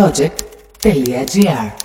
project.gr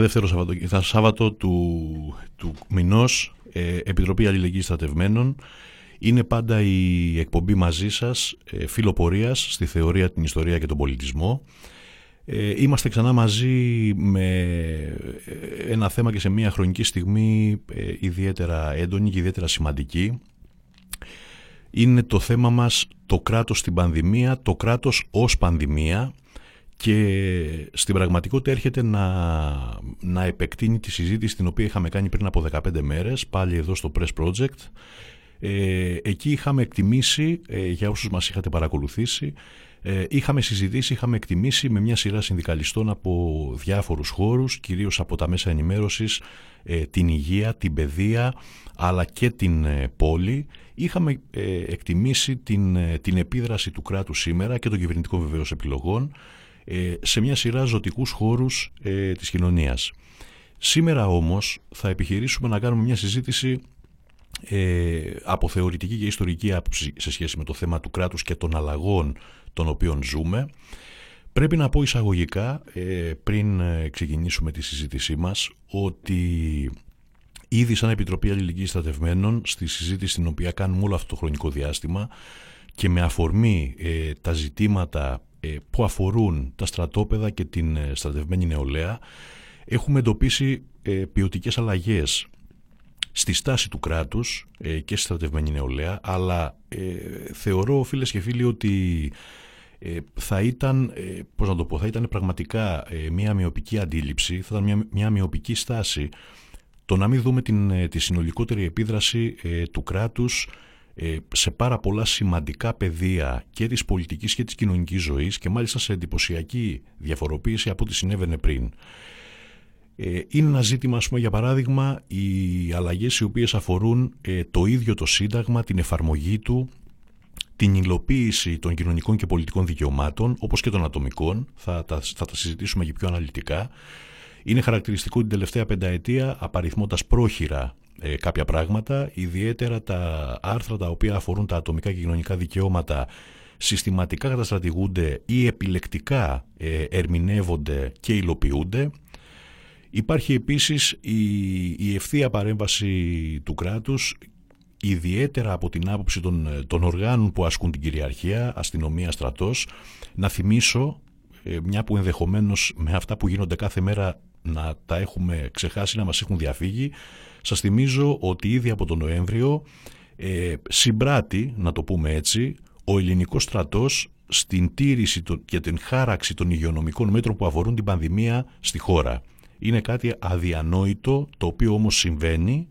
κάθε δεύτερο Σαββατο, Σάββατο του, του μηνός ε, Επιτροπή Αλληλεγγύης Στρατευμένων. Είναι πάντα η εκπομπή μαζί σας ε, φιλοπορίας στη θεωρία, την ιστορία και τον πολιτισμό. Ε, είμαστε ξανά μαζί με ε, ένα θέμα και σε μια χρονική στιγμή ε, ιδιαίτερα έντονη και ιδιαίτερα σημαντική. Είναι το θέμα μας το κράτος στην πανδημία, το κράτος ως πανδημία και στην πραγματικότητα έρχεται να, να επεκτείνει τη συζήτηση την οποία είχαμε κάνει πριν από 15 μέρες πάλι εδώ στο Press Project. Ε, εκεί είχαμε εκτιμήσει ε, για όσους μας είχατε παρακολουθήσει ε, είχαμε συζητήσει, είχαμε εκτιμήσει με μια σειρά συνδικαλιστών από διάφορους χώρους κυρίως από τα μέσα ενημέρωσης ε, την υγεία, την παιδεία αλλά και την πόλη. Είχαμε εκτιμήσει την, την επίδραση του κράτους σήμερα και των κυβερνητικών βεβαίως επιλογών. ε, σε μια σειρά ζωτικούς χώρους ε, της κοινωνίας. Σήμερα όμως θα επιχειρήσουμε να κάνουμε μια συζήτηση ε, από θεωρητική και ιστορική άποψη σε σχέση με το θέμα του κράτους και των αλλαγών των οποίων ζούμε. Πρέπει να πω εισαγωγικά, ε, πριν ξεκινήσουμε τη συζήτησή μας, ότι ήδη σαν Επιτροπή Αλληλεγγύης Στρατευμένων, στη συζήτηση την οποία κάνουμε όλο αυτό το χρονικό διάστημα και με αφορμή τα ζητήματα ε, που αφορούν τα στρατόπεδα και την ε, στρατευμένη νεολαία έχουμε εντοπίσει ε, ποιοτικές αλλαγές στη στάση του κράτους και στη στρατευμένη νεολαία αλλά θεωρώ φίλες και φίλοι ότι θα ήταν, πώς να το πω, θα ήταν πραγματικά μια μειοπική αντίληψη, θα ήταν μια, μια μειοπική στάση το να μην δούμε την, τη συνολικότερη επίδραση του κράτους σε πάρα πολλά σημαντικά πεδία και της πολιτικής και της κοινωνικής ζωής και μάλιστα σε εντυπωσιακή διαφοροποίηση από ό,τι συνέβαινε πριν. Ε, είναι ένα ζήτημα, ας πούμε, για παράδειγμα, οι αλλαγές οι οποίες αφορούν ε, το ίδιο το Σύνταγμα, την εφαρμογή του, την υλοποίηση των κοινωνικών και πολιτικών δικαιωμάτων, όπως και των ατομικών, θα τα, θα τα συζητήσουμε και πιο αναλυτικά. Είναι χαρακτηριστικό την τελευταία πενταετία, απαριθμώντας πρόχειρα ε, κάποια πράγματα, ιδιαίτερα τα άρθρα τα οποία αφορούν τα ατομικά και κοινωνικά δικαιώματα, συστηματικά καταστρατηγούνται ή επιλεκτικά ε, ερμηνεύονται και υλοποιούνται. Υπάρχει επίσης η, η ευθεία παρέμβαση του κράτους ιδιαίτερα από την άποψη των, των οργάνων που ασκούν την κυριαρχία, αστυνομία, στρατός. Να θυμίσω, ε, μια που ενδεχομένως με αυτά που γίνονται κάθε μέρα να τα έχουμε ξεχάσει, να μας έχουν διαφύγει, σας θυμίζω ότι ήδη από τον Νοέμβριο ε, συμπράττει, να το πούμε έτσι, ο ελληνικός στρατός στην τήρηση και την χάραξη των υγειονομικών μέτρων που αφορούν την πανδημία στη χώρα. Είναι κάτι αδιανόητο το οποίο όμως συμβαίνει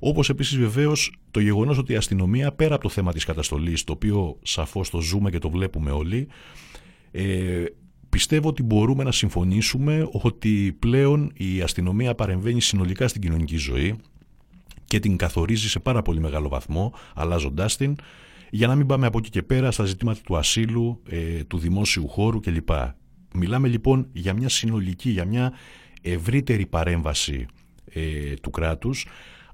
όπως επίσης βεβαίως το γεγονός ότι η αστυνομία πέρα από το θέμα της καταστολής το οποίο σαφώς το ζούμε και το βλέπουμε όλοι ε, πιστεύω ότι μπορούμε να συμφωνήσουμε ότι πλέον η αστυνομία παρεμβαίνει συνολικά στην κοινωνική ζωή και την καθορίζει σε πάρα πολύ μεγάλο βαθμό αλλάζοντάς την για να μην πάμε από εκεί και πέρα στα ζητήματα του ασύλου, ε, του δημόσιου χώρου κλπ. Μιλάμε λοιπόν για μια συνολική, για μια ευρύτερη παρέμβαση ε, του κράτους.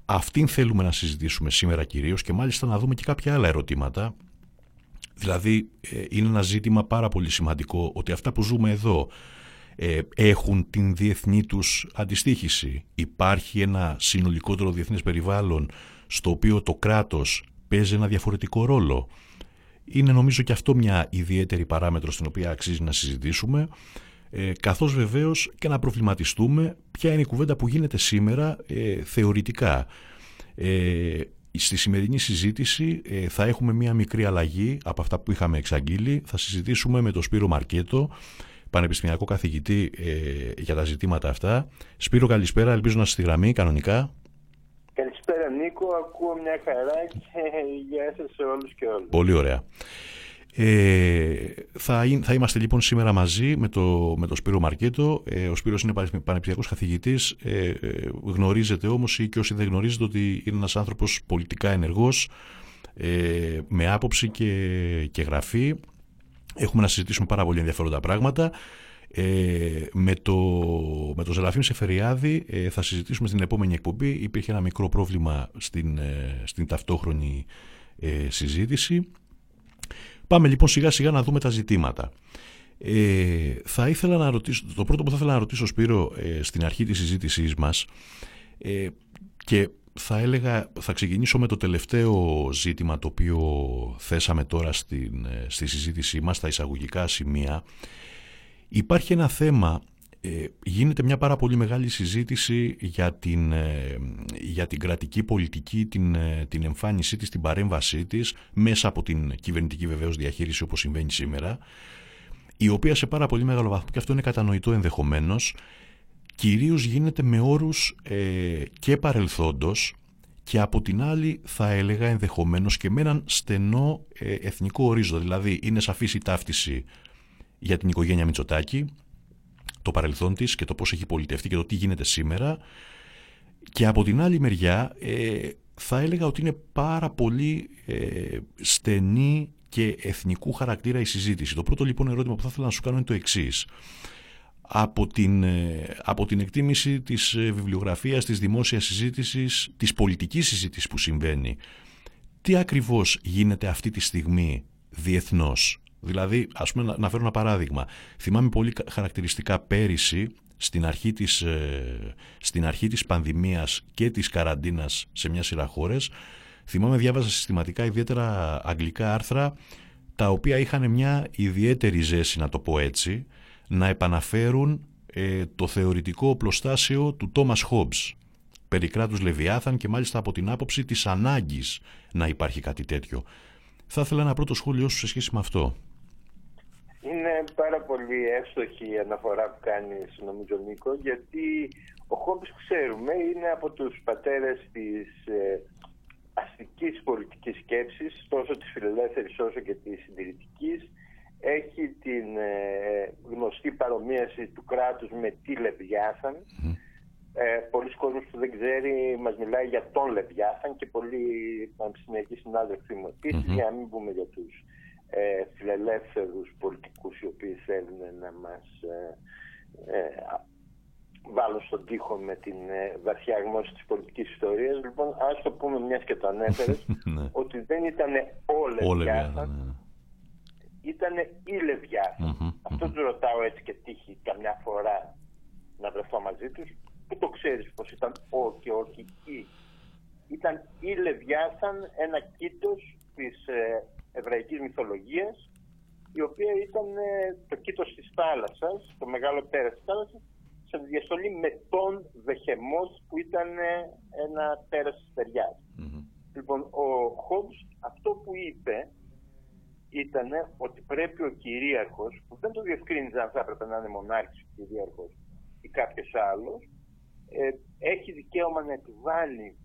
Αυτήν θέλουμε να συζητήσουμε σήμερα κυρίως και μάλιστα να δούμε και κάποια άλλα ερωτήματα. Δηλαδή ε, είναι ένα ζήτημα πάρα πολύ σημαντικό ότι αυτά που ζούμε εδώ ε, έχουν την διεθνή τους αντιστοίχηση. Υπάρχει ένα συνολικότερο διεθνές περιβάλλον στο οποίο το κράτος παίζει ένα διαφορετικό ρόλο. Είναι νομίζω και αυτό μια ιδιαίτερη παράμετρο στην οποία αξίζει να συζητήσουμε ε, καθώς βεβαίως και να προβληματιστούμε ποια είναι η κουβέντα που γίνεται σήμερα ε, θεωρητικά. Ε, στη σημερινή συζήτηση ε, θα έχουμε μια μικρή αλλαγή από αυτά που είχαμε εξαγγείλει. Θα συζητήσουμε με τον Σπύρο Μαρκέτο, πανεπιστημιακό καθηγητή ε, για τα ζητήματα αυτά. Σπύρο καλησπέρα, ελπίζω να είστε στη γραμμή κανονικά. Καλησπέρα Νίκο, ακούω μια χαρά και γεια σας σε όλους και όλους. Πολύ ωραία. Ε, θα, θα είμαστε λοιπόν σήμερα μαζί με το, με το Σπύρο Μαρκέτο. Ε, ο Σπύρος είναι πανεπιστημιακός καθηγητής. Ε, ε, γνωρίζετε όμως ή και όσοι δεν γνωρίζετε ότι είναι ένας άνθρωπος πολιτικά ενεργός, ε, με άποψη και, και γραφή. Έχουμε να συζητήσουμε πάρα πολύ ενδιαφέροντα πράγματα. Ε, με το, με το Ζελαφίν Σεφεριάδη ε, θα συζητήσουμε στην επόμενη εκπομπή. Υπήρχε ένα μικρό πρόβλημα στην, ε, στην ταυτόχρονη συζήτηση. Πάμε λοιπόν σιγά σιγά να δούμε τα ζητήματα. Ε, θα ήθελα να ρωτήσω, το πρώτο που θα ήθελα να ρωτήσω Σπύρο ε, στην αρχή της συζήτησής μας ε, και θα έλεγα, θα ξεκινήσω με το τελευταίο ζήτημα το οποίο θέσαμε τώρα στην, ε, στη συζήτησή μας, τα εισαγωγικά σημεία. Υπάρχει ένα θέμα ε, γίνεται μια πάρα πολύ μεγάλη συζήτηση για την, ε, για την κρατική πολιτική, την, ε, την εμφάνισή της, την παρέμβασή της μέσα από την κυβερνητική βεβαίως διαχείριση όπως συμβαίνει σήμερα η οποία σε πάρα πολύ μεγάλο βαθμό, και αυτό είναι κατανοητό ενδεχομένως, κυρίως γίνεται με όρους και παρελθόντος και από την άλλη θα έλεγα ενδεχομένως και με έναν στενό εθνικό ορίζοντα. Δηλαδή είναι σαφής η ταύτιση για την οικογένεια Μητσοτάκη, το παρελθόν της και το πώς έχει πολιτευτεί και το τι γίνεται σήμερα και από την άλλη μεριά ε, θα έλεγα ότι είναι πάρα πολύ ε, στενή και εθνικού χαρακτήρα η συζήτηση. Το πρώτο λοιπόν ερώτημα που θα ήθελα να σου κάνω είναι το εξής. Από την, ε, από την εκτίμηση της ε, βιβλιογραφίας, της δημόσιας συζήτησης, της πολιτικής συζήτησης που συμβαίνει, τι ακριβώς γίνεται αυτή τη στιγμή διεθνώς; Δηλαδή, ας πούμε, να φέρω ένα παράδειγμα. Θυμάμαι πολύ χαρακτηριστικά πέρυσι, στην αρχή της, ε, στην αρχή της πανδημίας και της καραντίνας σε μια σειρά χώρες, θυμάμαι διάβαζα συστηματικά ιδιαίτερα αγγλικά άρθρα, τα οποία είχαν μια ιδιαίτερη ζέση, να το πω έτσι, να επαναφέρουν ε, το θεωρητικό οπλοστάσιο του Τόμας Χόμπς περί κράτους Λεβιάθαν και μάλιστα από την άποψη της ανάγκης να υπάρχει κάτι τέτοιο. Θα ήθελα ένα πρώτο σχόλιο σου σε σχέση με αυτό. Πάρα πολύ εύστοχη η αναφορά που κάνεις νομίζω Νίκο γιατί ο Χόμπς ξέρουμε είναι από τους πατέρες της ε, αστικής πολιτικής σκέψης τόσο της φιλελεύθερης όσο και της συντηρητικής. Έχει την ε, γνωστή παρομοίαση του κράτους με τη Λεβιάθαν. Ε, πολλοί κόσμοι που δεν ξέρει μας μιλάει για τον Λεβιάθαν και πολλοί πανεπιστημιακοί συνάδελφοί μου επίσης για να μην πούμε για τους ε, φιλελεύθερους πολιτικούς οι οποίοι θέλουν να μας ε, ε, βάλουν στον τοίχο με την ε, βαθιά γνώση της πολιτικής ιστορίας. Λοιπόν, ας το πούμε μιας και το ανέφερες, Ναι. ότι δεν ήταν όλες Όλα Λεβιάθαν, ναι. ήταν η Λεβιάθαν. Μμμ, Αυτό τους ρωτάω έτσι και τύχει καμιά φορά να βρεθώ μαζί τους. Πού το ξέρεις πως ήταν ο και όχι η. Ήταν η Λεβιάθαν ένα κήτος της ε, εβραϊκής μυθολογίας η οποία ήταν ε, το κήτος της θάλασσας, το μεγάλο τέρας της θάλασσας σε διαστολή με τον Βεχεμός που ήταν ε, ένα τέρας της στεριάς. Μμμ. Λοιπόν, ο Χόμπς αυτό που είπε ήταν ότι πρέπει ο κυρίαρχος, που δεν το διευκρίνησε αν θα έπρεπε να είναι μονάρχης ο κυρίαρχος ή κάποιος άλλος, ε, έχει δικαίωμα να επιβάλλει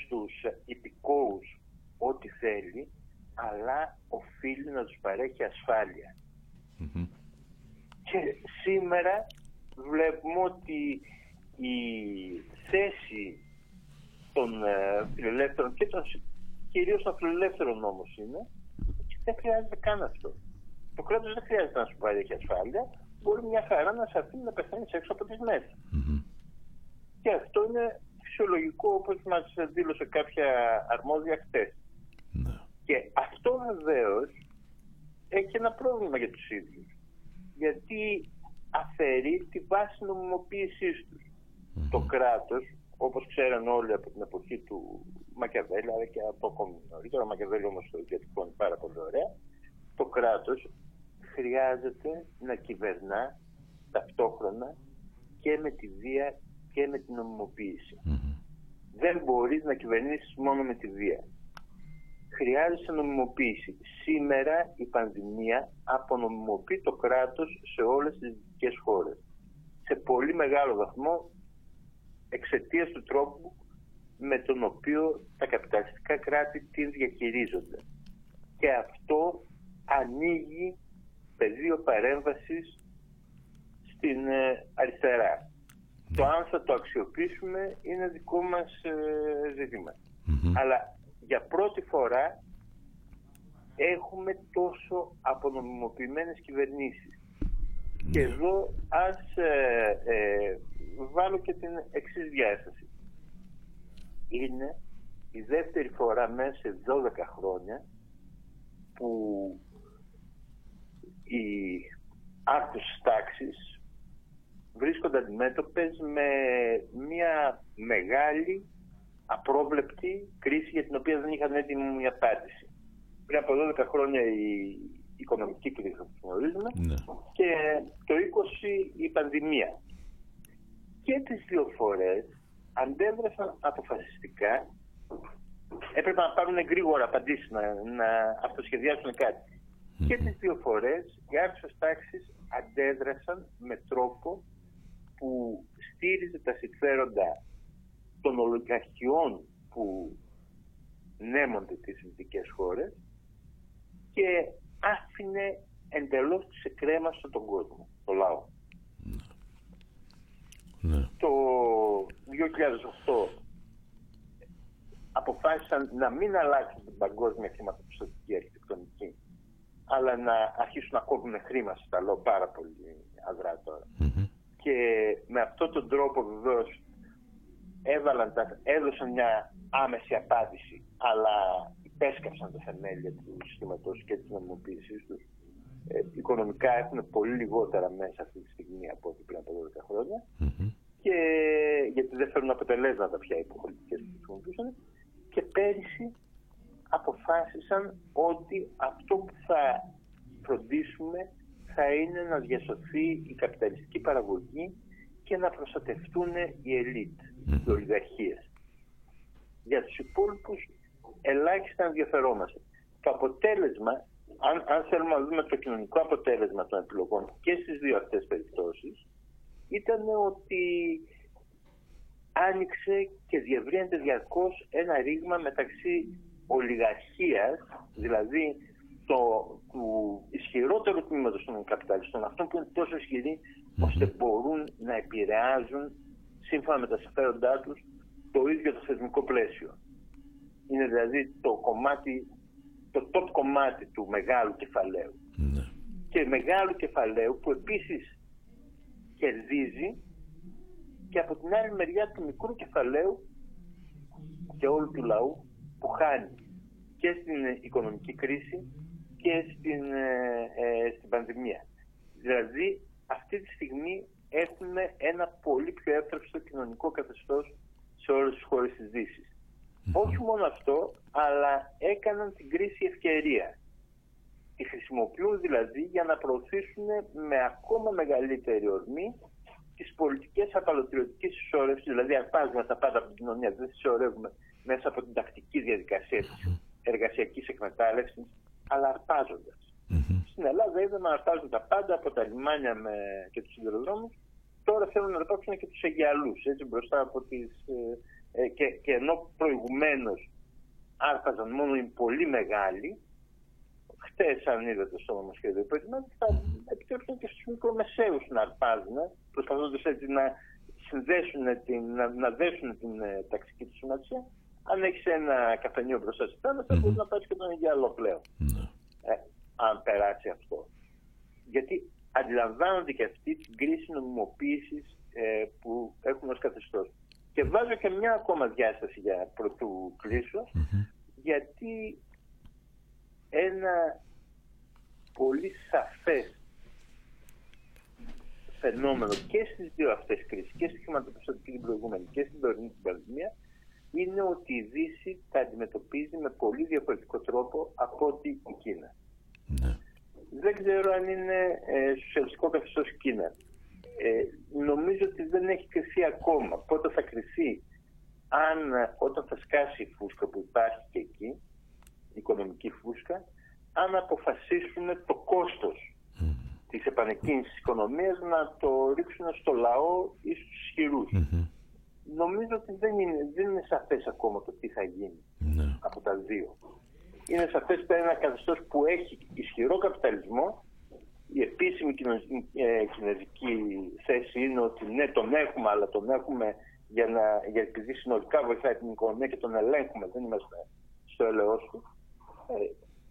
στους υπηκόους ό,τι θέλει, αλλά οφείλει να τους παρέχει ασφάλεια. Μμμ. Και σήμερα βλέπουμε ότι η θέση των ε, φιλελεύθερων και των, κυρίως των φιλελεύθερων όμως είναι ότι δεν χρειάζεται καν αυτό. Το κράτος δεν χρειάζεται να σου παρέχει ασφάλεια, μπορεί μια χαρά να σε αφήνει να πεθάνεις έξω από τις μέρες. Μμμ. Και αυτό είναι φυσιολογικό όπως μας δήλωσε κάποια αρμόδια χτες. Ναι. Και αυτό βεβαίως έχει ένα πρόβλημα για τους ίδιους. Γιατί αφαιρεί τη βάση νομιμοποίησής τους. Το κράτος, όπως ξέραν όλοι από την εποχή του Μακιαβέλη, αλλά και από ακόμη νωρίτερα, ο Μακιαβέλη όμως το διατυπώνει πάρα πολύ ωραία, το κράτος χρειάζεται να κυβερνά ταυτόχρονα και με τη βία και με την νομιμοποίηση. Μμμ. Δεν μπορείς να κυβερνήσεις μόνο με τη βία. Χρειάζεσαι νομιμοποίηση. Σήμερα η πανδημία απονομιμοποιεί το κράτος σε όλες τις δυτικές χώρες. Σε πολύ μεγάλο βαθμό εξαιτίας του τρόπου με τον οποίο τα καπιταλιστικά κράτη την διαχειρίζονται. Και αυτό ανοίγει πεδίο παρέμβασης στην ε, αριστερά. Το αν θα το αξιοποιήσουμε είναι δικό μας ε, ζήτημα. Μμμ. Αλλά για πρώτη φορά έχουμε τόσο απονομιμοποιημένες κυβερνήσεις. Και εδώ ας ε, ε, βάλω και την εξής διάσταση. Είναι η δεύτερη φορά μέσα σε 12 χρόνια που οι άρχουσες τάξεις βρίσκονται αντιμέτωπες με μια μεγάλη απρόβλεπτη κρίση για την οποία δεν είχαν έτοιμη μια απάντηση. Πριν από 12 χρόνια η οικονομική κρίση που γνωρίζουμε Ναι. και το 20 η πανδημία. Και τις δύο φορές αντέδρασαν αποφασιστικά έπρεπε να πάρουν γρήγορα απαντήσεις, να, να αυτοσχεδιάσουν κάτι. Και τις δύο φορές οι άρχουσες τάξεις αντέδρασαν με τρόπο που στήριζε τα συμφέροντα των ολιγαρχιών που νέμονται τις δυτικές χώρες και άφηνε εντελώς σε κρέμα στον κόσμο, το λαό. Ναι. Το 2008 αποφάσισαν να μην αλλάξουν την παγκόσμια χρηματοπιστωτική αρχιτεκτονική αλλά να αρχίσουν να κόβουν χρήμα στα λέω πάρα πολύ αδρά τώρα. Μμμ. Και με αυτόν τον τρόπο βεβαίως έβαλαν τα, έδωσαν μια άμεση απάντηση αλλά υπέσκαψαν τα θεμέλια του συστήματος και της νομιμοποίησής τους. Ε, οικονομικά έχουν πολύ λιγότερα μέσα αυτή τη στιγμή από ό,τι πριν από 12 χρόνια Μμμ. και γιατί δεν φέρνουν αποτελέσματα πια οι πολιτικές που χρησιμοποιούσαν και πέρυσι αποφάσισαν ότι αυτό που θα φροντίσουμε θα είναι να διασωθεί η καπιταλιστική παραγωγή και να προστατευτούν οι ελίτ, οι ολιγαρχίες. Για τους υπόλοιπους ελάχιστα ενδιαφερόμαστε. Το αποτέλεσμα αν, αν θέλουμε να δούμε το κοινωνικό αποτέλεσμα των επιλογών και στις δύο αυτές περιπτώσεις, ήταν ότι άνοιξε και διευρύνεται διαρκώς ένα ρήγμα μεταξύ ολιγαρχίας, δηλαδή το, του ισχυρότερου τμήματος των καπιταλιστών, αυτών που είναι τόσο ώστε μπορούν να επηρεάζουν σύμφωνα με τα συμφέροντά τους το ίδιο το θεσμικό πλαίσιο. Είναι δηλαδή το κομμάτι, το top κομμάτι του μεγάλου κεφαλαίου. Ναι. Και μεγάλου κεφαλαίου που επίσης κερδίζει και από την άλλη μεριά του μικρού κεφαλαίου και όλου του λαού που χάνει και στην οικονομική κρίση και στην, ε, ε, στην πανδημία. Δηλαδή αυτή τη στιγμή έχουμε ένα πολύ πιο εύθραυστο κοινωνικό καθεστώς σε όλες τις χώρες της δυσης Όχι μόνο αυτό, αλλά έκαναν την κρίση ευκαιρία. Τη χρησιμοποιούν δηλαδή για να προωθήσουν με ακόμα μεγαλύτερη ορμή τις πολιτικές απαλωτριωτικής ισορρεύση, δηλαδή αρπάζουμε τα πάντα από την κοινωνία, δεν συσσωρεύουμε μέσα από την τακτική διαδικασία της εργασιακής εκμετάλλευσης, αλλά αρπάζοντας. Στην Ελλάδα είδαμε να αρπάζουν τα πάντα από τα λιμάνια με... και τους σιδηροδρόμους. Τώρα θέλουν να αρπάξουν και τους Αιγιαλούς, έτσι μπροστά από τις. Ε, ε, και, και ενώ προηγουμένως άρπαζαν μόνο οι πολύ μεγάλοι, χτες, αν είδατε στο νομοσχέδιο που θα επιτρέψουν και στους μικρομεσαίους να αρπάζουν, προσπαθώντας έτσι να συνδέσουν, την, να, να δέσουν την ε, ταξική τους σημασία. Αν έχεις ένα καφενείο μπροστά στη θάλασσα, mm-hmm. μπορείς να πάρεις και τον Αιγιαλό πλέον. Mm-hmm. Ε, αν περάσει αυτό. Γιατί αντιλαμβάνονται και αυτοί την κρίση νομιμοποίησης ε, που έχουν ως καθεστώς. Και βάζω και μια ακόμα διάσταση για πρωτού γιατί ένα πολύ σαφές φαινόμενο και στις δύο αυτές κρίσεις, και στη χρηματοπιστωτική την προηγούμενη και στην τωρινή την πανδημία, είναι ότι η Δύση τα αντιμετωπίζει με πολύ διαφορετικό τρόπο από ότι η Κίνα. Ναι. Δεν ξέρω αν είναι ε, σοσιαλιστικό καθεστώς Κίνας. Ε, νομίζω ότι δεν έχει κρυθεί ακόμα. Πότε θα κρυθεί, αν όταν θα σκάσει η φούσκα που υπάρχει και εκεί, η οικονομική φούσκα, αν αποφασίσουν το κόστος mm. της επανεκκίνησης της οικονομίας να το ρίξουν στο λαό ή στους ισχυρους Νομίζω ότι δεν είναι, δεν είναι σαφές ακόμα το τι θα γίνει ναι. από τα δύο. Είναι σαφές ότι ένα καθεστώς που έχει ισχυρό καπιταλισμό η επίσημη ε, κινέζικη θέση είναι ότι ναι τον έχουμε αλλά τον έχουμε για να, για, επειδή συνολικά βοηθάει την οικονομία και τον ελέγχουμε, δεν είμαστε στο έλεος του. Ε,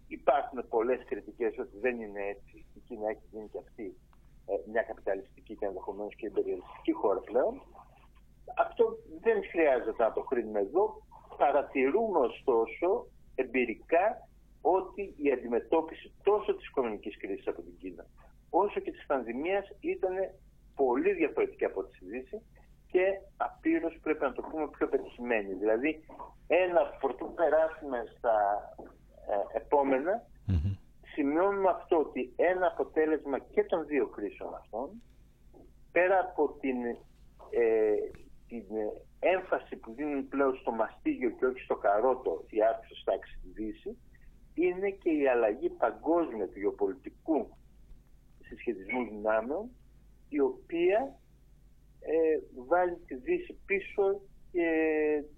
υπάρχουν πολλές κριτικές ότι δεν είναι έτσι. Η Κίνα έχει γίνει και αυτή ε, μια καπιταλιστική και ενδεχομένως και υπεριαλιστική χώρα πλέον. Αυτό δεν χρειάζεται να το κρίνουμε εδώ. Παρατηρούμε ωστόσο εμπειρικά ότι η αντιμετώπιση τόσο της οικονομικής κρίσης από την Κίνα όσο και της πανδημίας ήταν πολύ διαφορετική από τη συζήτηση και απείρως πρέπει να το πούμε πιο πετυχημένη. Δηλαδή ένα φορτού περάσουμε στα ε, επομενα σημειώνουμε αυτό ότι ένα αποτέλεσμα και των δύο κρίσεων αυτών πέρα από την, ε, την έμφαση που δίνουν πλέον στο μαστίγιο και όχι στο καρότο η άρχιση τάξη στη Δύσης είναι και η αλλαγή παγκόσμια του γεωπολιτικού συσχετισμού δυνάμεων η οποία ε, βάλει τη Δύση πίσω και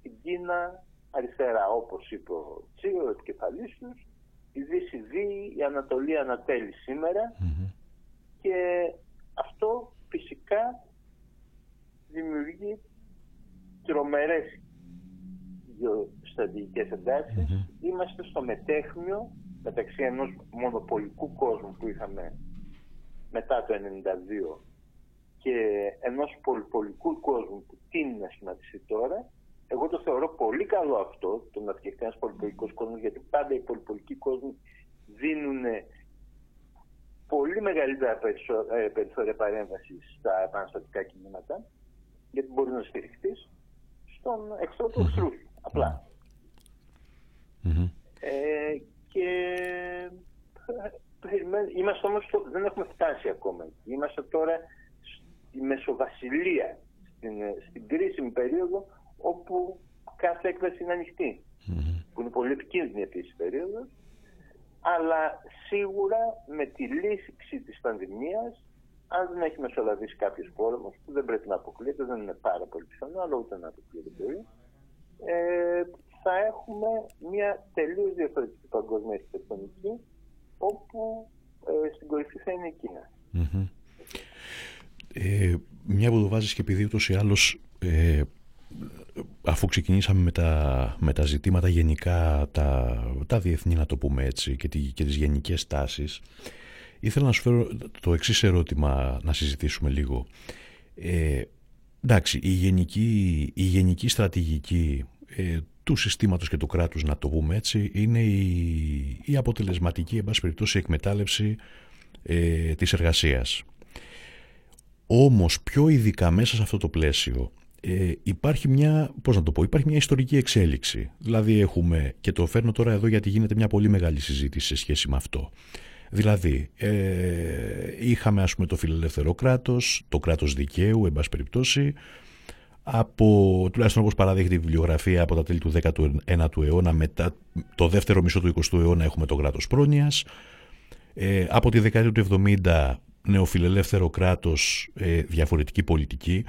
την Κίνα αριστερά. Όπως είπε ο Τσίγο, ο επικεφαλής τους η Δύση δει, η Ανατολή ανατέλει και αυτό φυσικά δημιουργεί τρομερές στρατηγικές Είμαστε στο μετέχνιο μεταξύ ενός μονοπολικού κόσμου που είχαμε μετά το 1992 και ενός πολυπολικού κόσμου που τίνει να σχηματιστεί τώρα, εγώ το θεωρώ πολύ καλό αυτό, το να φτιαχτεί ένας πολυπολικός κόσμος, γιατί πάντα οι πολυπολικοί κόσμοι δίνουν πολύ μεγαλύτερα ε, περιθώρια παρέμβασης στα επαναστατικά κινήματα, γιατί μπορεί να στηριχθεί στον εχθρό του εχθρού απλά. Ε, και είμαστε όμως, δεν έχουμε φτάσει ακόμα. Είμαστε τώρα στη Μεσοβασιλεία, στην, στην κρίσιμη περίοδο όπου κάθε έκβαση είναι ανοιχτή. Που είναι πολύ επικίνδυνη επίσης περίοδος. αλλά σίγουρα με τη λύση της πανδημίας, αν δεν έχει μεσολαβήσει κάποιος πόλεμος, που δεν πρέπει να αποκλείεται, δεν είναι πάρα πολύ πιθανό, αλλά ούτε να αποκλείεται μπορεί, ε, θα έχουμε μια τελείως διαφορετική παγκόσμια αρχιτεκτονική, όπου ε, στην κορυφή θα είναι η κινα Ε, μια που το βάζεις και επειδή ούτως ή άλλως ε, αφού ξεκινήσαμε με τα, με τα ζητήματα γενικά, τα, τα διεθνή να το πούμε έτσι και, τη, και τις γενικές τάσεις, ήθελα να σου φέρω το εξής ερώτημα να συζητήσουμε λίγο. Ε, εντάξει, η γενική, η γενική στρατηγική ε, του συστήματος και του κράτους, να το πούμε έτσι, είναι η, η αποτελεσματική, εν περιπτώσει, εκμετάλλευση ε, της εργασίας. Όμως, πιο ειδικά μέσα σε αυτό το πλαίσιο, ε, υπάρχει μια, πώς να το πω, υπάρχει μια ιστορική εξέλιξη. Δηλαδή έχουμε, και το φέρνω τώρα εδώ γιατί γίνεται μια πολύ μεγάλη συζήτηση σε σχέση με αυτό. Δηλαδή, ε, είχαμε ας πούμε το φιλελεύθερο κράτος, το κράτος δικαίου, εν πάση περιπτώσει, από, τουλάχιστον όπως παραδείχνει η βιβλιογραφία από τα τέλη του 19ου αιώνα μετά το δεύτερο μισό του 20ου αιώνα έχουμε το κράτος πρόνοιας. Ε, από τη δεκαετία του 70 νεοφιλελεύθερο κράτος ε, διαφορετική πολιτική.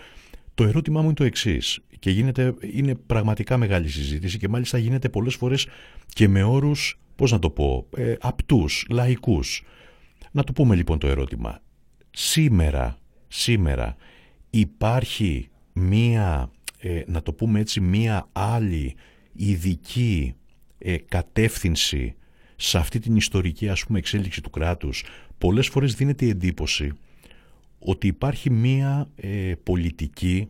Το ερώτημά μου είναι το εξής και γίνεται, είναι πραγματικά μεγάλη συζήτηση και μάλιστα γίνεται πολλές φορές και με όρους, πώς να το πω, ε, απτούς, λαϊκούς. Να το πούμε λοιπόν το ερώτημα. Σήμερα, σήμερα υπάρχει μία, ε, να το πούμε έτσι, μία άλλη ειδική ε, κατεύθυνση σε αυτή την ιστορική ας πούμε εξέλιξη του κράτους. Πολλές φορές δίνεται η εντύπωση ότι υπάρχει μία ε, πολιτική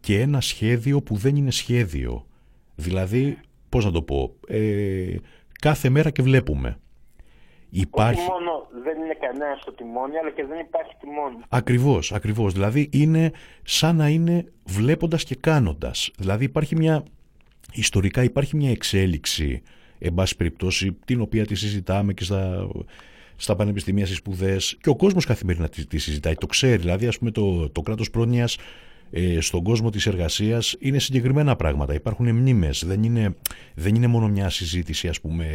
και ένα σχέδιο που δεν είναι σχέδιο. Δηλαδή, πώς να το πω, ε, κάθε μέρα και βλέπουμε. Υπάρχει... Όχι μόνο δεν είναι κανένας στο τιμόνι, αλλά και δεν υπάρχει τιμόνι. Ακριβώς, ακριβώς. Δηλαδή είναι σαν να είναι βλέποντας και κάνοντας. Δηλαδή υπάρχει μια, ιστορικά υπάρχει μια εξέλιξη, εν πάση περιπτώσει, την οποία τη συζητάμε και στα, στα πανεπιστημία, στις σπουδές και ο κόσμος καθημερινά τη, τη συζητάει, το ξέρει. Δηλαδή ας πούμε το, το κράτος πρόνοιας ε, στον κόσμο της εργασίας είναι συγκεκριμένα πράγματα. Υπάρχουν μνήμες, δεν είναι, δεν είναι μόνο μια συζήτηση ας πούμε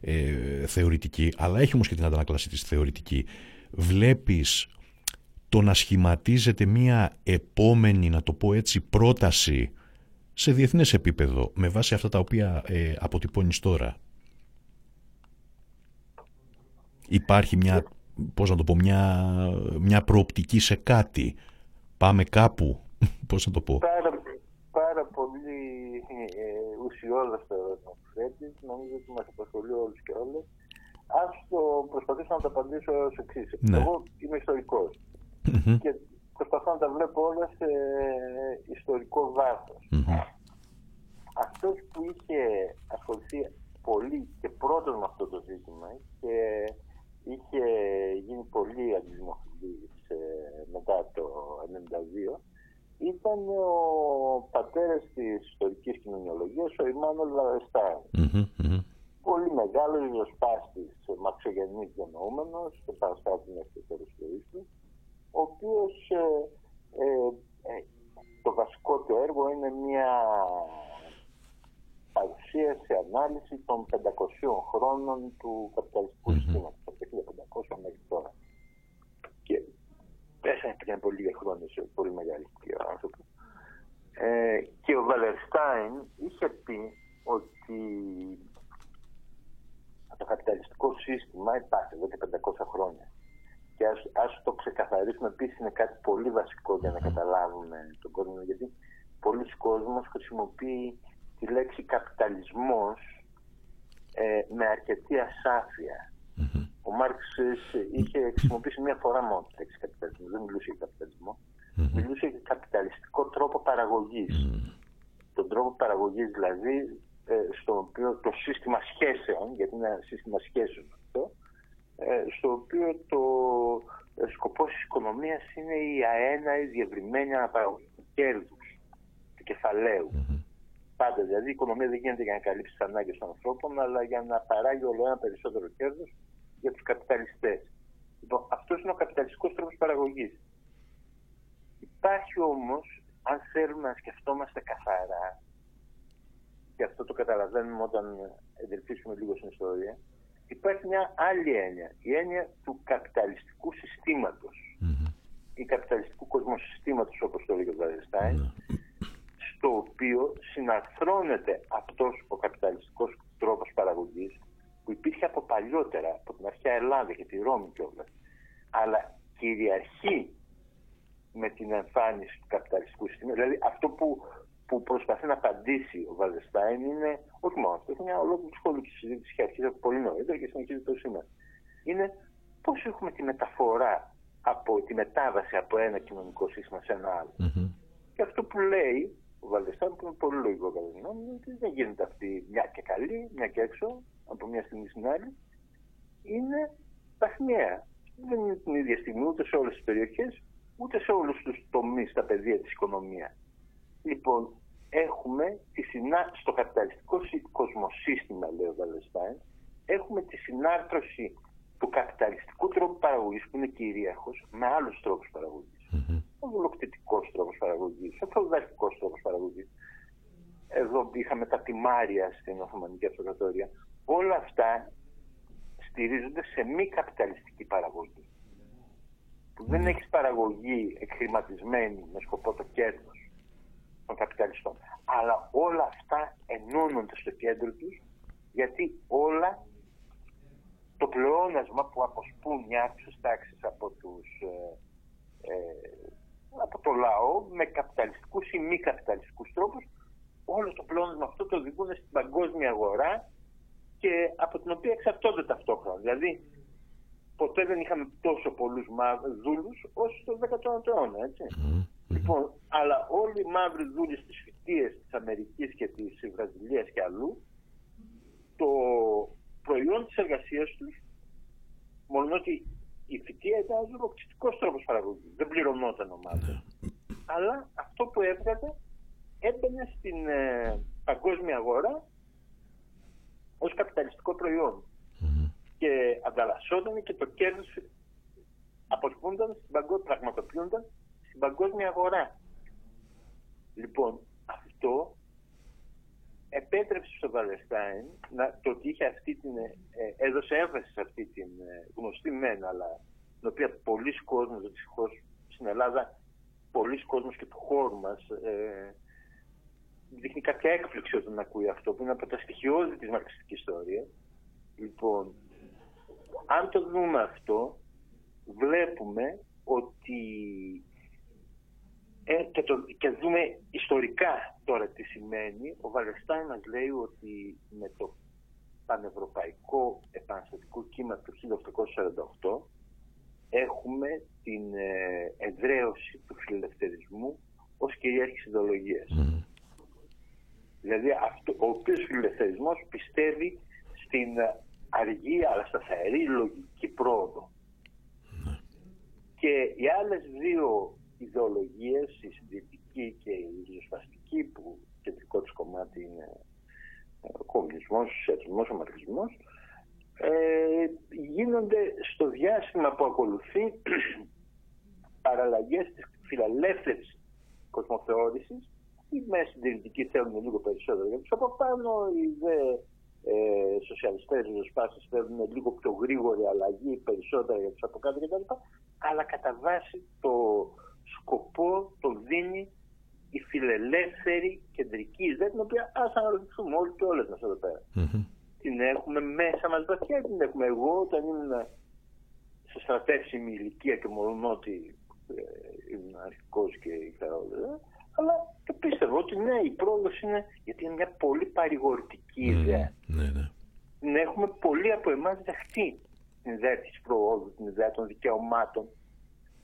ε, θεωρητική, αλλά έχει όμως και την αντανακλάση της θεωρητική. Βλέπεις το να σχηματίζεται μια επόμενη, να το πω έτσι, πρόταση σε διεθνές επίπεδο με βάση αυτά τα οποία ε, αποτυπώνεις τώρα. Υπάρχει μια, πώς να το πω, μια, μια προοπτική σε κάτι Πάμε κάπου, πώς να το πω. Πάρα, πάρα πολύ ε, ουσιώδες το ερώτημα που θέτεις. Νομίζω ότι μας απασχολεί όλους και όλες. Ας το προσπαθήσω να το απαντήσω ως εξής. Ναι. Εγώ είμαι ιστορικός και προσπαθώ να τα βλέπω όλα σε ιστορικό βάθος. Mm-hmm. Αυτός που είχε ασχοληθεί πολύ και πρώτος με αυτό το ζήτημα και είχε γίνει πολύ αντιδημοφιλής μετά το 1992 ήταν ο πατέρας της ιστορικής κοινωνιολογίας, ο Ιμάνολ Πολύ μεγάλος ριζοσπάστης, μαξογενής διανοούμενος, και παραστάτης μέχρι το τέλος ζωής του, ο οποίος ε, ε, ε, το βασικό του έργο είναι μια παρουσίαση, ανάλυση των 500 χρόνων του καπιταλιστικού συστήματος, από το 1500 μέχρι τώρα πέσανε πριν πολύ λίγα χρόνια σε πολύ μεγάλη άνθρωπος. Ε, και ο Βαλερστάιν είχε πει ότι το καπιταλιστικό σύστημα υπάρχει εδώ και 500 χρόνια. Και ας, ας το ξεκαθαρίσουμε επίσης είναι κάτι πολύ βασικό για να καταλάβουμε τον κόσμο. Γιατί πολλοί κόσμος χρησιμοποιεί τη λέξη καπιταλισμός ε, με αρκετή ασάφεια. Ο Μάρξ είχε χρησιμοποιήσει μία φορά μόνο τη λέξη καπιταλισμό. Δεν μιλούσε για καπιταλισμό. Μιλούσε για καπιταλιστικό τρόπο παραγωγής. Τον τρόπο παραγωγής δηλαδή ε, στο οποίο το σύστημα σχέσεων, γιατί είναι ένα σύστημα σχέσεων αυτό, ε, στο οποίο το ε, σκοπός της οικονομίας είναι η αέναη διευρυμένη αναπαραγωγή του κέρδου, του κεφαλαίου. Πάντα δηλαδή η οικονομία δεν γίνεται για να καλύψει τις ανάγκες των ανθρώπων, αλλά για να παράγει όλο ένα περισσότερο κέρδος για τους καπιταλιστές. Λοιπόν, αυτός είναι ο καπιταλιστικός τρόπος παραγωγής. Υπάρχει όμως, αν θέλουμε να σκεφτόμαστε καθαρά, και αυτό το καταλαβαίνουμε όταν εντελφίσουμε λίγο στην ιστορία, υπάρχει μια άλλη έννοια, η έννοια του καπιταλιστικού ή καπιταλιστικού κοσμοσυστήματος όπως το λέγει ο Βαρεστάιν, ναι. στο οποίο συναρθρώνεται αυτός ο καπιταλιστικός τρόπος παραγωγής που υπήρχε από παλιότερα, από την αρχαία Ελλάδα και τη Ρώμη κιόλας, αλλά κυριαρχεί με την εμφάνιση του καπιταλιστικού συστήματος. Δηλαδή αυτό που, που προσπαθεί να απαντήσει ο Βαλεστάιν είναι, όχι μόνο αυτό, είναι μια ολόκληρη σχολική συζήτηση και αρχίζει από πολύ νωρίτερα και συνεχίζει το σήμερα. Είναι πώς έχουμε τη μεταφορά από τη μετάβαση από ένα κοινωνικό σύστημα σε ένα άλλο. Και αυτό που λέει ο Βαλεστάιν, που είναι πολύ λογικό κατά τη γνώμη μου, ότι δεν γίνεται αυτή μια και καλή, μια και έξω, από μια στιγμή στην άλλη, είναι παθμιαία. Δεν είναι την ίδια στιγμή ούτε σε όλες τις περιοχές, ούτε σε όλους τους τομείς στα πεδία της οικονομίας. Λοιπόν, έχουμε τη συνά... στο καπιταλιστικό κοσμοσύστημα, λέει ο Βαλεστάιν, έχουμε τη συνάρθρωση του καπιταλιστικού τρόπου παραγωγής που είναι κυρίαρχος με άλλους τρόπους παραγωγής. Mm-hmm. Ο βολοκτητικό τρόπος παραγωγής, ο φεουδαλικός τρόπος παραγωγής. Εδώ είχαμε τα τιμάρια στην Οθωμανική Αυτοκρατορία. Όλα αυτά στηρίζονται σε μη καπιταλιστική παραγωγή. Που δεν έχεις παραγωγή εκχρηματισμένη με σκοπό το κέρδος των καπιταλιστών. Αλλά όλα αυτά ενώνονται στο κέντρο τους γιατί όλα το πλεόνασμα που αποσπούν οι άρχισε τάξεις από, τους, ε, ε, από το λαό με καπιταλιστικούς ή μη καπιταλιστικούς τρόπους όλο το πλεόνασμα αυτό το οδηγούν στην παγκόσμια αγορά και από την οποία εξαρτώνται ταυτόχρονα. Δηλαδή, ποτέ δεν είχαμε τόσο πολλούς δούλους όσο στο 19ο αιώνα, έτσι. Λοιπόν, αλλά όλοι οι μαύροι δούλοι στις φοιτίες της Αμερικής και της Βραζιλίας και αλλού, το προϊόν της εργασίας τους, μόνο ότι η φοιτεία ήταν ένας ζωοκτητικός τρόπος παραγωγής. Δεν πληρωνόταν ομάδα. Ναι. Αλλά αυτό που έβγαζε έμπαινε στην ε, παγκόσμια αγορά ως καπιταλιστικό Και ανταλλασσόταν και το κέρδος αποσπούνταν, στην παγκόσμια, πραγματοποιούνταν στην παγκόσμια αγορά. Λοιπόν, αυτό επέτρεψε στο Βαλεστάιν να, το ότι είχε αυτή την, ε, έδωσε έμφαση σε αυτή την ε, γνωστή μένα, αλλά την οποία πολλοί κόσμος, δυστυχώς στην Ελλάδα, πολλοί κόσμος και του χώρου μας ε, δείχνει κάποια έκπληξη όταν ακούει αυτό, που είναι από τα στοιχειώδη της μαρξιστικής ιστορίας. Λοιπόν, αν το δούμε αυτό, βλέπουμε ότι ε, και, το, και δούμε ιστορικά τώρα τι σημαίνει, ο Βαλεστάιν μας λέει ότι με το πανευρωπαϊκό επαναστατικό κύμα του 1848 έχουμε την ε, εδραίωση του φιλελευθερισμού ως κυρίαρχης ιδεολογίας. Δηλαδή αυτό, ο οποίος φιλελευθερισμός πιστεύει στην αργή αλλά σταθερή λογική πρόοδο. Και οι άλλες δύο ιδεολογίες, η συντηρητική και η ριζοσπαστική που κεντρικό της κομμάτι είναι ο κομμουνισμός, ο σοσιαλισμός, ο μαρξισμός ε, γίνονται στο διάστημα που ακολουθεί παραλλαγές της φιλελεύθερης κοσμοθεώρησης οι με συντηρητικοί θέλουν λίγο περισσότερο για τους από πάνω, οι δε ε, σοσιαλιστές ριζοσπάστες θέλουν λίγο πιο γρήγορη αλλαγή, περισσότερα για τους από κάτω κτλ. Αλλά κατά βάση το, σκοπό το δίνει η φιλελεύθερη κεντρική ιδέα, την οποία ας αναρωτηθούμε όλοι και όλες μας εδώ πέρα. Την έχουμε μέσα μας βαθιά, την έχουμε εγώ όταν ήμουν σε στρατεύσιμη ηλικία και μόνο ότι ε, ήμουν αρχικός και είχα όλα. Αλλά το πίστευω ότι ναι, η πρόοδος είναι γιατί είναι μια πολύ παρηγορητική ιδέα. Ναι, ναι. Την έχουμε πολλοί από εμάς δεχτεί την ιδέα της προόδου, την ιδέα των δικαιωμάτων.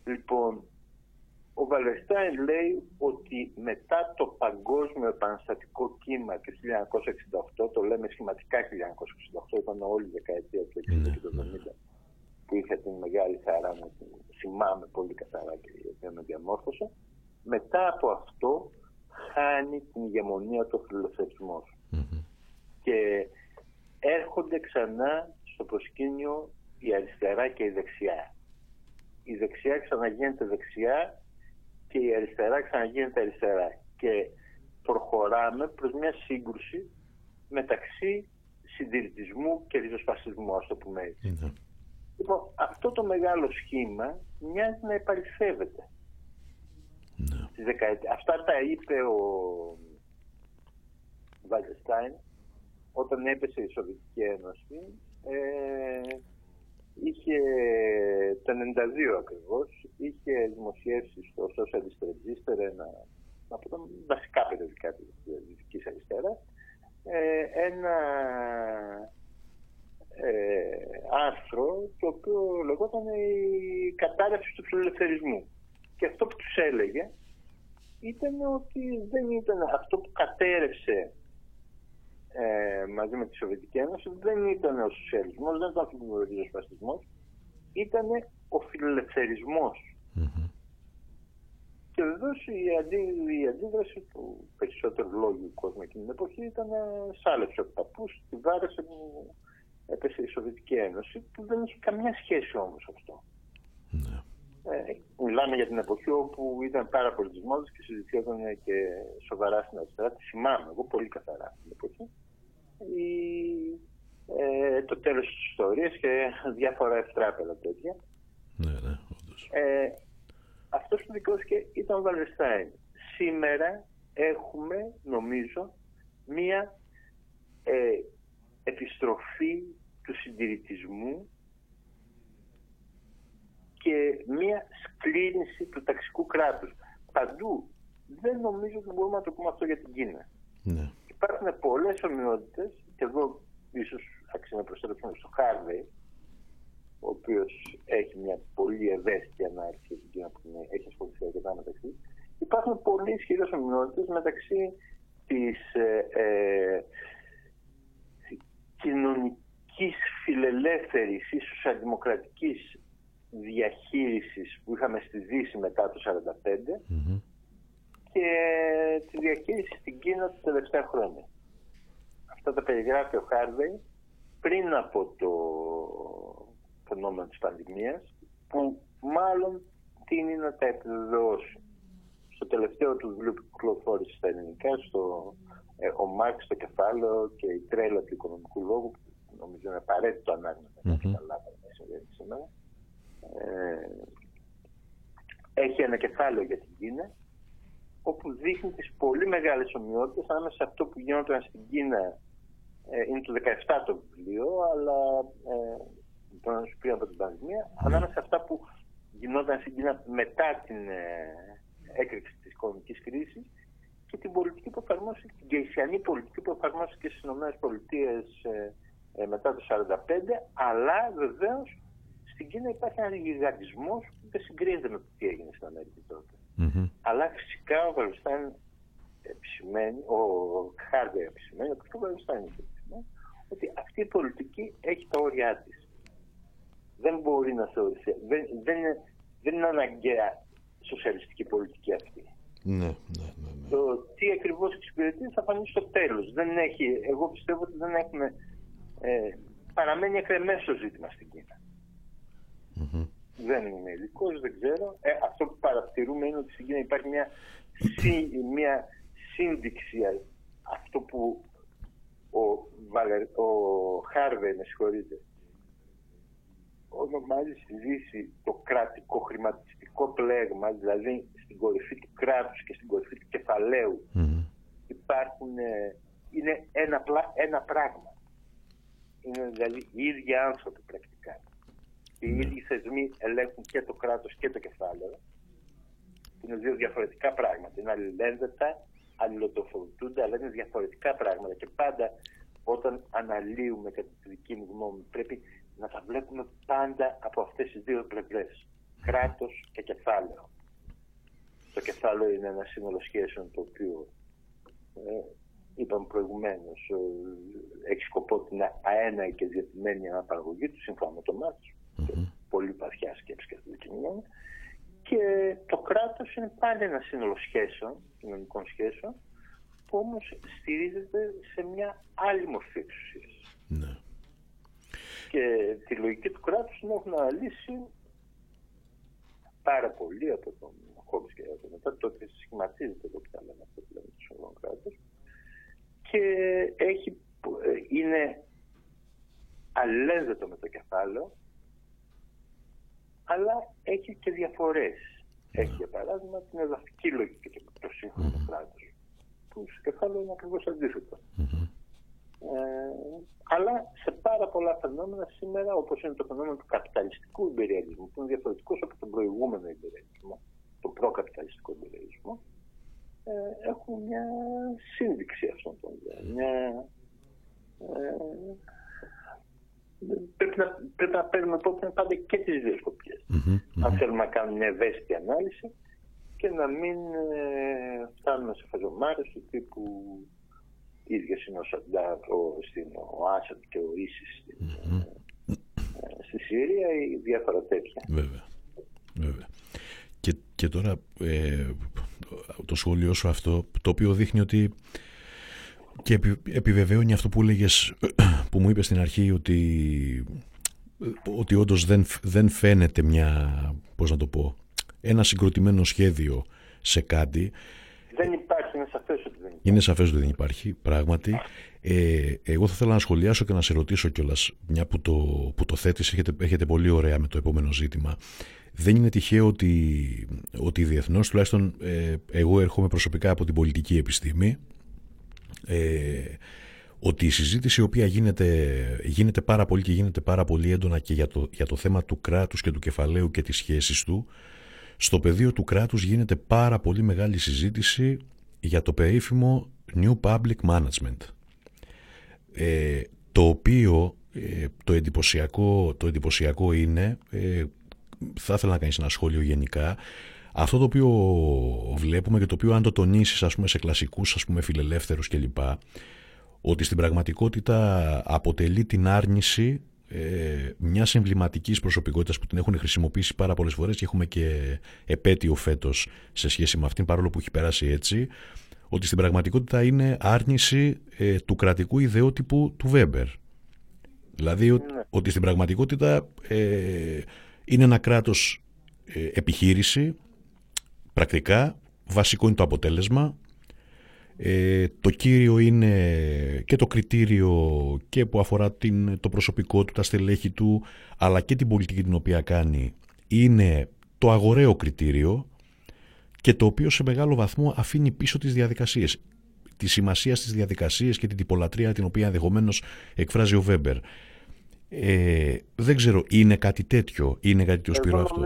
Λοιπόν, ο Βαλεστάιν λέει ότι μετά το παγκόσμιο επαναστατικό κύμα του 1968, το λέμε σχηματικά 1968, ήταν όλη η δεκαετία του 60 και του 70, που είχα την μεγάλη χαρά να την θυμάμαι πολύ καθαρά και γιατί με διαμόρφωσε, μετά από αυτό χάνει την ηγεμονία του φιλελευθερισμός. Και έρχονται ξανά στο προσκήνιο η αριστερά και η δεξιά. Η δεξιά ξαναγίνεται δεξιά και η αριστερά ξαναγίνεται αριστερά. Και προχωράμε προς μια σύγκρουση μεταξύ συντηρητισμού και ριζοσπαστισμού, ας το πούμε έτσι. Ναι. Λοιπόν, αυτό το μεγάλο σχήμα μοιάζει να επαληθεύεται. Ναι. Αυτά τα είπε ο Βαλτεστάιν όταν έπεσε η Σοβιετική Ένωση. Ε, είχε το 92 ακριβώς, είχε δημοσιεύσει στο Socialist Register ένα από τα βασικά περιοδικά της Δυτικής Αριστεράς ε, ένα ε, άρθρο το οποίο λεγόταν η κατάρρευση του φιλελευθερισμού. Και αυτό που τους έλεγε ήταν ότι δεν ήταν αυτό που κατέρευσε ε, μαζί με τη Σοβιετική Ένωση δεν ήταν ο σοσιαλισμός, δεν ήταν ο ριζοσπαστισμός, ήταν ο φιλελευθερισμός. Mm-hmm. Και βεβαίως η, αντί, η αντίδραση του περισσότερου λόγιου κόσμου εκείνη την εποχή ήταν σάλεψε από παππούς, τη βάρεσε που έπεσε η Σοβιετική Ένωση, που δεν είχε καμιά σχέση όμως αυτό. Ναι. Ε, μιλάμε για την εποχή όπου ήταν πάρα πολύ τη μόδα και συζητιόταν και σοβαρά στην αριστερά. Τη θυμάμαι εγώ πολύ καθαρά την εποχή. Η, ε, το τέλος της ιστορίας και διάφορα ευτράπελα τέτοια. Ναι, ναι, ε, αυτός που δικαιώθηκε ήταν ο Βαλεστάιν. Σήμερα έχουμε, νομίζω, μία ε, επιστροφή του συντηρητισμού και μία σκλήνηση του ταξικού κράτους. Παντού δεν νομίζω ότι μπορούμε να το πούμε αυτό για την Κίνα. Ναι. Υπάρχουν πολλές ομοιότητες και εδώ ίσως αξίζει να προσθέσουμε στο Χάρβεϊ ο οποίος έχει μια πολύ ευαίσθητη ανάρτηση για την που έχει ασχοληθεί αρκετά μεταξύ. Υπάρχουν πολύ ισχυρές ομοιότητες μεταξύ της ε, ε, κοινωνικής φιλελεύθερης, ίσω αντιμοκρατική διαχείρισης που είχαμε στη Δύση μετά το 1945 και τη διαχείριση στην Κίνα τα τελευταία χρόνια. Αυτά τα περιγράφει ο Χάρβεϊ πριν από το φαινόμενο της πανδημίας που μάλλον τίνει να τα επιβεβαιώσει. Στο τελευταίο του βιβλίο που κυκλοφόρησε στα ελληνικά, στο, ε, ο Μάρξ στο κεφάλαιο και η τρέλα του οικονομικού λόγου, που νομίζω είναι απαραίτητο ανάγνωση mm-hmm. καλά σήμερα, ε, έχει ένα κεφάλαιο για την Κίνα, όπου δείχνει τις πολύ μεγάλες ομοιότητες ανάμεσα σε αυτό που γινόταν στην Κίνα ε, είναι το 17 το βιβλίο, αλλά ε, πριν από την πανδημία, mm. ανάμεσα σε αυτά που γινόταν στην Κίνα μετά την ε, έκρηξη της οικονομικής κρίσης και την πολιτική που εφαρμόσει, την κεϊσιανή πολιτική που εφαρμόσει και στις ΗΠΑ ε, ε, μετά το 1945, αλλά βεβαίως στην Κίνα υπάρχει ένα γιγαντισμό που δεν συγκρίνεται με το τι έγινε στην Αμερική τότε. Mm-hmm. Αλλά φυσικά ο Βαλουστάν επισημαίνει, ο Χάρντερ επισημαίνει, όπως ο Βαλουστάν επισημαίνει, ότι αυτή η πολιτική έχει τα όρια της δεν μπορεί να θεωρηθεί. Δεν, δεν, είναι, δεν είναι αναγκαία σοσιαλιστική πολιτική αυτή. Ναι, ναι, ναι, ναι. Το τι ακριβώς εξυπηρετεί θα φανεί στο τέλος. Δεν έχει, εγώ πιστεύω ότι δεν έχουμε... Ε, παραμένει εκρεμές το ζήτημα στην Κίνα. Mm-hmm. Δεν είμαι ειδικός, δεν ξέρω. Ε, αυτό που παρατηρούμε είναι ότι στην Κίνα υπάρχει μια, μια σύνδειξη αυτό που ο, ο Χάρβε, με συγχωρείτε, ονομάζει στη Δύση το κρατικό χρηματιστικό πλέγμα, δηλαδή στην κορυφή του κράτους και στην κορυφή του κεφαλαίου υπάρχουν, ε, είναι ένα, ένα πράγμα. Είναι δηλαδή οι ίδιοι άνθρωποι πρακτικά. Οι mm. ίδιοι θεσμοί ελέγχουν και το κράτος και το κεφάλαιο. Είναι δύο διαφορετικά πράγματα. Είναι αλληλένδετα, αλληλοτοφορτούνται, αλλά είναι διαφορετικά πράγματα. Και πάντα όταν αναλύουμε, κατά τη δική μου γνώμη, πρέπει να τα βλέπουμε πάντα από αυτές τις δύο πλευρές. Κράτος και κεφάλαιο. Το κεφάλαιο είναι ένα σύνολο σχέσεων το οποίο ε, είπαμε προηγουμένως ε, έχει σκοπό την αένα και διατημένη αναπαραγωγή του σύμφωνα με το μάτι πολύ βαθιά σκέψη και αυτή και το κράτος είναι πάλι ένα σύνολο σχέσεων, κοινωνικών σχέσεων που όμως στηρίζεται σε μια άλλη μορφή εξουσίας. Ναι. Και τη λογική του κράτους την έχουν αναλύσει πάρα πολύ από τον Χόμπις και από μετά, τότε σχηματίζεται το που λέμε αυτό που λέμε το κράτος και έχει, είναι αλληλένδετο με το κεφάλαιο, αλλά έχει και διαφορές. Ναι. Έχει για παράδειγμα την εδαφική λογική και το σύγχρονο mm. κράτο. Που στο κεφάλαιο είναι ακριβώς Ε, αλλά σε πάρα πολλά φαινόμενα σήμερα, όπως είναι το φαινόμενο του καπιταλιστικού υπεριαλισμού, που είναι διαφορετικός από τον προηγούμενο υπεριαλισμό, το προκαπιταλιστικό υπεριαλισμό, ε, έχουν μια σύνδεξη αυτών των δύο. Μια, ε, πρέπει, να, πρέπει να παίρνουμε υπόψη πάντα και τις δύο σκοπιές. Αν θέλουμε να κάνουμε μια ευαίσθητη ανάλυση και να μην ε, φτάνουμε σε χαζομάρες του τύπου ίδιες είναι ο Σαντάρ, ο, στην, ο Άσαντ και ο Ίσης στην, ε, στη Συρία ή διάφορα τέτοια. Βέβαια. Βέβαια. Και, και τώρα ε, το σχόλιο σου αυτό, το οποίο δείχνει ότι και επιβεβαιώνει αυτό που έλεγες, που μου είπες στην αρχή ότι, ότι όντως δεν, δεν φαίνεται μια, πώς να το πω, ένα συγκροτημένο σχέδιο σε κάτι. Δεν υπάρχει, είναι σαφές ότι δεν υπάρχει. Είναι σαφές ότι δεν υπάρχει, πράγματι. Ε, εγώ θα ήθελα να σχολιάσω και να σε ρωτήσω κιόλας, μια που το, που το θέτεις, έχετε, έχετε πολύ ωραία με το επόμενο ζήτημα. Δεν είναι τυχαίο ότι, ότι διεθνώς, τουλάχιστον ε, εγώ έρχομαι προσωπικά από την πολιτική επιστήμη, ε, ότι η συζήτηση η οποία γίνεται, γίνεται πάρα πολύ και γίνεται πάρα πολύ έντονα και για το, για το θέμα του κράτους και του κεφαλαίου και τις σχέσεις του, στο πεδίο του κράτους γίνεται πάρα πολύ μεγάλη συζήτηση για το περίφημο New Public Management. Ε, το οποίο ε, το, εντυπωσιακό, το εντυπωσιακό είναι, ε, θα ήθελα να κάνεις ένα σχόλιο γενικά, αυτό το οποίο βλέπουμε και το οποίο αν το τονίσεις ας πούμε, σε κλασικούς ας πούμε, φιλελεύθερους κλπ. Ότι στην πραγματικότητα αποτελεί την άρνηση ε, μιας εμβληματικής προσωπικότητας που την έχουν χρησιμοποιήσει πάρα πολλές φορές και έχουμε και επέτειο φέτος σε σχέση με αυτήν, παρόλο που έχει περάσει έτσι, ότι στην πραγματικότητα είναι άρνηση ε, του κρατικού ιδεότυπου του Βέμπερ. Δηλαδή ναι. ότι στην πραγματικότητα ε, είναι ένα κράτος ε, επιχείρηση πρακτικά, βασικό είναι το αποτέλεσμα. Ε, το κύριο είναι και το κριτήριο και που αφορά την, το προσωπικό του, τα στελέχη του, αλλά και την πολιτική την οποία κάνει, είναι το αγοραίο κριτήριο και το οποίο σε μεγάλο βαθμό αφήνει πίσω τις διαδικασίες. Τη σημασία στις διαδικασίες και την τυπολατρία την οποία ενδεχομένως εκφράζει ο Βέμπερ. Ε, δεν ξέρω, είναι κάτι τέτοιο, είναι κάτι τέτοιο σπυρό αυτό;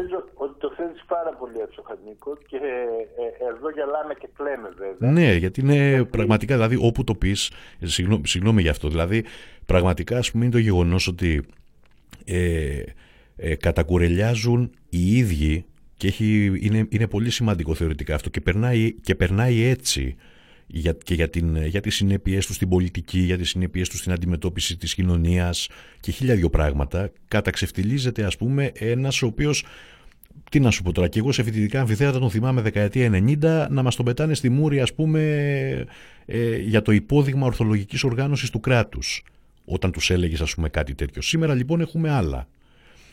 Πολύ εξωχαρνικό και ε, ε, εδώ γελάμε και κλαίμε βέβαια. Ναι, γιατί είναι πραγματικά, δηλαδή όπου το πεις, συγγνώμη, συγγνώμη για αυτό, δηλαδή πραγματικά ας πούμε είναι το γεγονός ότι ε, ε, κατακουρελιάζουν οι ίδιοι και έχει, είναι, είναι πολύ σημαντικό θεωρητικά αυτό και περνάει, και περνάει έτσι για, και για, την, για τις συνέπειες τους στην πολιτική, για τις συνέπειες τους στην αντιμετώπιση της κοινωνίας και χίλια δυο πράγματα, καταξευτιλίζεται ας πούμε ένας ο οποίος τι να σου πω τώρα, και εγώ σε φοιτητικά αμφιθέατα τον θυμάμαι δεκαετία 90 να μας τον πετάνε στη Μούρη ας πούμε ε, για το υπόδειγμα ορθολογικής οργάνωσης του κράτους όταν τους έλεγες ας πούμε κάτι τέτοιο. Σήμερα λοιπόν έχουμε άλλα.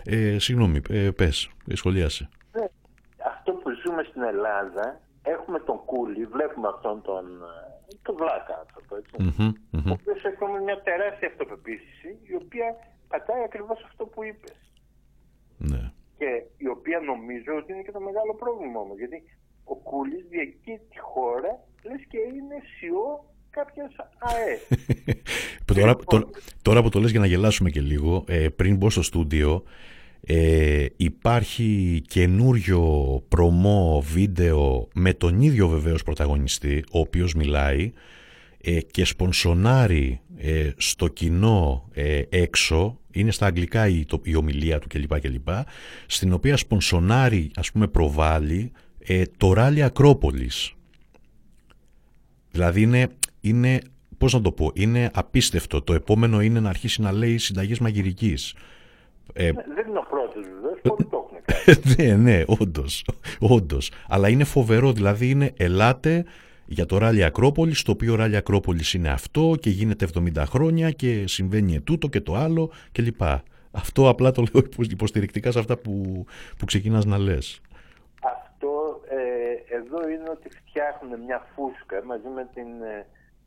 Ε, συγγνώμη, ε, πες, σχολίασε. Ναι, αυτό που ζούμε στην Ελλάδα έχουμε τον Κούλι, βλέπουμε αυτόν τον, τον Βλάκα άνθρωπο, έτσι, mm-hmm, mm-hmm. ο οποίος έχουμε μια τεράστια αυτοπεποίθηση η οποία πατάει ακριβώς αυτό που είπες. Ναι και η οποία νομίζω ότι είναι και το μεγάλο πρόβλημα όμως γιατί ο Κούλης διακεί τη χώρα λες και είναι σιώ κάποιες ΑΕ. τώρα, τώρα, τώρα, που το λες για να γελάσουμε και λίγο, ε, πριν μπω στο στούντιο, ε, υπάρχει καινούριο προμό βίντεο με τον ίδιο βεβαίως πρωταγωνιστή, ο οποίος μιλάει ε, και σπονσονάρει ε, στο κοινό ε, έξω, είναι στα αγγλικά η, η ομιλία του κλπ, κλπ. Στην οποία σπονσονάρει, ας πούμε, προβάλλει ε, το ράλι Ακρόπολης. Δηλαδή είναι, είναι, πώς να το πω, είναι απίστευτο. Το επόμενο είναι να αρχίσει να λέει συνταγές μαγειρικής. Ε, δεν είναι ο πρώτος βεβαίως, πότε το έχουν κάνει. ναι, ναι, όντως, όντως. Αλλά είναι φοβερό, δηλαδή είναι ελάτε για το ράλι Ακρόπολη, το οποίο ράλι Ακρόπολης είναι αυτό και γίνεται 70 χρόνια και συμβαίνει τούτο και το άλλο κλπ. Αυτό απλά το λέω υποστηρικτικά σε αυτά που, που ξεκινάς να λες. Αυτό ε, εδώ είναι ότι φτιάχνουν μια φούσκα μαζί με την ε,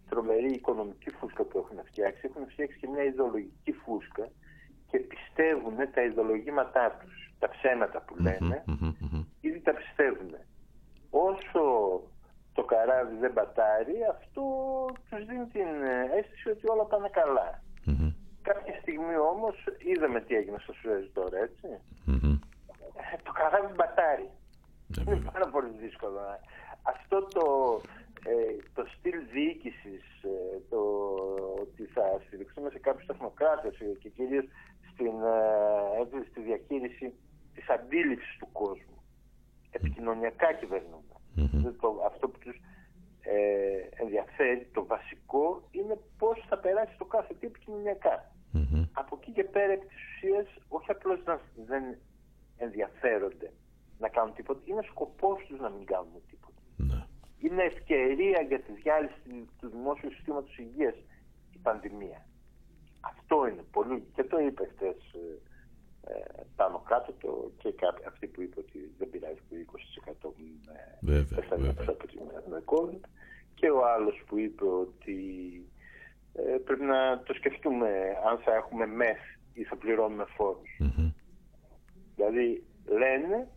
τρομερή οικονομική φούσκα που έχουν φτιάξει. Έχουν φτιάξει και μια ιδεολογική φούσκα και πιστεύουν τα ιδεολογήματά τους, τα ψέματα που λένε, ήδη τα πιστεύουν. Όσο το καράβι δεν πατάρει, αυτό τους δίνει την αίσθηση ότι όλα πάνε καλά. Κάποια στιγμή όμως είδαμε τι έγινε στο Σουέζ τώρα, έτσι. Ε, το καράβι μπατάρει. Είναι πάρα πολύ δύσκολο. Αυτό το, ε, το στυλ διοίκησης, ε, το ότι θα στηριχθούμε σε κάποιους τεχνοκράτες και κυρίως στην, ε, στη διαχείριση της αντίληψης του κόσμου. Επικοινωνιακά αυτό που τους ε, ενδιαφέρει, το βασικό, είναι πώς θα περάσει το κάθε τι επικοινωνιακά. Από εκεί και πέρα, επί της ουσίας, όχι απλώς να δεν ενδιαφέρονται να κάνουν τίποτα, είναι σκοπός τους να μην κάνουν τίποτα. Ναι. Είναι ευκαιρία για τη διάλυση του δημόσιου συστήματος υγείας η πανδημία. Αυτό είναι πολύ, και το είπες χτες ε, πάνω κάτω το, και κάποιοι, αυτοί που είπε ότι δεν πειράζει που 20% πεθαίνει από την COVID. Και ο άλλος που είπε ότι ε, πρέπει να το σκεφτούμε αν θα έχουμε μεθ ή θα πληρώνουμε Δηλαδή λένε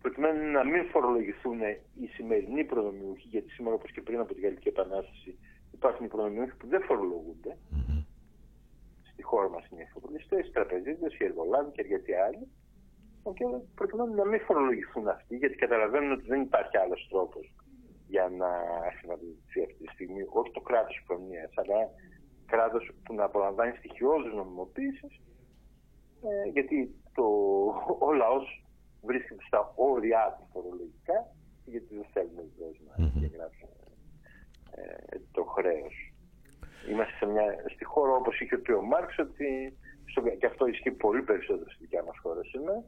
προκειμένου να μην φορολογηθούν οι σημερινοί προνομιούχοι, γιατί σήμερα όπως και πριν από την Γαλλική Επανάσταση υπάρχουν οι προνομιούχοι που δεν φορολογούνται, στη χώρα μας είναι οι εφοπλιστές, οι τραπεζίτες, οι εργολάβοι και αρκετοί άλλοι, και προκειμένου να μην φορολογηθούν αυτοί, γιατί καταλαβαίνουν ότι δεν υπάρχει άλλος τρόπος για να χρηματοδοτηθεί αυτή τη στιγμή, όχι το κράτος προνοίας, αλλά κράτος που να απολαμβάνει στοιχειώδους νομιμοποίησης, ε, γιατί το, ο λαός βρίσκεται στα όρια του φορολογικά, γιατί δεν θέλουμε βεβαίως να διαγράψουμε ε, το χρέος. Είμαστε σε μια, στη χώρα όπως είχε πει ο Μάρξ ότι στο, και αυτό ισχύει πολύ περισσότερο στη δικιά μας χώρα σήμερα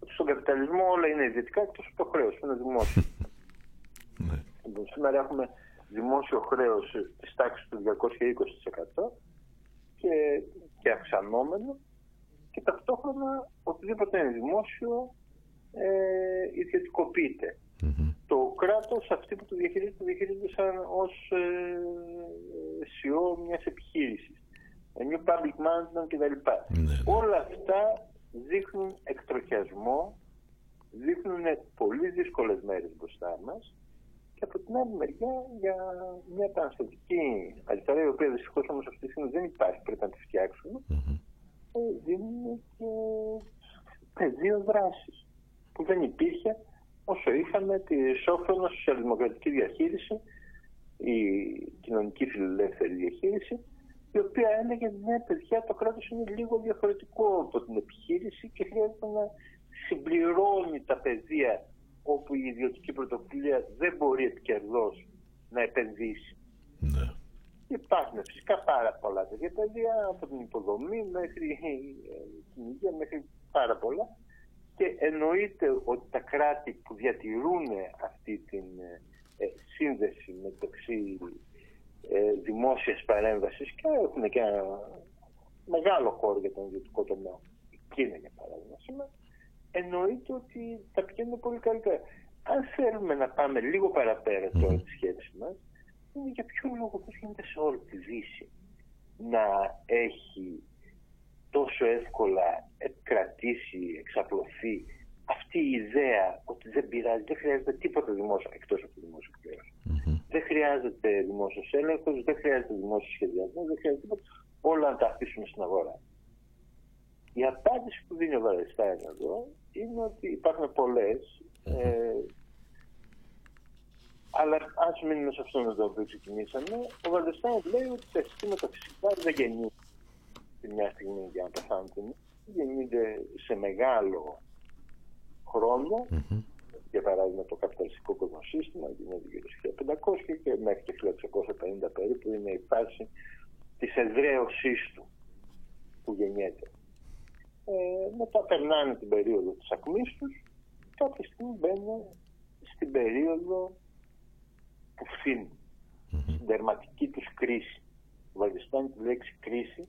ότι στον καπιταλισμό όλα είναι ιδιωτικά εκτός από το χρέος που είναι δημόσιο. Ναι. λοιπόν, σήμερα έχουμε δημόσιο χρέος της τάξης του 220% και, και αυξανόμενο και ταυτόχρονα οτιδήποτε είναι δημόσιο ε, ιδιωτικοποιείται. Mm-hmm. Το κράτος αυτοί που το διαχειρίζεται το διαχειρίζεται σαν ως ε, CEO μιας επιχείρησης. A new public management κτλ. Mm-hmm. Όλα αυτά δείχνουν εκτροχιασμό, δείχνουν πολύ δύσκολες μέρες μπροστά μας και από την άλλη μεριά για μια επαναστατική αριστερά, η οποία δυστυχώς όμως αυτή τη στιγμή δεν υπάρχει, πρέπει να τη φτιάξουμε, mm-hmm. δίνουν και πεδίο δράση που δεν υπήρχε όσο είχαμε τη σόφρονα σοσιαλδημοκρατική διαχείριση, η κοινωνική φιλελεύθερη διαχείριση, η οποία έλεγε ναι παιδιά το κράτος είναι λίγο διαφορετικό από την επιχείρηση και χρειάζεται να συμπληρώνει τα πεδία όπου η ιδιωτική πρωτοβουλία δεν μπορεί επικερδώς να επενδύσει. Ναι. Υπάρχουν φυσικά πάρα πολλά τέτοια πεδία από την υποδομή μέχρι την υγεία μέχρι πάρα πολλά και εννοείται ότι τα κράτη που διατηρούν αυτή την ε, σύνδεση μεταξύ ε, δημόσιας παρέμβασης και έχουν και ένα μεγάλο χώρο για τον ιδιωτικό τομέα, η Κίνα για παράδειγμα σήμερα, εννοείται ότι τα πηγαίνουν πολύ καλύτερα. Αν θέλουμε να πάμε λίγο παραπέρα τώρα τη σκέψη μας, είναι για ποιο λόγο πώς γίνεται σε όλη τη Δύση να έχει τόσο εύκολα κρατήσει, εξαπλωθεί αυτή η ιδέα ότι δεν πειράζει, δεν χρειάζεται τίποτα δημόσιο εκτός από το δημόσιο Δεν χρειάζεται δημόσιος έλεγχος, δεν χρειάζεται δημόσιος σχεδιασμός, δεν χρειάζεται τίποτα. Όλα να τα αφήσουμε στην αγορά. Η απάντηση που δίνει ο Βαρεστάιν εδώ είναι ότι υπάρχουν πολλές. Ε, αλλά ας μείνουμε σε αυτόν εδώ που ξεκινήσαμε, ο Βαρεστάιν λέει ότι τα συστήματα φυσικά δεν γεννούν τη μια στιγμή για να πεθάνουν, γεννιούνται σε μεγάλο Για παράδειγμα, το καπιταλιστικό κοσμοσύστημα γίνεται γύρω στο 1500 και μέχρι το 1650 περίπου είναι η φάση της εδραίωσής του που γεννιέται. Ε, μετά περνάνε την περίοδο της ακμής τους. Κάποια στιγμή μπαίνουν στην περίοδο που φθήνουν, στην τερματική τους κρίση. Βαριστάνει τη λέξη κρίση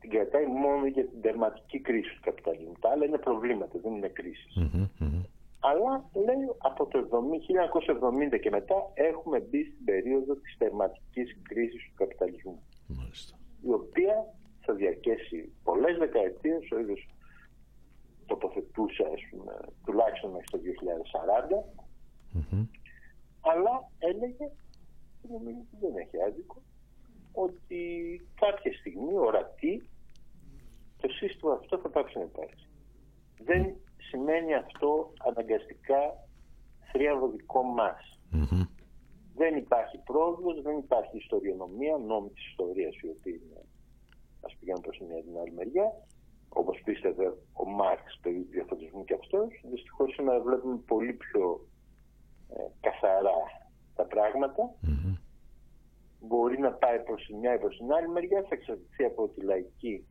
την κρατάει μόνο για την τερματική κρίση του καπιταλισμού. Τα άλλα είναι προβλήματα, δεν είναι κρίσεις. Αλλά λέει από το 1970 και μετά έχουμε μπει στην περίοδο της τερματικής κρίσης του καπιταλισμού. Η οποία θα διαρκέσει πολλές δεκαετίες, ο ίδιος τοποθετούσε πούμε, τουλάχιστον μέχρι το 2040 mm-hmm. αλλά έλεγε δεν έχει άδικο ότι κάποια στιγμή ορατή το σύστημα αυτό θα πάψει να υπάρξει. Δεν σημαίνει αυτό αναγκαστικά θρίαμβο δικό μας. Δεν υπάρχει πρόοδος, δεν υπάρχει ιστοριονομία, νόμοι της ιστορίας οι οποίοι ας πηγαίνουν προς μια την άλλη μεριά. Όπως πίστευε ο Μάρξ περί διαφωτισμού και αυτός. Δυστυχώς σήμερα βλέπουμε πολύ πιο ε, καθαρά τα πραγματα Μπορεί να πάει προς τη μια ή προς την άλλη μεριά, θα εξαρτηθεί από τη λαϊκή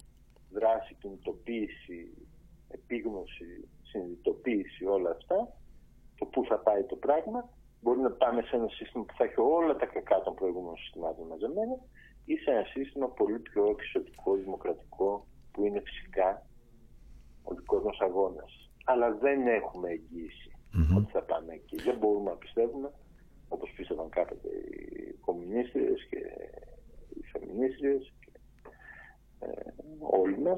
δράση, κινητοποίηση, επίγνωση, συνειδητοποίηση, όλα αυτά, το πού θα πάει το πράγμα. Μπορεί να πάμε σε ένα σύστημα που θα έχει όλα τα κακά των προηγούμενων συστημάτων μαζεμένα ή σε ένα σύστημα πολύ πιο εξωτικό, δημοκρατικό, που είναι φυσικά ο δικός μας αγώνας. Αλλά δεν έχουμε εγγύηση ότι θα πάμε εκεί. Δεν μπορούμε να πιστεύουμε, όπως πίστευαν κάποτε οι κομμουνίστρε και οι φεμινίστριες και ε, όλοι μα,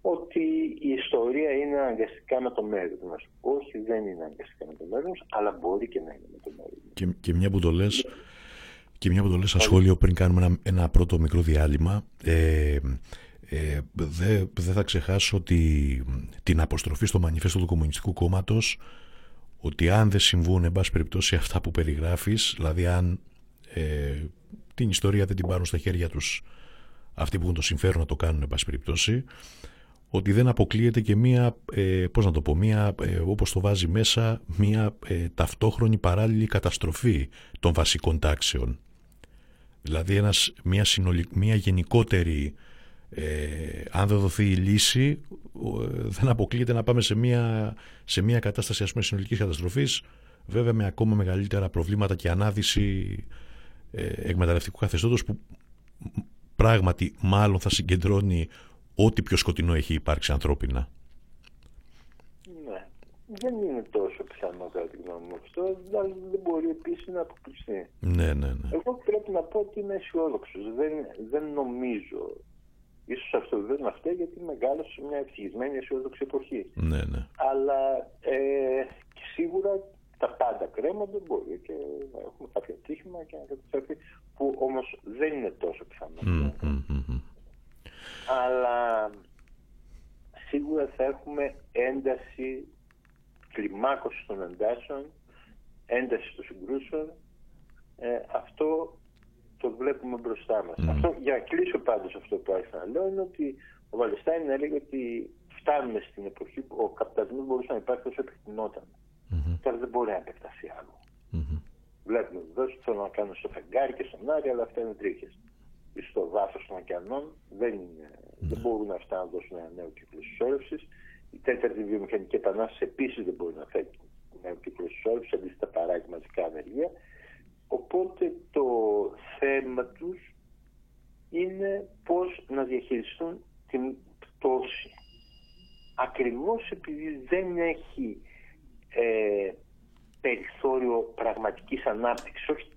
ότι η ιστορία είναι αναγκαστικά με το μέρο μας. Όχι, δεν είναι αναγκαστικά με το μέρο αλλά μπορεί και να είναι με το μέρο και, και μια που το λες, και μια που το λες σχόλιο πριν κάνουμε ένα, ένα πρώτο μικρό διάλειμμα ε, ε, δεν δε θα ξεχάσω ότι την αποστροφή στο μανιφέστο του Κομμουνιστικού Κόμματος ότι αν δεν συμβούν εν πάση περιπτώσει αυτά που περιγράφεις δηλαδή αν ε, την ιστορία δεν την πάρουν στα χέρια τους αυτοί που έχουν το συμφέρον να το κάνουν εν πάση περιπτώσει ότι δεν αποκλείεται και μία, ε, πώς να το πω, μία, ε, όπως το βάζει μέσα, μία ε, ταυτόχρονη παράλληλη καταστροφή των βασικών τάξεων. Δηλαδή ένας, μια, συνολικ, μια γενικότερη, ε, αν δεν δοθεί η λύση, δεν αποκλείεται να πάμε σε μια, σε μια κατάσταση ας πούμε συνολικής καταστροφής, βέβαια με ακόμα μεγαλύτερα προβλήματα και ανάδυση ε, εκμεταλλευτικού καθεστώτος που πράγματι μάλλον θα συγκεντρώνει ό,τι πιο σκοτεινό έχει υπάρξει ανθρώπινα. Ναι. Δεν είναι τόσο πιθανό κατά τη γνώμη μου αυτό, αλλά δεν μπορεί επίσης να αποκλειστεί. Ναι, ναι, ναι. Εγώ πρέπει να πω ότι είμαι αισιόδοξος. Δεν, δεν νομίζω. Ίσως αυτό δεν είναι αυτό γιατί μεγάλωσα σε μια ευτυχισμένη αισιόδοξη εποχή. Ναι, ναι. Αλλά ε, σίγουρα τα πάντα κρέμονται, μπορεί και να έχουμε κάποιο τύχημα και να καταστραφεί, που όμως δεν είναι τόσο πιθανό. Mm, αλλά σίγουρα θα έχουμε ένταση, κλιμάκωση των εντάσεων, ένταση των συγκρούσεων. Ε, αυτό το βλέπουμε μπροστά μας. Mm. Αυτό, για να κλείσω πάντως αυτό που άρχισα να λέω είναι ότι ο Βαλεστάιν έλεγε ότι φτάνουμε στην εποχή που ο καπιταλισμός μπορούσε να υπάρχει όσο επιθυμόταν. Mm-hmm. Τώρα δεν μπορεί να επεκταθεί άλλο. Mm-hmm. Βλέπουμε βεβαίω ότι θέλω να κάνουν στο φεγγάρι και στον Άρη, αλλά αυτά είναι τρίχες στο βάθος των ωκεανών δεν, είναι, δεν μπορούν αυτά να δώσουν ένα νέο κύκλο συσσόρευσης. Η τέταρτη βιομηχανική επανάσταση επίσης δεν μπορεί να φέρει νέο κύκλο συσσόρευσης, αντίθετα παράγει μαζικά ανεργία. Οπότε το θέμα τους είναι πώς να διαχειριστούν την πτώση. Ακριβώς επειδή δεν έχει ε, περιθώριο πραγματικής ανάπτυξης, όχι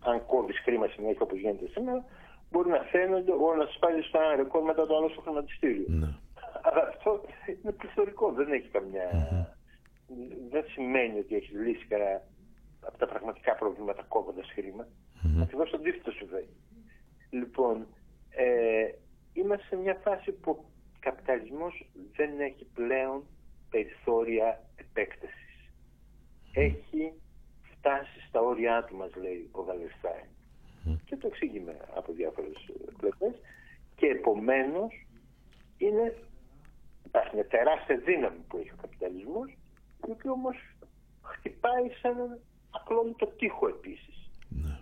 αν κόβεις χρήμα συνέχεια όπως γίνεται σήμερα, μπορεί να φαίνονται όλα να σπάζεις στο ένα ρεκόρ μετά το άλλο στο χρηματιστήριο. Ναι. Αλλά αυτό είναι πληθωρικό, δεν έχει Δεν σημαίνει ότι έχεις λύσει κανένα από τα πραγματικά προβλήματα κόβοντας χρήμα. Mm-hmm. Ακριβώς το αντίθετο συμβαίνει. Λοιπόν, ε, είμαστε σε μια φάση που ο καπιταλισμός δεν έχει πλέον περιθώρια επέκτασης. Έχει φτάσει στα όρια του, μας λέει ο Βαλεστάιν. Και το εξήγημε από διάφορες ε, πλευρές. Και επομένως είναι, υπάρχει μια τεράστια δύναμη που έχει ο καπιταλισμός, η οποία όμως χτυπάει σε έναν ακλόνητο τείχο επίσης. Ναι.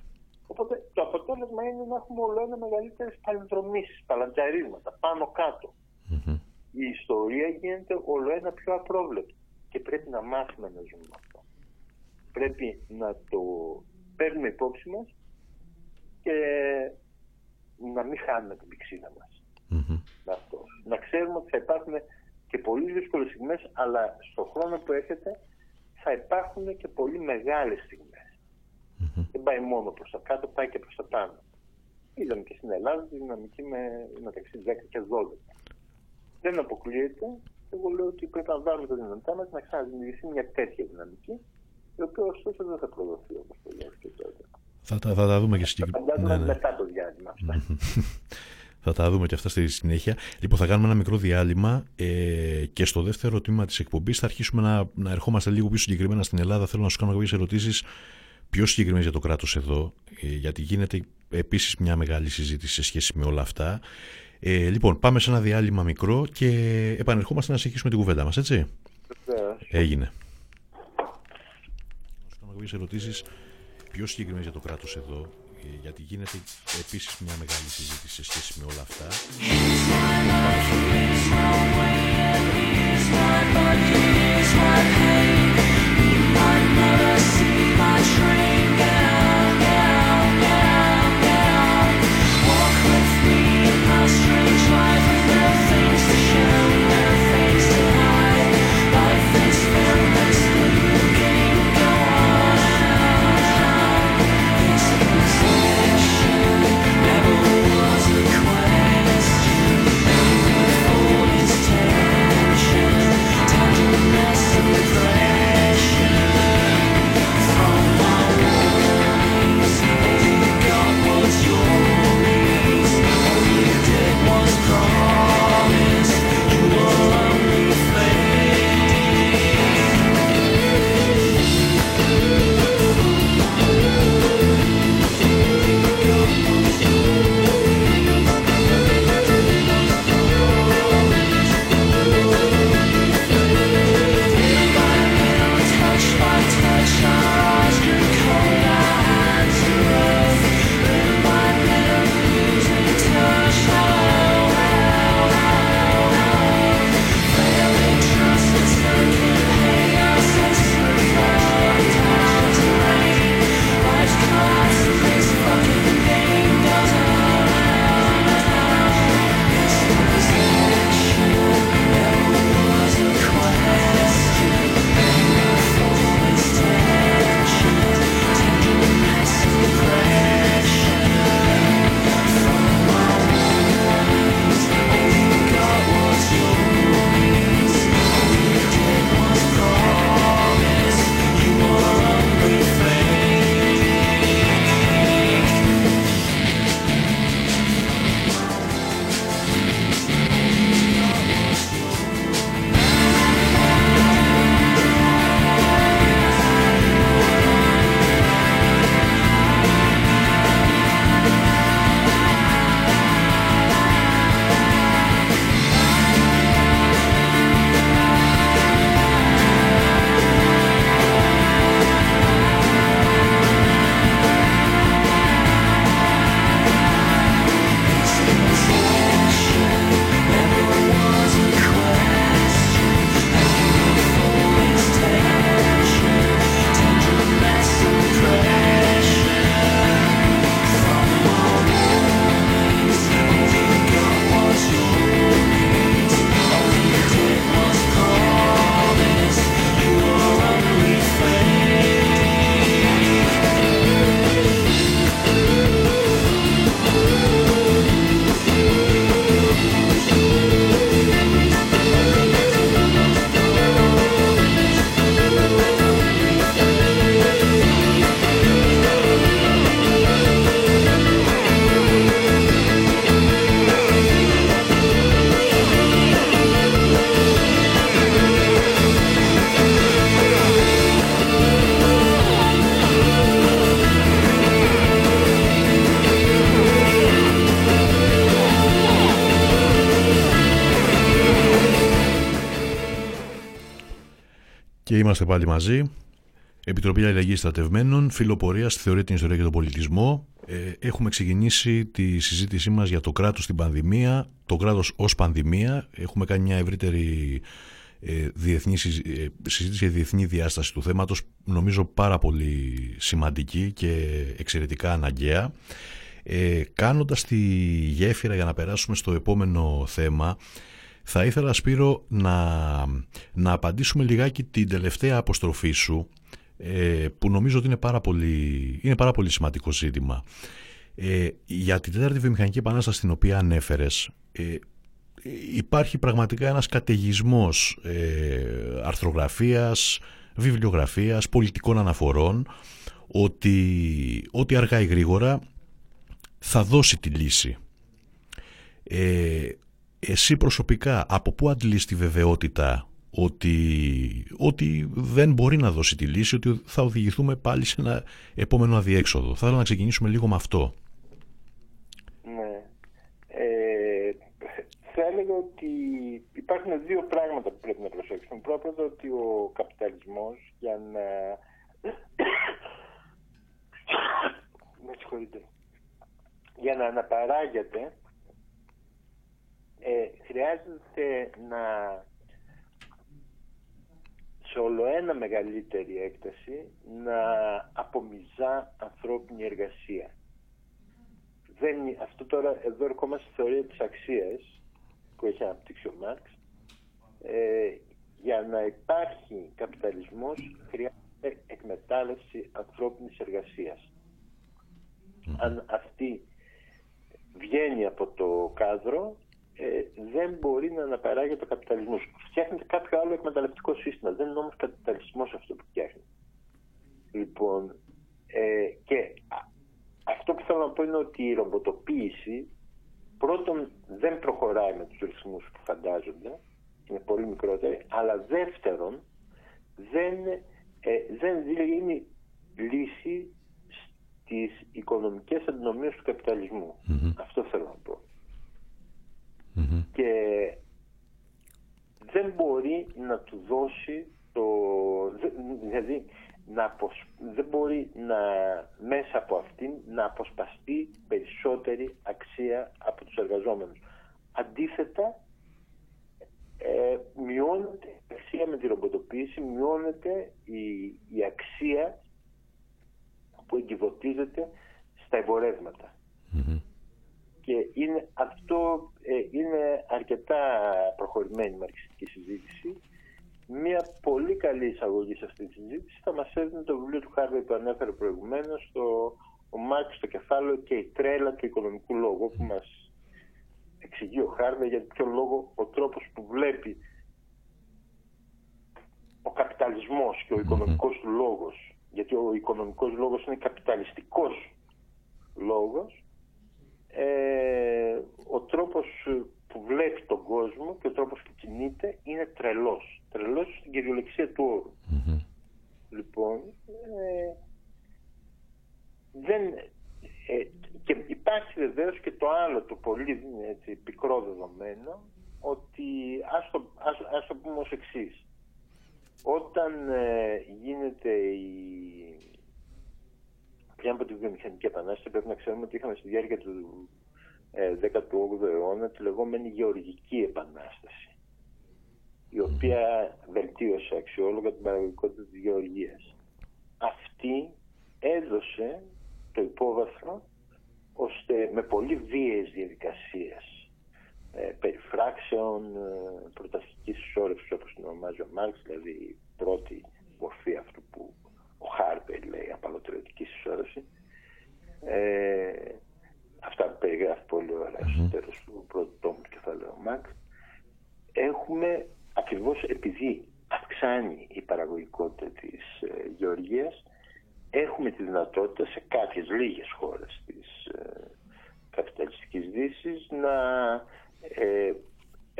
Οπότε το αποτέλεσμα είναι να έχουμε όλο ένα μεγαλύτερες παλινδρομήσεις, παλαντζαρίσματα, πάνω Η ιστορία γίνεται όλο ένα πιο απρόβλεπτη και πρέπει να μάθουμε να ζούμε αυτό πρέπει να το παίρνουμε υπόψη μας και να μην χάνουμε την πηξίδα μας. Αυτό. Να ξέρουμε ότι θα υπάρχουν και πολύ δύσκολες στιγμές, αλλά στον χρόνο που έρχεται θα υπάρχουν και πολύ μεγάλες Δεν πάει μόνο προς τα κάτω, πάει και προς τα πάνω. Είδαμε και στην Ελλάδα τη δυναμική με μεταξύ 10 και 12. Δεν αποκλείεται. Εγώ λέω ότι πρέπει να βάλουμε τα δυνατά μας να ξαναδημιουργηθεί μια τέτοια δυναμική η οποία ωστόσο δεν θα προδοθεί όπως το λέω και τότε. Θα, θα, θα τα δούμε και συγκεκριμένα. Ναι, ναι. μετά το διάλειμμα αυτά. Θα τα δούμε και αυτά στη συνέχεια. Λοιπόν, θα κάνουμε ένα μικρό διάλειμμα ε, και στο δεύτερο τμήμα της εκπομπής θα αρχίσουμε να, να ερχόμαστε λίγο πιο συγκεκριμένα στην Ελλάδα. Θέλω να σου κάνω κάποιες ερωτήσεις πιο συγκεκριμένες για το κράτος εδώ, ε, γιατί γίνεται επίσης μια μεγάλη συζήτηση σε σχέση με όλα αυτά. Ε, λοιπόν, πάμε σε ένα διάλειμμα μικρό και επανερχόμαστε να συνεχίσουμε την κουβέντα μας, έτσι; Έγινε. Να σου κάνω κάποιες ερωτήσεις πιο συγκεκριμένες για το κράτος εδώ, ε, γιατί γίνεται επίσης μια μεγάλη συζήτηση σε σχέση με όλα αυτά. Είμαστε πάλι μαζί. Επιτροπή Αλληλεγγύη Στρατευμένων, φιλοπορίας στη θεωρία, την ιστορία και τον πολιτισμό. Ε, έχουμε ξεκινήσει τη συζήτησή μας για το κράτος στην πανδημία, το κράτος ως πανδημία. Έχουμε κάνει μια ευρύτερη ε, διεθνή, ε, συζήτηση για διεθνή διάσταση του θέματος, νομίζω πάρα πολύ σημαντική και εξαιρετικά αναγκαία. Ε, κάνοντας τη γέφυρα για να περάσουμε στο επόμενο θέμα θα ήθελα Σπύρο να, να απαντήσουμε λιγάκι την τελευταία αποστροφή σου ε, που νομίζω ότι είναι πάρα πολύ, είναι πάρα πολύ σημαντικό ζήτημα. Ε, για την τέταρτη βιομηχανική επανάσταση την οποία ανέφερες ε, υπάρχει πραγματικά ένας καταιγισμός ε, αρθρογραφίας, βιβλιογραφίας, πολιτικών αναφορών ότι, ότι αργά ή γρήγορα θα δώσει τη λύση. Ε, εσύ προσωπικά από πού αντλείς τη βεβαιότητα ότι, ότι δεν μπορεί να δώσει τη λύση, ότι θα οδηγηθούμε πάλι σε ένα επόμενο αδιέξοδο; Θα ήθελα να ξεκινήσουμε λίγο με αυτό. Ναι. Ε, θα έλεγα ότι υπάρχουν δύο πράγματα που πρέπει να προσέξουμε. Πρώτα ότι ο καπιταλισμός για να... με συγχωρείτε. Για να αναπαράγεται ε, χρειάζεται να σε όλο ένα μεγαλύτερη έκταση να απομυζά ανθρώπινη εργασία. Δεν, αυτό τώρα εδώ ερχόμαστε στη θεωρία της αξίας που έχει αναπτύξει ο Μάρξ. Ε, για να υπάρχει καπιταλισμός χρειάζεται εκμετάλλευση ανθρώπινης εργασίας. Αν αυτή βγαίνει από το κάδρο ε, δεν μπορεί να αναπαράγει το καπιταλισμός. Φτιάχνεται κάποιο άλλο εκμεταλλευτικό σύστημα. Δεν είναι όμως καπιταλισμός αυτό που φτιάχνει. Λοιπόν, ε, και αυτό που θέλω να πω είναι ότι η ρομποτοποίηση πρώτον δεν προχωράει με τους ρυθμούς που φαντάζονται, είναι πολύ μικρότερη, αλλά δεύτερον δεν, ε, δεν δίνει λύση στις οικονομικές αντινομίες του καπιταλισμου Αυτό θέλω να πω. Και δεν μπορεί να του δώσει το... Δηλαδή, να δεν μπορεί να μέσα από αυτήν να αποσπαστεί περισσότερη αξία από τους εργαζόμενους. Αντίθετα, ε, μειώνεται η αξία με τη ρομποτοποίηση, μειώνεται η, η αξία που εγκυβωτίζεται στα εμπορεύματα. Και είναι, αυτό ε, είναι αρκετά προχωρημένη η μαρξιστική συζήτηση. Μία πολύ καλή εισαγωγή σε αυτή τη συζήτηση θα μας έδινε το βιβλίο του Χάρβεϊ που ανέφερε προηγουμένως, το «Ο Μάρξ στο κεφάλαιο και η τρέλα του οικονομικού λόγου» που μας εξηγεί ο Χάρβεϊ για ποιο λόγο ο τρόπος που βλέπει ο καπιταλισμός και ο οικονομικός του λόγος γιατί ο οικονομικός λόγος είναι καπιταλιστικός λόγος ε, ο τρόπος που βλέπει τον κόσμο και ο τρόπος που κινείται είναι τρελός. Τρελός στην κυριολεξία του ορου Λοιπόν, ε, δεν, ε, και υπάρχει βεβαίως και το άλλο, το πολύ έτσι, πικρό δεδομένο, ότι ας το, ας, ας το πούμε ως εξής. Όταν ε, γίνεται η, πριν από τη βιομηχανική επανάσταση πρέπει να ξέρουμε ότι είχαμε στη διάρκεια του 18ου ε, αιώνα τη λεγόμενη γεωργική επανάσταση η οποία βελτίωσε αξιόλογα την παραγωγικότητα της γεωργίας. Αυτή έδωσε το υπόβαθρο ώστε με πολύ βίαιες διαδικασίες ε, περιφράξεων, ε, πρωταστικής ισόρευσης όπως την ονομάζει ο Μάρξ, δηλαδή η πρώτη μορφή αυτού που ο Χάρπερ λέει απαλωτριωτική συσσόρευση. Ε, αυτά που περιγράφει πολύ ωραία στο τέλος του πρώτου τόμου του κεφαλαίου Μαξ. Έχουμε ακριβώς επειδή αυξάνει η παραγωγικότητα της ε, γεωργίας έχουμε τη δυνατότητα σε κάποιες λίγες χώρες της ε, καπιταλιστικής δύσης να ε,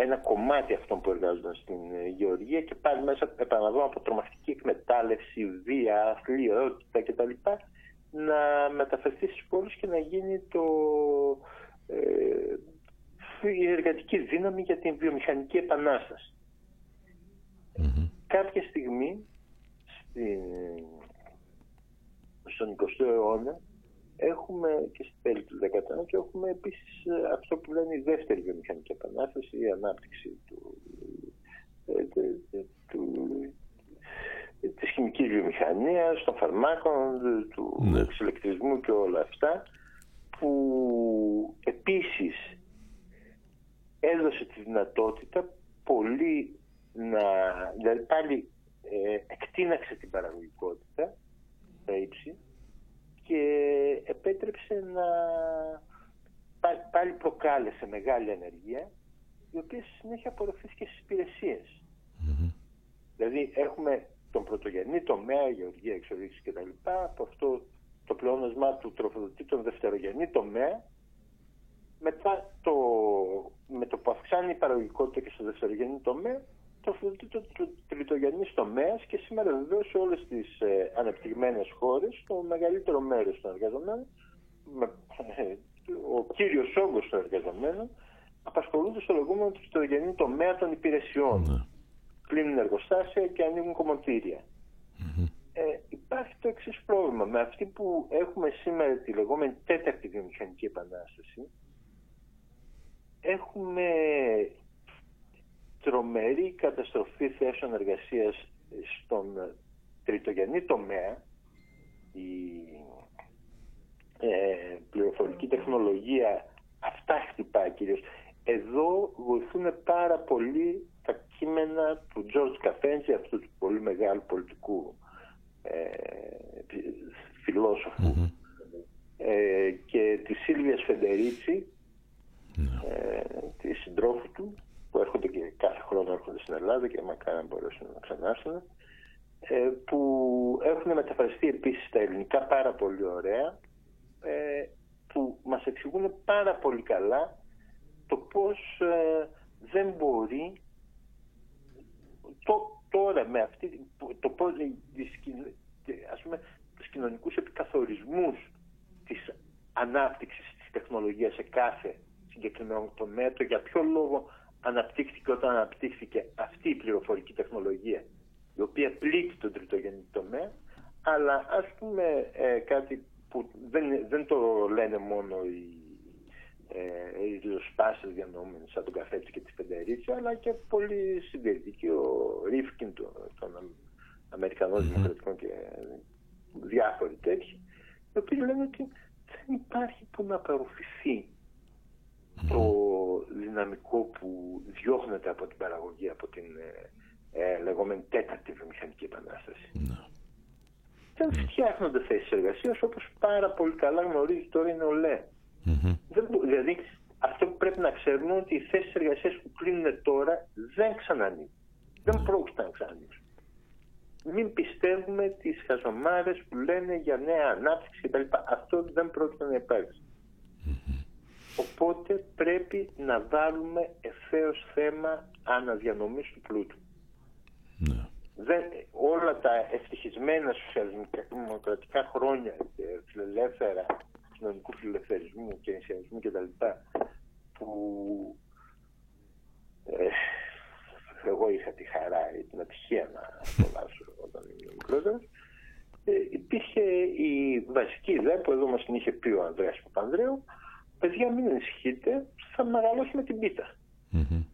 ένα κομμάτι αυτών που εργάζονταν στην ε, γεωργία και πάλι μέσα, επαναλαμβάνω, από τρομακτική εκμετάλλευση, βία, αθλειότητα κτλ. να μεταφερθεί στις πόλεις και να γίνει το, ε, η εργατική δύναμη για την βιομηχανική επανάσταση. Κάποια στιγμή στην, στον 20ο αιώνα Έχουμε και στη τέλη του 19ου και έχουμε επίσης ε, αυτό που λένε η δεύτερη βιομηχανική επανάσταση, η ανάπτυξη του, ε, του, της χημικής βιομηχανίας, των φαρμάκων, του ναι. εξηλεκτρισμού και όλα αυτά που επίσης έδωσε τη δυνατότητα πολύ να, δηλαδή πάλι ε, εκτείναξε την παραγωγικότητα στα ύψη και επέτρεψε να πάλι προκάλεσε μεγάλη ανεργία η οποία συνέχεια απορροφήθηκε στις υπηρεσίες. Δηλαδή έχουμε τον πρωτογενή τομέα, γεωργία, εξορίξη κτλ. Από αυτό το πλεόνασμα του τροφοδοτεί τον δευτερογενή τομέα. Μετά το, με το που αυξάνει η παραγωγικότητα και στο δευτερογενή τομέα, τροφοδοτεί το τριτογενή τομέα και σήμερα βεβαίως σε όλες τις ε, ανεπτυγμένες χώρες το μεγαλύτερο μέρος των εργαζομένων, με, ε, ο κύριος όγκος των εργαζομένων, απασχολούνται στο λεγόμενο τριτογενή τομέα των υπηρεσιών. Ναι. Κλείνουν εργοστάσια και ανοίγουν Ε, υπάρχει το εξής πρόβλημα. Με αυτή που έχουμε σήμερα τη λεγόμενη τέταρτη βιομηχανική επανάσταση, έχουμε τρομερή καταστροφή θέσεων εργασίας στον τριτογενή τομέα. Η ε, πληροφορική τεχνολογία αυτά χτυπάει κυρίως. Εδώ βοηθούν πάρα πολύ τα κείμενα του George Καφέντζη, αυτού του πολύ μεγάλου πολιτικού ε, φιλοσοφου ε, και τη Σίλβια Φεντερίτσι, ναι. ε, τη συντρόφου του, που έρχονται και κάθε χρόνο έρχονται στην Ελλάδα και μακάρι να μπορέσουν να ξανάρθουν, ε, που έχουν μεταφραστεί επίσης στα ελληνικά πάρα πολύ ωραία, ε, που μας εξηγούν πάρα πολύ καλά το πώς ε, δεν μπορεί το, τώρα με αυτή, το πώς, ας πούμε, τους κοινωνικούς επικαθορισμούς της ανάπτυξης της τεχνολογίας σε κάθε συγκεκριμένο τομέα, το για ποιο λόγο αναπτύχθηκε όταν αναπτύχθηκε αυτή η πληροφορική τεχνολογία, η οποία πλήττει τον τριτογενή τομέα, αλλά ας πούμε ε, κάτι που δεν, δεν το λένε μόνο οι ε, οι ριζοσπάσεις διανοούμενοι σαν τον Καφέτσι και τη Φεντερίτσια αλλά και πολύ συντηρητικοί ο Ρίφκιν των Αμερικανών Δημοκρατικών και διάφοροι τέτοιοι οι οποίοι λένε ότι δεν υπάρχει που να παροφηθεί το δυναμικό που διώχνεται από την παραγωγή από την ε, ε λεγόμενη τέταρτη βιομηχανική επανάσταση. Ναι. Δεν φτιάχνονται θέσεις εργασίας όπως πάρα πολύ καλά γνωρίζει τώρα η νεολαία. δηλαδή, αυτό που πρέπει να ξέρουμε είναι ότι οι θέσεις εργασίας που κλείνουν τώρα δεν ξανανοίγουν. Δεν πρόκειται να ξανανοίξουν. Μην πιστεύουμε τις χαζομάρες που λένε για νέα ανάπτυξη κτλ. Αυτό δεν πρόκειται να υπάρξει. Οπότε πρέπει να βάλουμε ευθέως θέμα αναδιανομής του πλούτου. Ναι. Δεν, όλα τα ευτυχισμένα σοσιαλδημοκρατικά χρόνια και φιλελεύθερα κοινωνικού φιλελευθερισμού και ενσιανισμού κτλ. που ε, εγώ είχα τη χαρά ή την ατυχία να απολαύσω όταν ήμουν μικρότερος. Ε, υπήρχε η βασική ιδέα που εδώ μας την είχε πει ο Ανδρέας Παπανδρέου παιδιά μην ανησυχείτε, θα μεγαλώσει με την πίτα. Mm-hmm.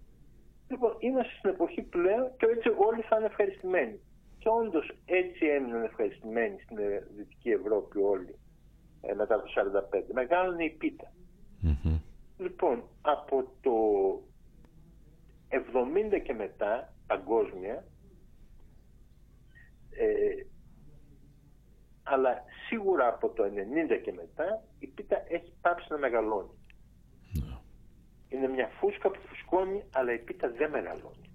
Λοιπόν, είμαστε στην εποχή πλέον και έτσι όλοι θα είναι ευχαριστημένοι. Και όντως έτσι έμειναν ευχαριστημένοι στην Δυτική Ευρώπη όλοι ε, μετά το 1945. Μεγάλωνε η πίτα. Mm-hmm. Λοιπόν, από το 70 και μετά, παγκόσμια, ε, αλλά σίγουρα από το 90 και μετά η πίτα έχει πάψει να μεγαλώνει. Ναι. Είναι μια φούσκα που φουσκώνει αλλά η πίτα δεν μεγαλώνει.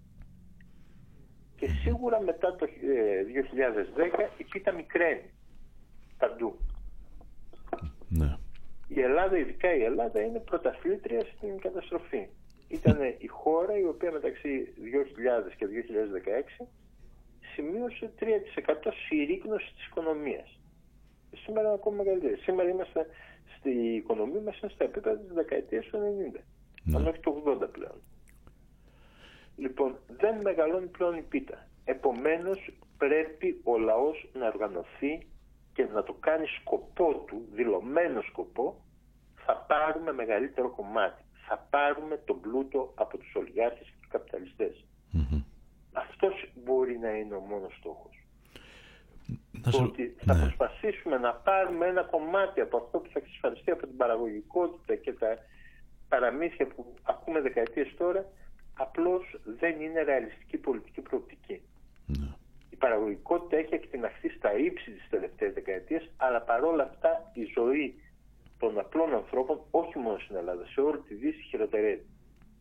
Και σίγουρα μετά το 2010 ε, η πίτα μικραίνει παντού. Ναι. Η Ελλάδα, ειδικά η Ελλάδα, είναι πρωταθλήτρια στην καταστροφή. Ήταν η χώρα η οποία μεταξύ 2000 και 2016 σημείωσε 3% συρρήκνωση της οικονομίας σήμερα είναι ακόμα μεγαλύτερη. Σήμερα είμαστε στη οικονομία μας είναι στα επίπεδα της δεκαετίας του 90. Ναι. Αν όχι το 80 πλέον. Λοιπόν, δεν μεγαλώνει πλέον η πίτα. Επομένως πρέπει ο λαός να οργανωθεί και να το κάνει σκοπό του, δηλωμένο σκοπό, θα πάρουμε μεγαλύτερο κομμάτι. Θα πάρουμε τον πλούτο από τους ολιγάρχες και τους καπιταλιστές. Mm-hmm. Αυτός μπορεί να είναι ο μόνος στόχος ότι θα ναι. προσπαθήσουμε να πάρουμε ένα κομμάτι από αυτό που θα εξασφαλιστεί από την παραγωγικότητα και τα παραμύθια που ακούμε δεκαετίες τώρα απλώς δεν είναι ρεαλιστική πολιτική προοπτική. Ναι. Η παραγωγικότητα έχει εκτιναχθεί στα ύψη της τελευταίας δεκαετίας αλλά παρόλα αυτά η ζωή των απλών ανθρώπων όχι μόνο στην Ελλάδα, σε όλη τη Δύση χειροτερεύει.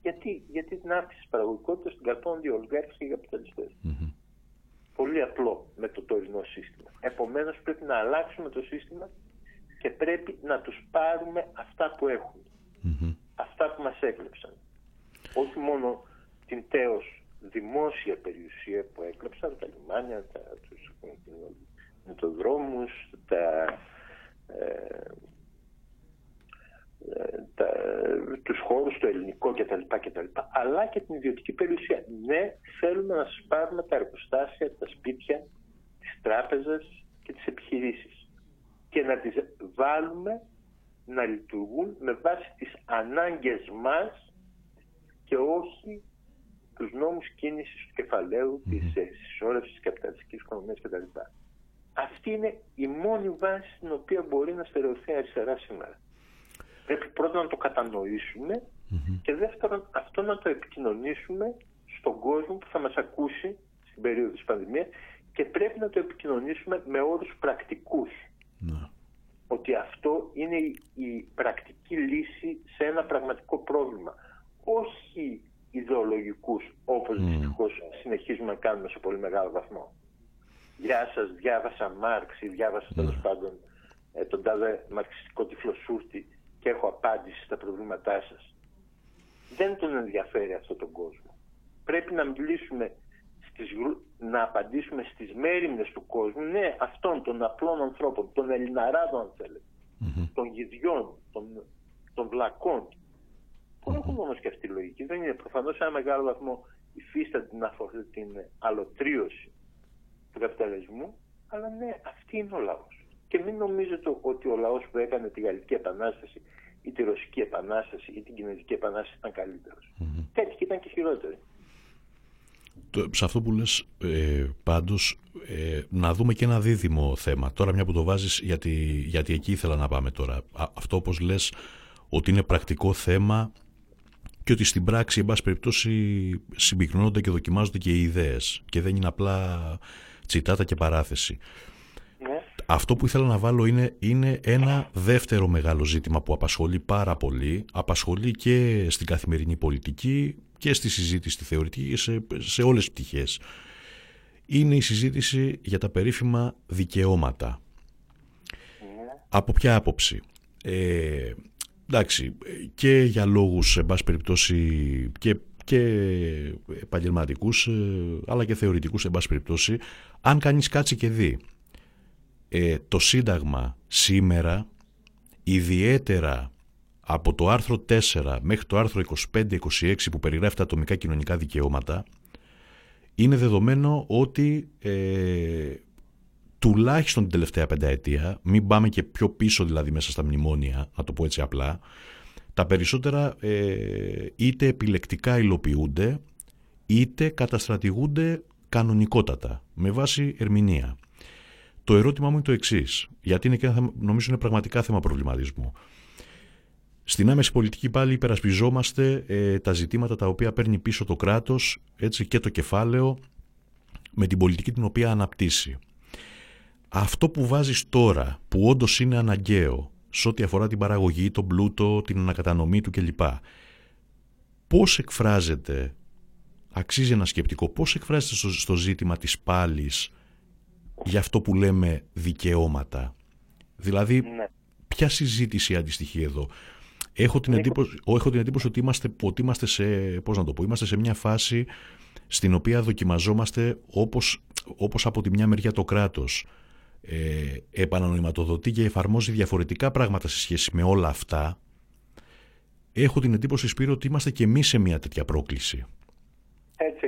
Γιατί, Γιατί την αύξηση της παραγωγικότητας την καρπώνουν οι ολιγάρχες και οι καπιταλιστές. Πολύ απλό με το τωρινό σύστημα. Επομένως πρέπει να αλλάξουμε το σύστημα και πρέπει να τους πάρουμε αυτά που εχουν Αυτά που μας έκλεψαν. Όχι μόνο την τέος δημόσια περιουσία που έκλεψαν, τα λιμάνια, τα, τους μετοδρόμους, τα, ε, τα, τους χώρους, το ελληνικό κτλ, κτλ. Αλλά και την ιδιωτική περιουσία. Ναι, θέλουμε να σας πάρουμε τα εργοστάσια, τα σπίτια, τις τράπεζες και τις επιχειρήσεις και να τις βάλουμε να λειτουργούν με βάση τις ανάγκες μας και όχι τους νόμους κίνησης του κεφαλαίου, mm-hmm. της συσσόρευσης της καπιταλιστικής οικονομίας κτλ. Αυτή είναι η μόνη βάση στην οποία μπορεί να στερεωθεί αριστερά σήμερα. Πρέπει πρώτα να το κατανοησουμε και δεύτερον αυτό να το επικοινωνήσουμε στον κόσμο που θα μας ακούσει στην περίοδο της πανδημίας και πρέπει να το επικοινωνήσουμε με όρους πρακτικούς. Ναι. Ότι αυτό είναι η πρακτική λύση σε ένα πραγματικό πρόβλημα. Όχι ιδεολογικούς όπως mm. δυστυχώς συνεχίζουμε να κάνουμε σε πολύ μεγάλο βαθμό. Γεια σας, διάβασα Μάρξ ή διάβασα τέλος ναι. πάντων ε, τον τάδε μαρξιστικό τυφλοσούρτη και έχω απάντηση στα προβλήματά σας. Δεν τον ενδιαφέρει αυτό τον κόσμο. Πρέπει να μιλήσουμε, στις, να απαντήσουμε στις μέρημνες του κόσμου, ναι, αυτών των απλών ανθρώπων, των Ελληναράδων αν θέλετε, των γηδιών, των, των βλακών, που έχουν όμως και αυτή τη λογική. Δεν είναι προφανώς σε ένα μεγάλο βαθμό υφίσταται την, την αλωτρίωση του καπιταλισμού, αλλά ναι, αυτή είναι ο λαός. Και μην νομίζετε ότι ο λαός που έκανε τη Γαλλική Επανάσταση ή τη Ρωσική Επανάσταση ή την Κινέζικη Επανάσταση ήταν καλύτερος. Mm-hmm. Τέτοιοι ήταν και χειρότεροι. Σε αυτό που λες ε, πάντως ε, να δούμε και ένα δίδυμο θέμα. Τώρα μια που το βάζεις γιατί, γιατί εκεί ήθελα να πάμε τώρα. αυτό όπως λες ότι είναι πρακτικό θέμα και ότι στην πράξη, εν πάση περιπτώσει, συμπυκνώνονται και δοκιμάζονται και οι ιδέες και δεν είναι απλά τσιτάτα και παράθεση. Ναι. Αυτό που ήθελα να βάλω είναι, είναι ένα δεύτερο μεγάλο ζήτημα που απασχολεί πάρα πολύ, απασχολεί και στην καθημερινή πολιτική και στη συζήτηση στη θεωρητική σε, σε όλες τις πτυχές. Είναι η συζήτηση για τα περίφημα δικαιώματα. Ναι. Από ποια άποψη; Ε, εντάξει, και για λόγους, σε πάση περιπτώσει, και και επαγγελματικούς, ε, αλλά και θεωρητικούς εν πάση περιπτώσει αν κανείς κάτσει και δει ε, το Σύνταγμα σήμερα ιδιαίτερα από το άρθρο 4 μέχρι το άρθρο 25-26 που περιγράφει τα ατομικά κοινωνικά δικαιώματα είναι δεδομένο ότι ε, τουλάχιστον την τελευταία πενταετία, μην πάμε και πιο πίσω δηλαδή μέσα στα μνημόνια, να το πω έτσι απλά, τα περισσότερα ε, είτε επιλεκτικά υλοποιούνται είτε καταστρατηγούνται κανονικότατα με βάση ερμηνεία. Το ερώτημα μου είναι το εξής, γιατί είναι και νομίζω είναι πραγματικά θέμα προβληματισμού. Στην άμεση πολιτική πάλι υπερασπιζόμαστε ε, τα ζητήματα τα οποία παίρνει πίσω το κράτος έτσι και το κεφάλαιο με την πολιτική την οποία αναπτύσσει. Αυτό που βάζεις τώρα, που όντως είναι αναγκαίο, σε ό,τι αφορά την παραγωγή, τον πλούτο, την ανακατανομή του κλπ. Πώς εκφράζεται, αξίζει ένα σκεπτικό, πώς εκφράζεται στο, ζήτημα της πάλης για αυτό που λέμε δικαιώματα. Δηλαδή, ναι. ποια συζήτηση αντιστοιχεί εδώ; Έχω την, εντύπωση, έχω την εντύπωση ότι είμαστε, ότι είμαστε, σε, πώς να το πω, είμαστε σε μια φάση στην οποία δοκιμαζόμαστε όπως, όπως από τη μια μεριά το κράτος ε, επανανοηματοδοτεί και εφαρμόζει διαφορετικά πράγματα σε σχέση με όλα αυτά, έχω την εντύπωση, Σπύρο, ότι είμαστε και εμείς σε μια τέτοια πρόκληση. Έτσι ακριβώ. Χαίρομαι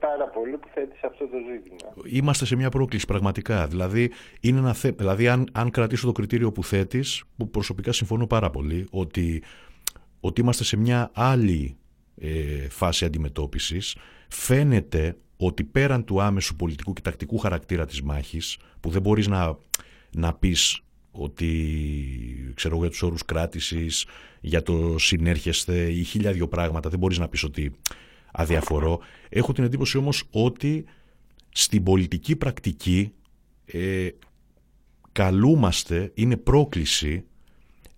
πάρα πολύ που θέτεις αυτό το ζήτημα. Είμαστε σε μια πρόκληση πραγματικά. Δηλαδή, είναι ένα θε... δηλαδή αν, αν κρατήσω το κριτήριο που θέτεις, που προσωπικά συμφωνώ πάρα πολύ, ότι, ότι είμαστε σε μια άλλη ε, φάση αντιμετώπισης, φαίνεται ότι πέραν του άμεσου πολιτικού και τακτικού χαρακτήρα της μάχης, που δεν μπορείς να, να πεις ότι ξέρω για τους όρους κράτησης, για το συνέρχεστε ή χίλια δυο πράγματα, δεν μπορείς να πεις ότι αδιαφορώ. Έχω την εντύπωση όμως ότι στην πολιτική πρακτική ε, καλούμαστε, είναι πρόκληση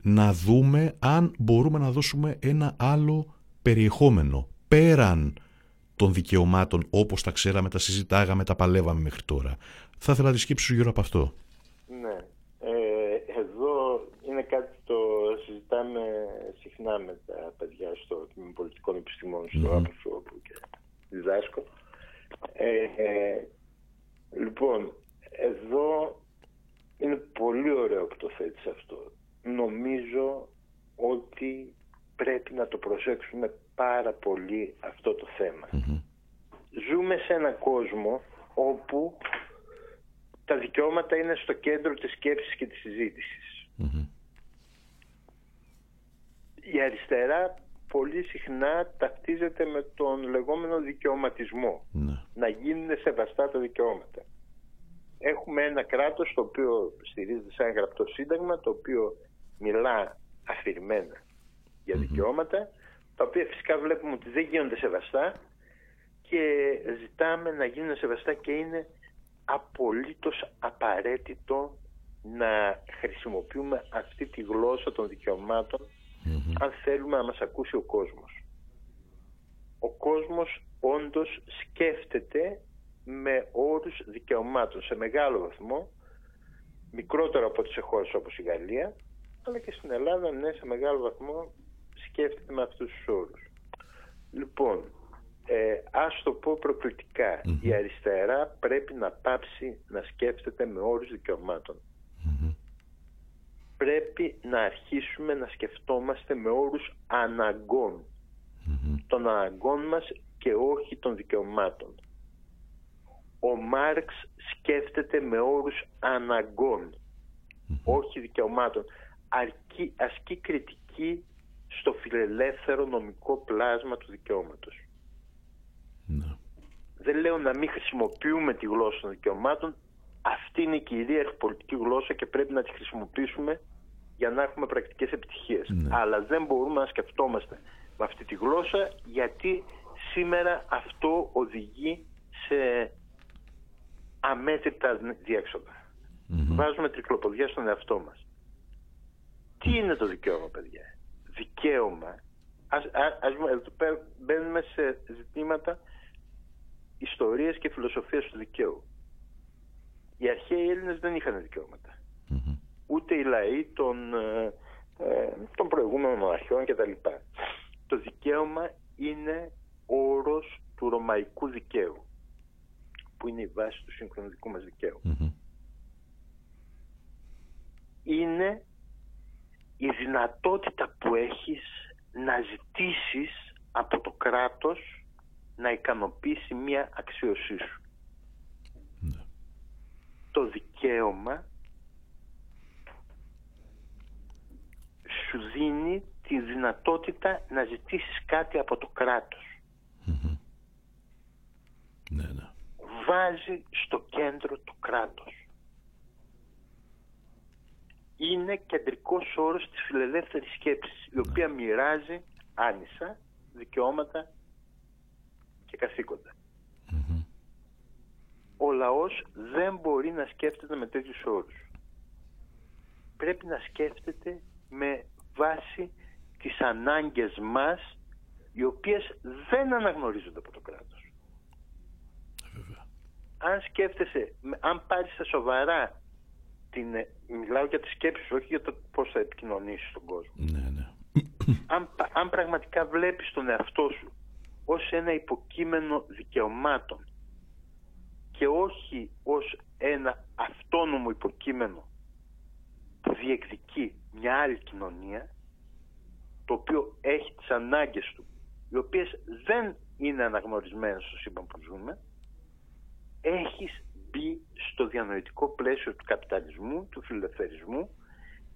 να δούμε αν μπορούμε να δώσουμε ένα άλλο περιεχόμενο πέραν των δικαιωμάτων όπως τα ξέραμε, τα συζητάγαμε, τα παλεύαμε μέχρι τώρα. Θα ήθελα να τη σκέψη γύρω από αυτό. Ναι. Ε, εδώ είναι κάτι το συζητάμε συχνά με τα παιδιά στο Τμήμα Πολιτικών Επιστημών, στο mm-hmm. όπου και διδάσκω. Ε, ε, λοιπόν, εδώ είναι πολύ ωραίο που το θέτεις αυτό. Νομίζω ότι πρέπει να το προσέξουμε πάρα πολύ αυτό το θεμα Ζούμε σε έναν κόσμο όπου τα δικαιώματα είναι στο κέντρο της σκέψης και της συζητησης Η αριστερά πολύ συχνά ταυτίζεται με τον λεγόμενο ναι. Να γίνουν σεβαστά τα δικαιώματα. Έχουμε ένα κράτος το οποίο στηρίζεται σε ένα γραπτό σύνταγμα, το οποίο μιλά αφηρημένα για δικαιώματα, τα οποία φυσικά βλέπουμε ότι δεν γίνονται σεβαστά και ζητάμε να γίνουν σεβαστά και είναι απολύτως απαραίτητο να χρησιμοποιούμε αυτή τη γλώσσα των δικαιωματων αν θέλουμε να μας ακούσει ο κόσμος. Ο κόσμος όντως σκέφτεται με όρους δικαιωμάτων σε μεγάλο βαθμό, μικρότερο από τις χώρες όπως η Γαλλία, αλλά και στην Ελλάδα, ναι, σε μεγάλο βαθμό σκέφτεται με αυτούς τους όρους. Λοιπόν, ε, ας το πω προκλητικά, η αριστερά πρέπει να πάψει να σκέφτεται με όρους Πρέπει να αρχίσουμε να σκεφτόμαστε με όρους αναγκών. Των αναγκών μας και όχι των δικαιωμάτων. Ο Μάρξ σκέφτεται με όρους όχι δικαιωμάτων. Αρκεί, ασκεί κριτική στο φιλελεύθερο νομικό πλάσμα του δικαιώματος. Ναι. Δεν λέω να μην χρησιμοποιούμε τη γλώσσα των δικαιωμάτων. Αυτή είναι η κυρίαρχη πολιτική γλώσσα και πρέπει να τη χρησιμοποιήσουμε για να έχουμε πρακτικές επιτυχίες. Ναι. Αλλά δεν μπορούμε να σκεφτόμαστε με αυτή τη γλώσσα γιατί σήμερα αυτό οδηγεί σε αμέτρητα Βάζουμε τρικλοποδιά στον εαυτό μας. Τι είναι το δικαίωμα, παιδιά; Δικαίωμα. Ας, ας, εδώ μπαίνουμε σε ζητήματα ιστορίας και φιλοσοφίας του δικαίου. Οι αρχαίοι Έλληνες δεν είχαν Ούτε οι λαοί των, ε, ε, των προηγούμενων αρχαίων κτλ. Το δικαίωμα είναι όρος του ρωμαϊκού δικαίου που είναι η βάση του σύγχρονου δικού μας δικαιου Είναι η δυνατότητα που έχεις να ζητήσεις από το κράτος να ικανοποιήσει μία αξίωσή σου. Ναι. Το δικαίωμα σου δίνει τη δυνατότητα να ζητήσεις κάτι από το κρατος Ναι, ναι. Βάζει στο κέντρο το κράτος. Είναι κεντρικός όρος της φιλελεύθερης σκέψης η οποία μοιράζει άνισα δικαιώματα και καθηκοντα Ο λαός δεν μπορεί να σκέφτεται με τέτοιους όρους. Πρέπει να σκέφτεται με βάση τις ανάγκες μας οι οποίες δεν αναγνωρίζονται από το κράτος. Αν σκέφτεσαι, αν πάρεις στα σοβαρά την, ε, μιλάω για τις σκέψεις, όχι για το πώς θα επικοινωνήσεις στον κόσμο. Ναι, ναι. Αν, αν πραγματικά βλέπεις τον εαυτό σου ως ένα υποκείμενο δικαιωμάτων και όχι ως ένα αυτόνομο υποκείμενο που διεκδικεί μια άλλη κοινωνία το οποίο έχει τις ανάγκες του οι οποίες δεν είναι αναγνωρισμένες στο σύμπαν που ζούμε έχεις μπει στο διανοητικό πλαίσιο του καπιταλισμού, του φιλελευθερισμού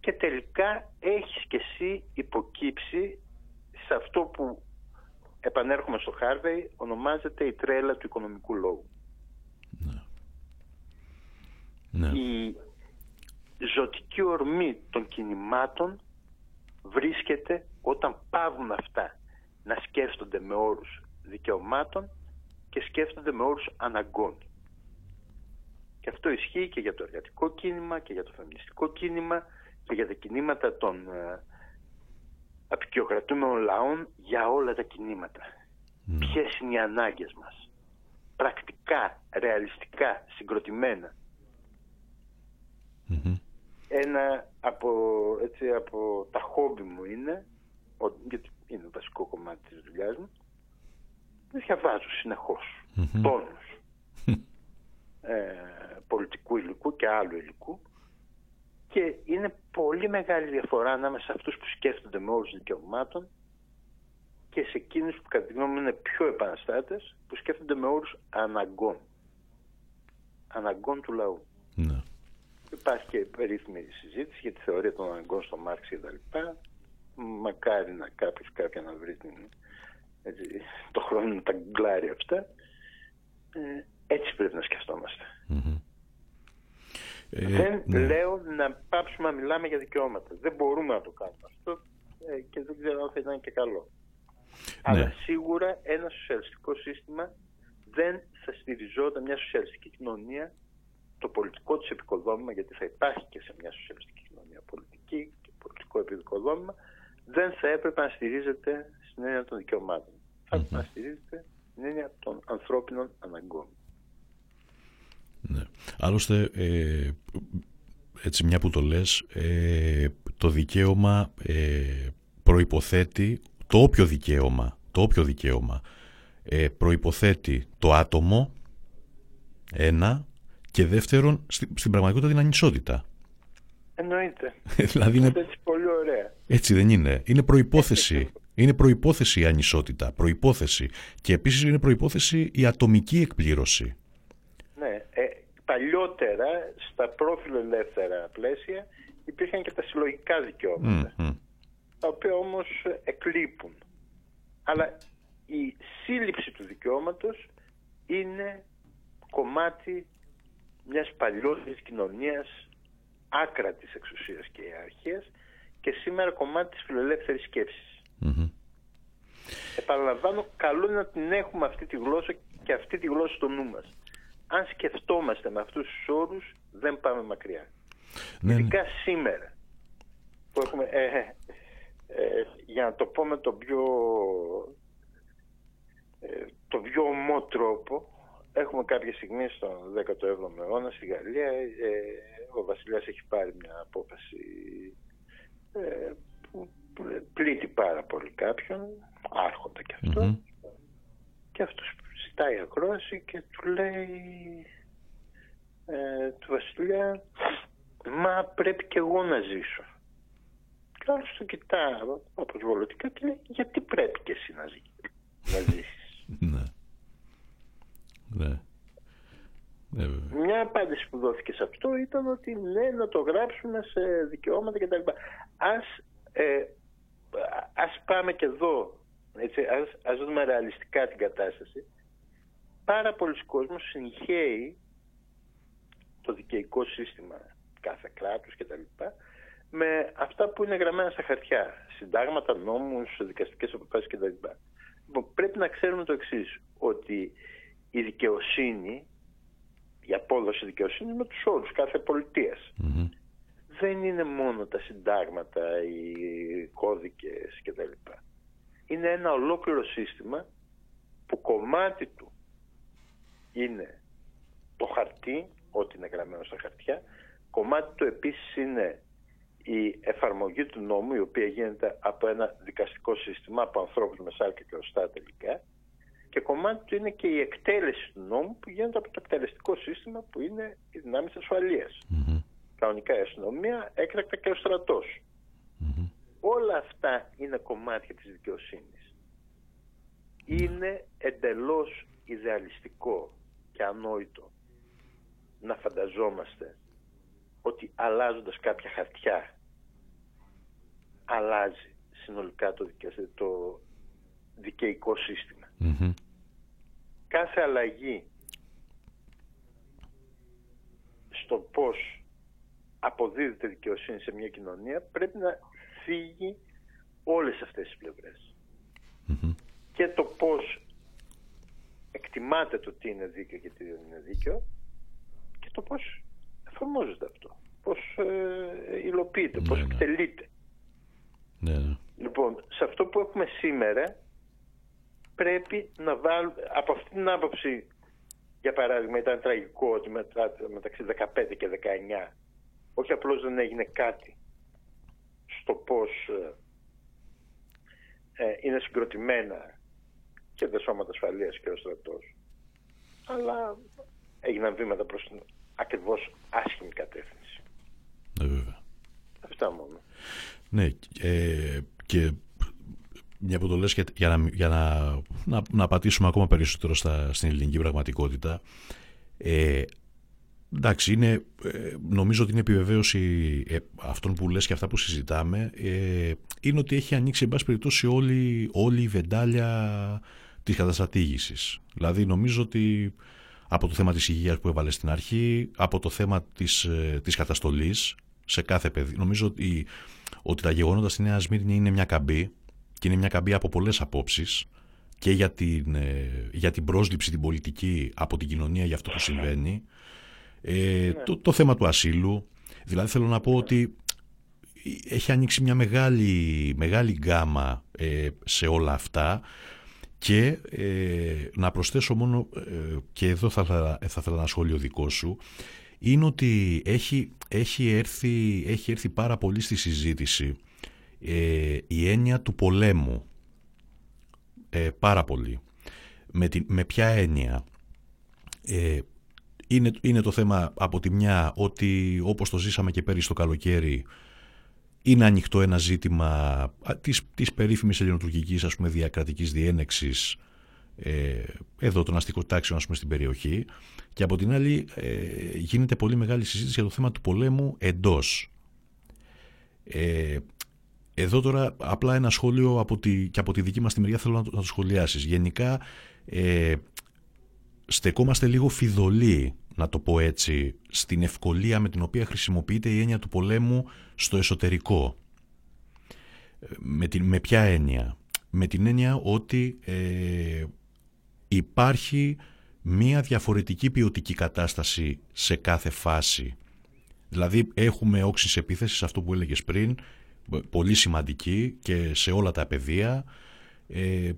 και τελικά έχεις και εσύ υποκύψει σε αυτό που επανέρχομαι στο Χάρβεϊ ονομάζεται η τρέλα του οικονομικού λόγου. Ναι. Ναι. Η ζωτική ορμή των κινημάτων βρίσκεται όταν πάβουν αυτά να σκέφτονται με όρους δικαιωμάτων και σκέφτονται με όρους αναγκών. Και αυτό ισχύει και για το εργατικό κίνημα και για το φεμινιστικό κίνημα και για τα κινήματα των ε, απεικιοκρατούμενων λαών για όλα τα κινήματα. ναι. ποιες είναι οι ανάγκες μας; Πρακτικά, ρεαλιστικά, συγκροτημένα. Ένα από, έτσι, από τα χόμπι μου είναι, γιατί είναι το βασικό κομμάτι της δουλειάς μου, διαβάζω συνεχώς mm-hmm. τόνους ε, πολιτικού υλικού και άλλου υλικού και είναι πολύ μεγάλη διαφορά ανάμεσα σε αυτούς που σκέφτονται με όρους δικαιωμάτων και σε εκείνους που κατά τη γνώμη μου είναι πιο επαναστάτες που σκέφτονται με όρους αναγκών. Αναγκών του λαού. Ναι. Υπάρχει και περίφημη συζήτηση για τη θεωρία των αναγκών στο Μάρξ και τα λοιπά. Μακάρι να κάποιος κάποια να βρει την, έτσι, το χρόνο να τα γκλάρει αυτά. Ε, έτσι πρέπει να σκεφτομαστε ε, δεν ναι. λέω να πάψουμε να μιλάμε για δικαιώματα. Δεν μπορούμε να το κάνουμε αυτό ε, και δεν ξέρω αν θα ήταν και καλό. Ναι. Αλλά σίγουρα ένα σοσιαλιστικό σύστημα δεν θα στηριζόταν μια σοσιαλιστική κοινωνία το πολιτικό της επικοδόμημα, γιατί θα υπάρχει και σε μια σοσιαλιστική κοινωνία πολιτική και πολιτικό επικοδόμημα, δεν θα έπρεπε να στηρίζεται στην έννοια των δικαιωμάτων. Θα έπρεπε να στηρίζεται στην έννοια των ανθρώπινων αναγκών. Ναι. Άλλωστε, ε, έτσι μια που το λες, ε, το δικαίωμα ε, προϋποθέτει, το όποιο δικαίωμα, το όποιο δικαίωμα ε, προϋποθέτει το άτομο, ένα, και δεύτερον, στην, στην πραγματικότητα την ανισότητα. Εννοείται. δηλαδή είναι... Έτσι πολύ ωραία. Έτσι δεν είναι. Είναι προϋπόθεση. Είναι προϋπόθεση η ανισότητα. Προϋπόθεση. Και επίσης είναι προϋπόθεση η ατομική εκπλήρωση παλιότερα στα πρόφιλο ελεύθερα πλαίσια υπήρχαν και τα συλλογικά τα οποία όμως εκλείπουν. Αλλά η σύλληψη του δικαιώματος είναι κομμάτι μιας παλιότερης κοινωνίας άκρατης εξουσίας και ιεραρχίας και σήμερα κομμάτι της φιλελεύθερης σκέψης. Επαναλαμβάνω, καλό είναι να την έχουμε αυτή τη γλώσσα και αυτή τη γλώσσα στο νου μας αν σκεφτόμαστε με αυτούς τους όρους δεν πάμε μακριά. Ναι. Ειδικά σήμερα που έχουμε, ε, ε, για να το πω με τον πιο, ε, το πιο ομό τρόπο, έχουμε κάποια στιγμή στον 17ο αιώνα στη Γαλλία, ο Βασιλιάς έχει πάρει μια απόφαση που πλήττει πάρα πολύ κάποιον, άρχοντα και αυτό, και αυτός ζητάει ακρόαση και του λέει ε, του Βασιλιά μα πρέπει και εγώ να ζήσω. Και άλλος το κοιτά αποσβολωτικά και λέει γιατί πρέπει και εσύ να, ζει, να ζήσεις; Ναι. Ναι. Ναι, Μια απάντηση που δόθηκε σε αυτό ήταν ότι ναι, να το γράψουμε σε δικαιώματα κτλ. Ας, ε, ας πάμε και εδώ, έτσι, ας, ας δούμε ρεαλιστικά την κατάσταση πάρα πολλοί κόσμος συγχαίει το δικαιικό σύστημα κάθε κράτους κτλ. με αυτά που είναι γραμμένα στα χαρτιά. Συντάγματα, νόμους, δικαστικές αποφάσεις κτλ. Λοιπόν, πρέπει να ξέρουμε το εξής ότι η δικαιοσύνη, η απόδοση δικαιοσύνης με τους όρους κάθε δεν είναι μόνο τα συντάγματα, οι κώδικες κτλ. Είναι ένα ολόκληρο σύστημα που κομμάτι του είναι το χαρτί, ό,τι είναι γραμμένο στα χαρτιά. Κομμάτι του επίσης είναι η εφαρμογή του νόμου, η οποία γίνεται από ένα δικαστικό σύστημα, από ανθρώπους με σάρκα και οστά τελικά. Και κομμάτι του είναι και η εκτέλεση του νόμου που γίνεται από το εκτελεστικό σύστημα που είναι οι δυνάμεις ασφαλείας. Mm-hmm. Κανονικά η αστυνομία, έκτακτα και ο στρατος Όλα αυτά είναι κομμάτια της δικαιοσύνης. Είναι εντελώς ιδεαλιστικό και ανόητο να φανταζόμαστε ότι αλλάζοντας κάποια χαρτιά αλλάζει συνολικά το, το δικαιικό Κάθε αλλαγή στο πώς αποδίδεται δικαιοσύνη σε μια κοινωνία πρέπει να φύγει όλες αυτές τις πλευρες Και το πώς εκτιμάται το τι είναι δίκαιο και τι δεν είναι δίκαιο και το πώς εφαρμόζεται αυτό, πώς ε, υλοποιείται, ναι, πώς ναι. εκτελείται. Ναι, ναι. Λοιπόν, σε αυτό που έχουμε σήμερα πρέπει να βάλουμε, από αυτή την άποψη, για παράδειγμα, ήταν τραγικό ότι μεταξύ 15 και 19 όχι απλώς δεν έγινε κάτι στο πώς ε, ε, είναι συγκροτημένα και τα σώματα ασφαλείας και ο στρατός, αλλά έγιναν βήματα προς την ακριβώς άσχημη κατεύθυνση. Ναι, βέβαια. Αυτά μόνο. Ναι, ε, και μια που το λες για, να, για να, να, να πατήσουμε ακόμα περισσότερο στα, στην ελληνική πραγματικότητα ε, εντάξει είναι, ε, νομίζω ότι είναι επιβεβαίωση ε, αυτών που λες και αυτά που συζητάμε ε, είναι ότι έχει ανοίξει εν πάση περιπτώσει όλη, όλη η βεντάλια της καταστατήγησης δηλαδή νομίζω ότι από το θέμα της υγείας που έβαλες στην αρχή από το θέμα της, ε, της καταστολής σε κάθε παιδί νομίζω ότι, ότι τα γεγονότα στη Νέα Σμύρνη είναι μια καμπή και είναι μια καμπή από πολλές απόψεις και για την, ε, για την πρόσληψη την πολιτική από την κοινωνία για αυτό που συμβαίνει. Ε, ναι. το, το θέμα του ασύλου. Δηλαδή θέλω να πω ότι έχει ανοίξει μια μεγάλη, μεγάλη γκάμα ε, σε όλα αυτά και ε, να προσθέσω μόνο και εδώ θα, θα, θα ήθελα ένα σχόλιο δικό σου είναι ότι έχει, έχει, έρθει, έχει έρθει πάρα πολύ στη συζήτηση ε, η έννοια του πολέμου ε, πάρα πολύ. Με, με ποια έννοια; Ε, είναι, είναι το θέμα από τη μια ότι όπως το ζήσαμε και πέρυσι το καλοκαίρι είναι ανοιχτό ένα ζήτημα της, της περίφημης ελληνοτουρκικής ας πούμε, διακρατικής διένεξης ε, εδώ των αστικών τάξεων ας πούμε, στην περιοχή και από την άλλη ε, γίνεται πολύ μεγάλη συζήτηση για το θέμα του πολέμου εντός. Ε, εδώ τώρα απλά ένα σχόλιο από τη, και από τη δική μας τη μεριά θέλω να το, να το σχολιάσεις. Γενικά ε, στεκόμαστε λίγο φιδωλοί, να το πω έτσι, στην ευκολία με την οποία χρησιμοποιείται η έννοια του πολέμου στο εσωτερικό. Με, την, με ποια έννοια; Με την έννοια ότι ε, υπάρχει μία διαφορετική ποιοτική κατάσταση σε κάθε φάση. Δηλαδή έχουμε όξεις επίθεσης, αυτό που έλεγες πριν, πολύ σημαντική και σε όλα τα πεδία. Ε,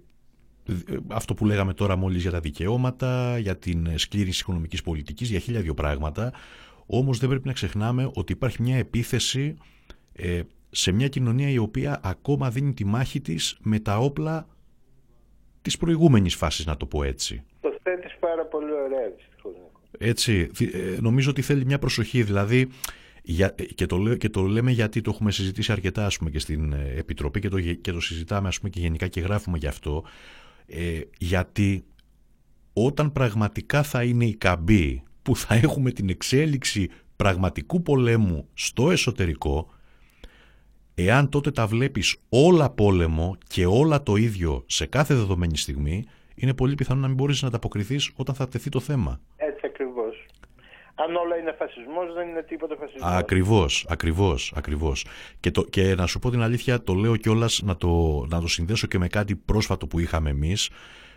αυτό που λέγαμε τώρα μόλις για τα δικαιώματα, για την σκλήρηση οικονομικής πολιτικής, για χίλια δύο πράγματα. Όμως δεν πρέπει να ξεχνάμε ότι υπάρχει μια επίθεση ε, σε μια κοινωνία η οποία ακόμα δίνει τη μάχη της με τα όπλα της προηγούμενης φάσης, να το πω έτσι. Το θέτεις πάρα πολύ ωραία, Έτσι, ε, νομίζω ότι θέλει μια προσοχή, δηλαδή για, και, το, και το λέμε γιατί το έχουμε συζητήσει αρκετά ας πούμε, και στην ε, Επιτροπή και το, και το συζητάμε ας πούμε, και γενικά και γράφουμε γι' αυτό. Ε, γιατί όταν πραγματικά θα είναι η καμπή που θα έχουμε την εξέλιξη πραγματικού πολέμου στο εσωτερικό, εάν τότε τα βλέπεις όλα πόλεμο και όλα το ίδιο σε κάθε δεδομένη στιγμή, είναι πολύ πιθανό να μην μπορείς να ανταποκριθείς όταν θα τεθεί το θέμα αν όλα είναι φασισμός δεν είναι τίποτα φασισμός. Ακριβώς, ακριβώς, ακριβώς. Και, το, και να σου πω την αλήθεια, το λέω κιόλας να το, να το συνδέσω και με κάτι πρόσφατο που είχαμε εμείς.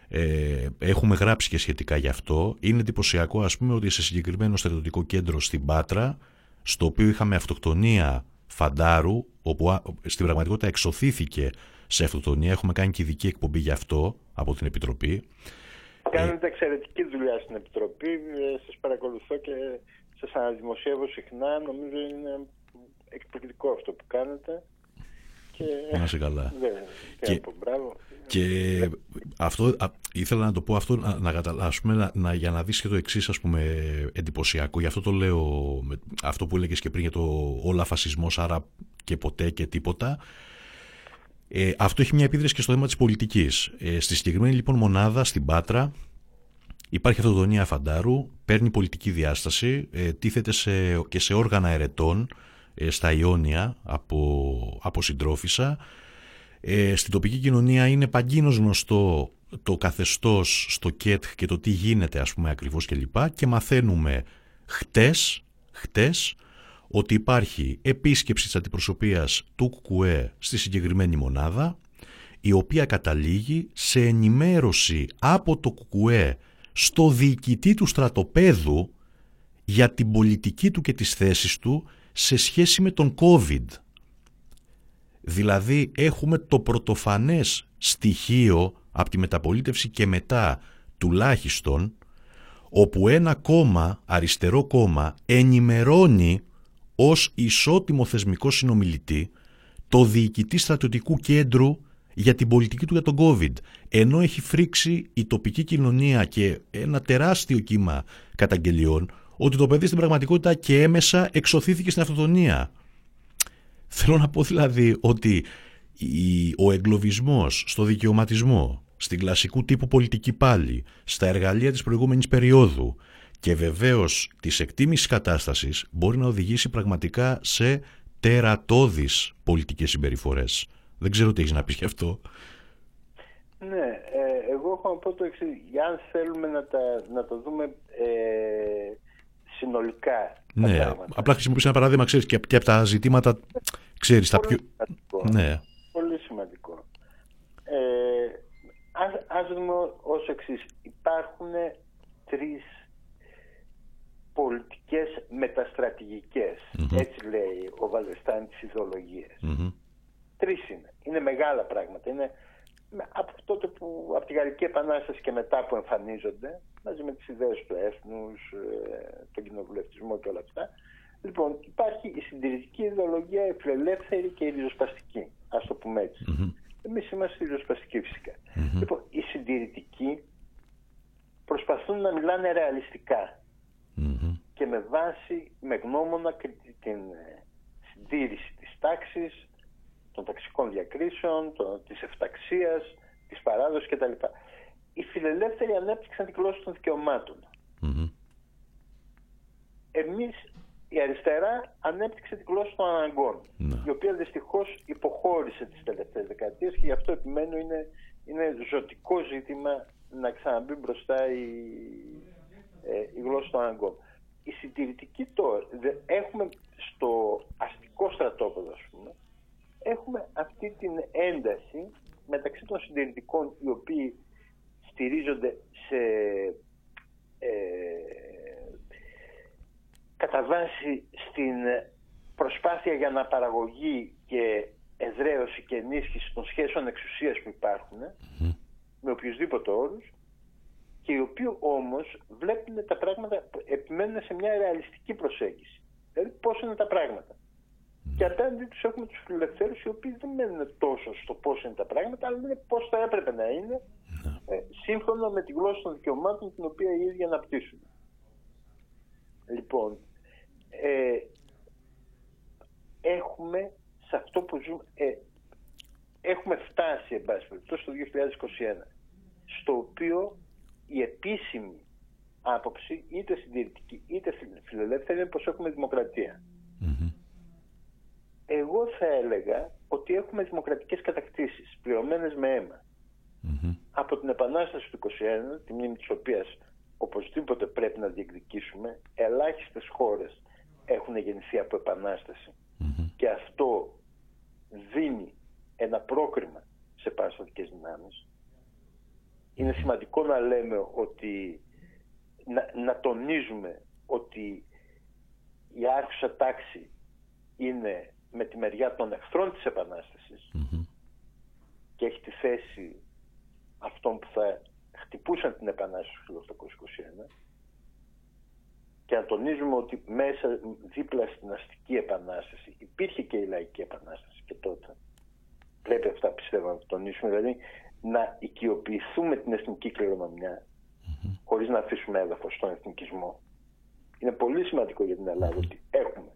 Ε, έχουμε γράψει και σχετικά γι' αυτό. Είναι εντυπωσιακό ας πούμε ότι σε συγκεκριμένο στρατιωτικό κέντρο στην Πάτρα, στο οποίο είχαμε αυτοκτονία φαντάρου, όπου στην πραγματικότητα εξωθήθηκε σε αυτοκτονία, έχουμε κάνει και ειδική εκπομπή γι' αυτό από την Επιτροπή. Κάνετε εξαιρετική δουλειά στην Επιτροπή. Ε, σας παρακολουθώ και σας αναδημοσιεύω συχνά. Νομίζω είναι εκπληκτικό αυτό που κάνετε. Και... Να είσαι καλά. Ναι, και, μπράβο. Και αυτό, ήθελα να το πω αυτό να, να να, να, για να δεις και το εξής ας πούμε εντυπωσιακό. Γι' αυτό το λέω, αυτό που έλεγες και πριν για το όλα φασισμός, άρα και ποτέ και τίποτα. Ε, αυτό έχει μια επίδραση και στο θέμα της πολιτικής. Ε, στη συγκεκριμένη λοιπόν μονάδα, στην Πάτρα, υπάρχει αυτοδονία Φαντάρου, παίρνει πολιτική διάσταση, ε, τίθεται σε, και σε όργανα ερετών ε, στα Ιόνια από, από συντρόφισσα. Ε, στην τοπική κοινωνία είναι παγκίνως γνωστό το καθεστώς στο ΚΕΤ και το τι γίνεται ας πούμε ακριβώς και λοιπά και μαθαίνουμε χτες, χτες ότι υπάρχει επίσκεψη της αντιπροσωπείας του ΚΚΕ στη συγκεκριμένη μονάδα η οποία καταλήγει σε ενημέρωση από το ΚΚΕ στο διοικητή του στρατοπέδου για την πολιτική του και τις θέσεις του σε σχέση με τον COVID. Δηλαδή έχουμε το πρωτοφανές στοιχείο από τη μεταπολίτευση και μετά τουλάχιστον όπου ένα κόμμα, αριστερό κόμμα, ενημερώνει ως ισότιμο θεσμικό συνομιλητή το διοικητή στρατιωτικού κέντρου για την πολιτική του για τον COVID. Ενώ έχει φρίξει η τοπική κοινωνία και ένα τεράστιο κύμα καταγγελιών ότι το παιδί στην πραγματικότητα και έμεσα εξωθήθηκε στην αυτοτονία. Θέλω να πω δηλαδή ότι ο εγκλωβισμός στο δικαιωματισμό, στην κλασικού τύπου πολιτική πάλι, στα εργαλεία της προηγούμενης περίοδου και βεβαίως της εκτίμησης κατάστασης μπορεί να οδηγήσει πραγματικά σε τερατώδεις πολιτικές συμπεριφορές. Δεν ξέρω τι έχεις να πεις γι' αυτό. Ναι, ε, εγώ έχω να πω το εξής. Αν θέλουμε να, τα, να το δούμε ε, συνολικά. Ναι, απλά χρησιμοποιήσω ένα παράδειγμα, ξέρεις, και, και από τα ζητήματα, ξέρεις, τα πιο... Σημαντικό. Ναι. Πολύ σημαντικό. Ε, ας, ας δούμε ως εξής. Υπάρχουν τρεις πολιτικές Έτσι λέει ο Βαλεστάν της ιδεολογίας. Τρεις είναι. Είναι μεγάλα πράγματα. Είναι από τότε που, από τη Γαλλική Επανάσταση και μετά που εμφανίζονται, μαζί με τις ιδέες του έθνους, ε, τον κοινοβουλευτισμό και όλα αυτά. Λοιπόν, υπάρχει η συντηρητική ιδεολογία, η φιλελεύθερη και η ριζοσπαστική. Ας το πούμε έτσι. Mm-hmm. Εμείς είμαστε ριζοσπαστικοί φυσικά. Λοιπόν, οι συντηρητικοί προσπαθούν να μιλάνε και με βάση, με γνώμονα την ε, συντήρηση της τάξης, των ταξικών διακρίσεων, το, της εφταξίας, της παράδοσης κτλ. Οι φιλελεύθεροι ανέπτυξαν τη γλώσσα των δικαιωμάτων. Mm-hmm. Εμείς η αριστερά ανέπτυξε τη γλώσσα των αναγκων ναι. η οποία δυστυχώς υποχώρησε τις τελευταίες δεκαετίες και γι' αυτό επιμένω είναι, είναι ζωτικό ζήτημα να ξαναμπεί μπροστά η, ε, η γλώσσα των αναγκών. Η συντηρητική τώρα, έχουμε στο αστικό στρατόπεδο, ας πούμε, έχουμε αυτή την ένταση μεταξύ των συντηρητικών οι οποίοι στηρίζονται σε ε, κατά βάση στην προσπάθεια για να παραγωγή και εδραίωση και ενίσχυση των σχέσεων εξουσίας που υπάρχουν με οποιουσδήποτε όρους και οι οποίοι όμως βλέπουν τα πράγματα, επιμένουν σε μια ρεαλιστική προσέγγιση. Δηλαδή πώς είναι τα πράγματα. Και απέναντι τους έχουμε τους φιλελευθέρους, οι οποίοι δεν μένουν τόσο στο πώς είναι τα πράγματα, αλλά είναι πώς θα έπρεπε να είναι, ναι. ε, σύμφωνα με τη γλώσσα των δικαιωμάτων την οποία οι ίδιοι αναπτύσσουν. Λοιπόν, ε, έχουμε σε αυτό που ζούμε, ε, έχουμε φτάσει, εν πάση περιπτώσει, το 2021, στο οποίο η επίσημη άποψη, είτε συντηρητική είτε φιλελεύθερη, είναι πως έχουμε εγώ θα έλεγα ότι έχουμε δημοκρατικές κατακτήσεις, πληρωμένες με αιμα Από την Επανάσταση του 21, τη μνήμη της οποίας οπωσδήποτε πρέπει να διεκδικήσουμε, ελάχιστες χώρες έχουν γεννηθεί από και αυτό δίνει ένα πρόκριμα σε παραστατικές δυνάμεις. Είναι σημαντικό να λέμε ότι, να, να τονίζουμε ότι η άρχουσα τάξη είναι με τη μεριά των εχθρών της επαναστασης και έχει τη θέση αυτών που θα χτυπούσαν την Επανάσταση του 1821 και να τονίζουμε ότι μέσα δίπλα στην αστική επανάσταση υπήρχε και η λαϊκή επανάσταση και τότε. Πρέπει αυτά πιστεύω να το τονίσουμε, δηλαδή να οικειοποιηθούμε την εθνική κληρονομιά mm-hmm. χωρίς να αφήσουμε έδαφος στον εθνικισμό. Είναι πολύ σημαντικό για την Ελλάδα ότι έχουμε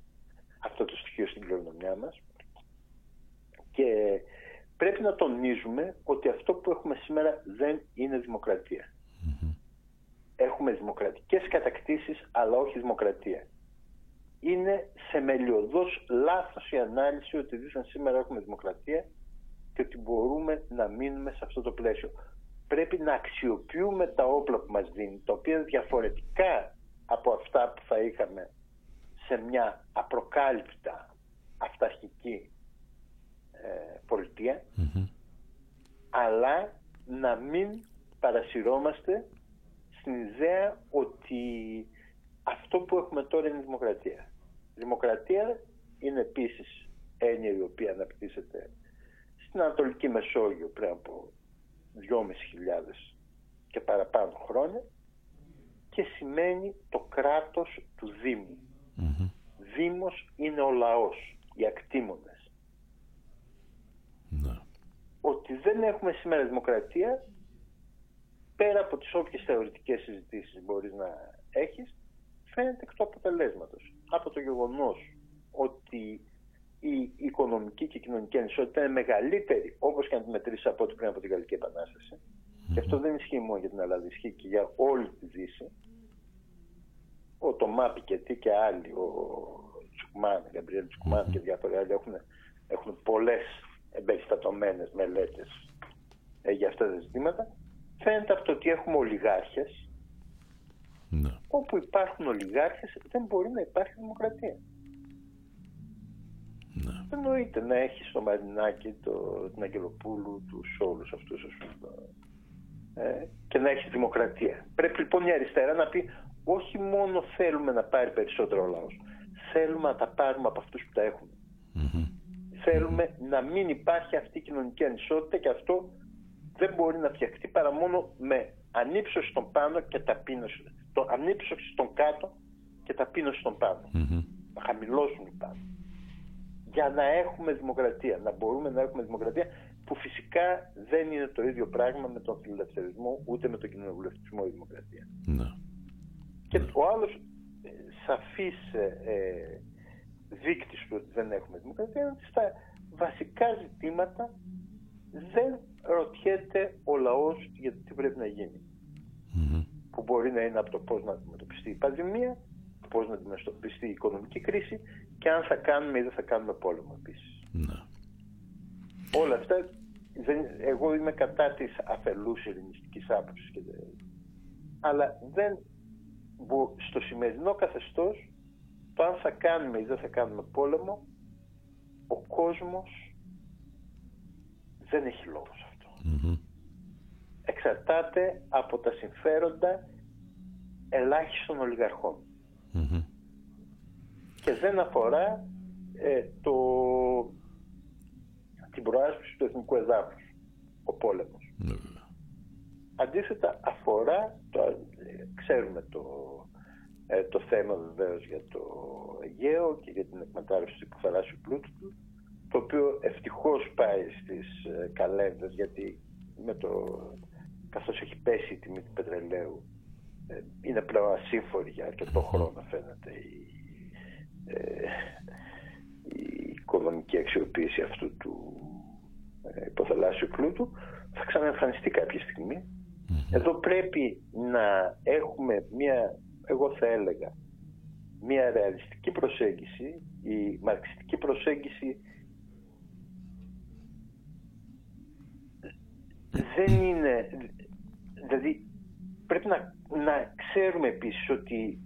αυτό το στοιχείο στην κληρονομιά μας και πρέπει να τονίζουμε ότι αυτό που έχουμε σήμερα δεν είναι Έχουμε δημοκρατικές κατακτήσεις αλλά όχι δημοκρατία. Είναι θεμελιωδώς λάθος η ανάλυση ότι δίθεν σήμερα έχουμε δημοκρατία και ότι μπορούμε να μείνουμε σε αυτό το πλαίσιο. Πρέπει να αξιοποιούμε τα όπλα που μας δίνει, τα οποία είναι διαφορετικά από αυτά που θα είχαμε σε μια απροκάλυπτα αυταρχική ε, πολιτεια αλλά να μην παρασυρώμαστε στην ιδέα ότι αυτό που έχουμε τώρα είναι δημοκρατία. Δημοκρατία είναι επίσης έννοια η οποία αναπτύσσεται στην Ανατολική Μεσόγειο πριν από 2.500 και παραπάνω χρόνια και σημαίνει το κράτος του Δήμου. Δήμος είναι ο λαός, οι ακτήμονες. Ναι. Ότι δεν έχουμε σήμερα δημοκρατία, πέρα από τις όποιες θεωρητικές συζητήσεις μπορείς να έχεις, φαίνεται εκ του αποτελέσματος. Από το γεγονός ότι η οικονομική και η κοινωνική ανισότητα είναι μεγαλύτερη, όπως και αν τη μετρήσεις από ό,τι πριν από την Γαλλική Επανάσταση. Και αυτό δεν ισχύει μόνο για την Ελλάδα, ισχύει και για όλη τη Δύση. Ο Τωμά Πικετή και άλλοι, ο Τσουκμάν, Γκαμπριέλ Τσουκμάν και διάφοροι άλλοι έχουν, έχουν πολλές εμπεριστατωμένες μελέτες ε, για αυτά τα ζητήματα. Φαίνεται από το ότι έχουμε ολιγάρχες. Ναι. Όπου υπάρχουν ολιγάρχες δεν μπορεί να υπάρχει δημοκρατία. Ναι. Δεν εννοείται να έχεις το Μαρινάκι, το, την Αγγελοπούλου, τους όλους αυτούς ε, και να έχεις δημοκρατία. Πρέπει λοιπόν η αριστερά να πει όχι μόνο θέλουμε να πάρει περισσότερο ο λαός. Θέλουμε να τα πάρουμε από αυτούς που τα εχουν Θέλουμε να μην υπάρχει αυτή η κοινωνική ανισότητα και αυτό δεν μπορεί να φτιαχτεί παρά μόνο με ανύψωση στον πάνω και ταπείνωση. Το ανύψωση στον κάτω και ταπείνωση στον πάνω. Να χαμηλώσουν οι πάνω για να έχουμε δημοκρατία, να μπορούμε να έχουμε δημοκρατία που φυσικά δεν είναι το ίδιο πράγμα με τον φιλελευθερισμό ούτε με τον κοινοβουλευτισμό η δημοκρατία. Ναι. Και ο άλλος ε, σαφής ε, ε, δείκτης του ότι δεν έχουμε δημοκρατία είναι ότι στα βασικά ζητήματα δεν ρωτιέται ο λαός για το τι πρέπει να γινει Που μπορεί να είναι από το πώς να αντιμετωπιστεί η πανδημία, πώς να αντιμετωπιστεί η οικονομική κρίση και αν θα κάνουμε ή δεν θα κάνουμε πόλεμο επίσης. Ναι. Όλα αυτά, δεν, εγώ είμαι κατά της αφελούς ειρηνιστικής άποψης. Αλλά δεν, στο σημερινό καθεστώς, το αν θα κάνουμε ή δεν θα κάνουμε πόλεμο, ο κόσμος δεν έχει λόγο σε αυτό. Εξαρτάται από τα συμφέροντα ελάχιστων και δεν αφορά ε, το, την προάσπιση του εθνικού εδάφους, ο πόλεμος. Ναι, Αντίθετα αφορά, το, ξέρουμε το, ε, το θέμα βεβαίως για το Αιγαίο και για την εκμετάλλευση του υποθαλάσσιου πλούτου του, το οποίο ευτυχώς πάει στις ε, καλένδες γιατί με το, καθώς έχει πέσει η τιμή του πετρελαίου ε, είναι πλέον ασύμφορη για αρκετό χρόνο φαίνεται η ε, η οικονομική αξιοποίηση αυτού του ε, υποθαλάσσιου πλούτου. Θα ξαναεμφανιστεί κάποια Εδώ πρέπει να έχουμε μια, εγώ θα έλεγα, μια ρεαλιστική προσέγγιση. Η μαρξιστική προσέγγιση δεν είναι, δηλαδή πρέπει να, να ξέρουμε επίσης ότι